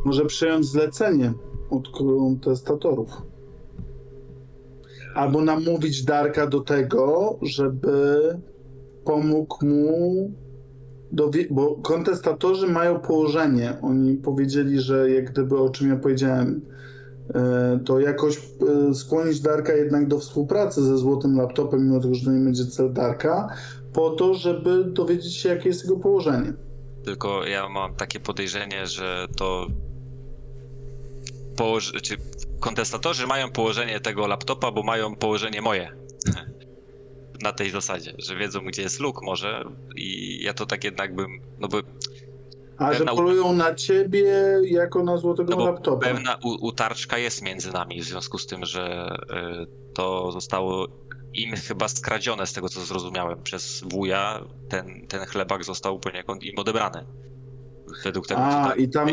Może przejąć zlecenie od kontestatorów. Albo namówić Darka do tego, żeby pomógł mu. Dowie- bo kontestatorzy mają położenie. Oni powiedzieli, że jak gdyby o czym ja powiedziałem, e, to jakoś e, skłonić Darka jednak do współpracy ze złotym laptopem, mimo tego, że to nie będzie cel Darka, po to, żeby dowiedzieć się, jakie jest jego położenie.
Tylko ja mam takie podejrzenie, że to położ... czy kontestatorzy mają położenie tego laptopa, bo mają położenie moje. Na tej zasadzie, że wiedzą gdzie jest luk może i ja to tak jednak bym, no bo,
A że polują na ciebie jako na złotego
no
laptopa.
pewna u, utarczka jest między nami w związku z tym, że y, to zostało im chyba skradzione z tego co zrozumiałem przez wuja, ten, ten chlebak został poniekąd im odebrany. Według tego, co
A,
tam-
i tam.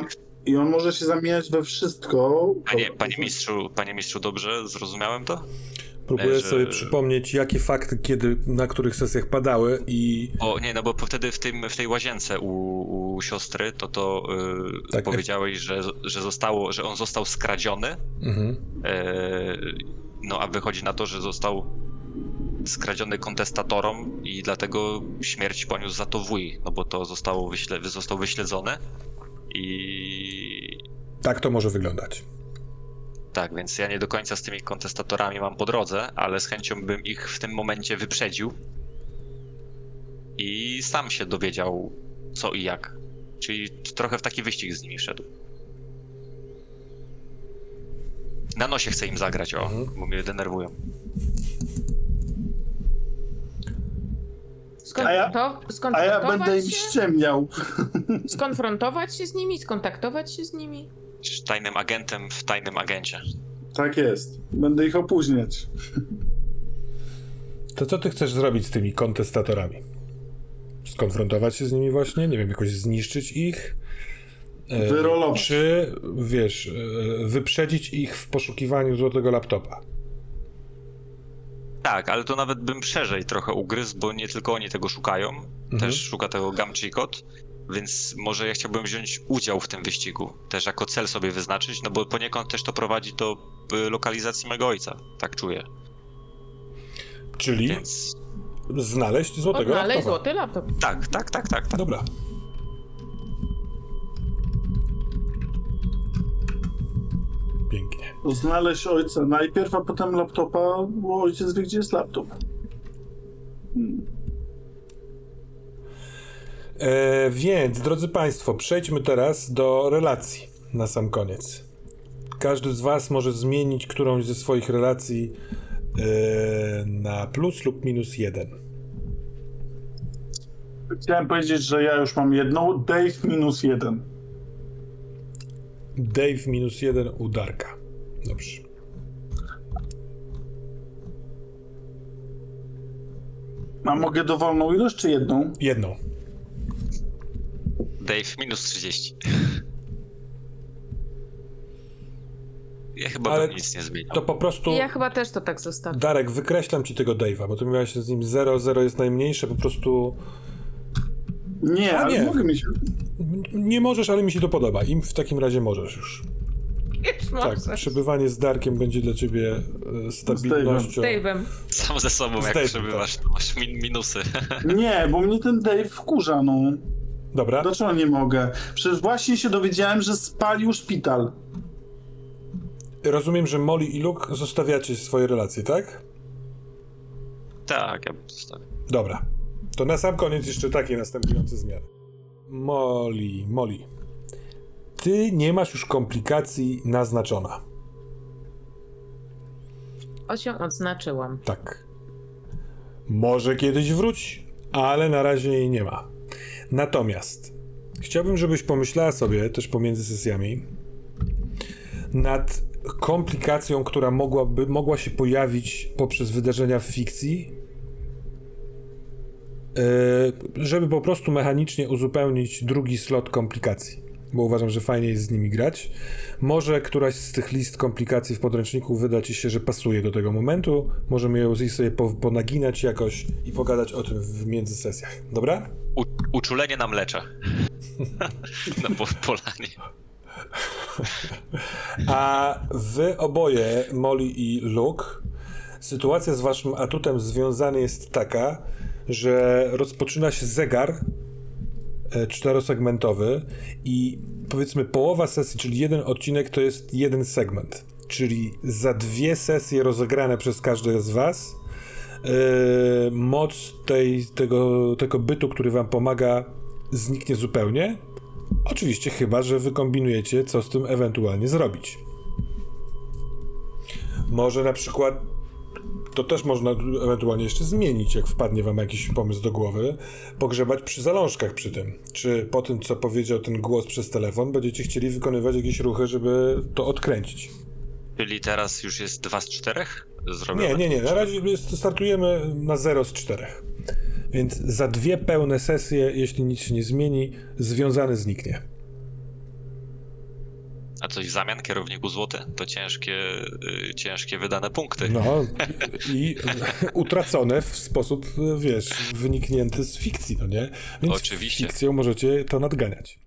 I on może się zamieniać we wszystko.
Panie, panie, mistrzu, panie mistrzu, dobrze zrozumiałem to?
Próbuję
Że-
sobie przypomnieć, jakie fakty, kiedy, na których sesjach padały i
Bo nie, no bo wtedy w, tym, w tej łazience u, u siostry, to to yy,
Tak.
powiedziałeś, że, że zostało, że on został skradziony,
mhm.
yy, no a wychodzi na to, że został skradziony kontestatorom i dlatego śmierć poniósł za to wuj, no bo to zostało wyśle, został wyśledzony i
tak to może wyglądać.
tak, więc ja nie do końca z tymi kontestatorami mam po drodze, ale z chęcią bym ich w tym momencie wyprzedził i sam się dowiedział co i jak. Czyli trochę w taki wyścig z nimi wszedł. Na nosie chcę im zagrać, o,
Mhm.
bo mnie denerwują.
A ja-
Skonfronto-
A ja
skonfrontować
będę im
się?
ściemniał.
Skonfrontować się z nimi? Skontaktować się z nimi?
Tajnym agentem w tajnym agencie.
Tak jest. Będę ich opóźniać.
To co ty chcesz zrobić z tymi kontestatorami? Skonfrontować się z nimi właśnie? Nie wiem, jakoś zniszczyć ich? E,
Wyrolować.
Czy, wiesz, e, wyprzedzić ich w poszukiwaniu złotego laptopa?
Tak, ale to nawet bym szerzej trochę ugryzł, bo nie tylko oni tego szukają,
Mhm.
też szuka tego Gamchikot, więc może ja chciałbym wziąć udział w tym wyścigu, też jako cel sobie wyznaczyć, no bo poniekąd też to prowadzi do y, lokalizacji mego ojca, tak czuję,
Czyli
więc
znaleźć złotego
Odnaleźć
laptopa.
złoty laptop.
tak, tak, tak, tak, tak.
Dobra. Pięknie.
Znaleźć ojca najpierw, a potem laptopa, bo ojciec wie, gdzie jest laptop.
E, więc, drodzy Państwo, przejdźmy teraz do relacji na sam koniec. Każdy z Was może zmienić którąś ze swoich relacji e, na plus lub minus jeden.
Chciałem powiedzieć, że ja już mam jedną. Dave minus jeden.
Dave minus jeden u Darka. Dobrze.
A mogę dowolną ilość, czy jedną?
Jedną.
Dave minus 30. Ja chyba
Ale
bym nic nie zmienił.
To po prostu.
Ja chyba też to tak zostawię.
Darek, wykreślam ci tego Dave'a, bo ty miałeś z nim 0, 0 jest najmniejsze, po prostu
Nie,
A
ale
nie.
mogę mieć.
nie możesz, ale mi się to podoba. Im w takim razie możesz już.
Już
Tak, przebywanie z Darkiem będzie dla ciebie e, stabilnością.
Z Dave'em.
Sam ze sobą
Z
jak
Dave'em,
przebywasz, to masz min minusy.
Nie, bo mnie ten Dave wkurza, no.
Dobra.
Dlaczego nie mogę? Przecież właśnie się dowiedziałem, że spalił szpital.
rozumiem, że Molly i Luke zostawiacie swoje relacje, tak?
Tak, ja bym zostawił.
Dobra. To na sam koniec jeszcze takie następujące zmiany. Molly, Molly. Ty nie masz już komplikacji naznaczona.
Osią odznaczyłam.
Tak. Może kiedyś wróci, ale na razie jej nie ma. Natomiast chciałbym, żebyś pomyślała sobie też pomiędzy sesjami nad komplikacją, która mogłaby, mogła się pojawić poprzez wydarzenia w fikcji, yy, żeby po prostu mechanicznie uzupełnić drugi slot komplikacji. Bo uważam, że fajnie jest z nimi grać. Może któraś z tych list komplikacji w podręczniku wyda ci się, że pasuje do tego momentu. Możemy ją sobie po, ponaginać jakoś i pogadać o tym w międzysesjach. Dobra?
U, uczulenie na mlecze. na po, polanie.
A wy oboje, Molly i Luke, sytuacja z waszym atutem związana jest taka, że rozpoczyna się zegar czterosegmentowy i powiedzmy połowa sesji, czyli jeden odcinek to jest jeden segment. Czyli za dwie sesje rozegrane przez każdego z was e, moc tej, tego, tego bytu, który wam pomaga zniknie zupełnie. Oczywiście chyba, że wykombinujecie, co z tym ewentualnie zrobić. Może na przykład to też można ewentualnie jeszcze zmienić, jak wpadnie wam jakiś pomysł do głowy, pogrzebać przy zalążkach przy tym. Czy po tym, co powiedział ten głos przez telefon, będziecie chcieli wykonywać jakieś ruchy, żeby to odkręcić.
Czyli teraz już jest 2 z 4 zrobione?
Nie, nie, nie. Na razie startujemy na 0 z 4. Więc za dwie pełne sesje, jeśli nic się nie zmieni, związany zniknie.
A coś w zamian kierowniku złoty? To ciężkie, yy, ciężkie wydane punkty.
No i utracone w sposób, wiesz, wyniknięty z fikcji, no nie? Więc
Oczywiście.
fikcją możecie to nadganiać.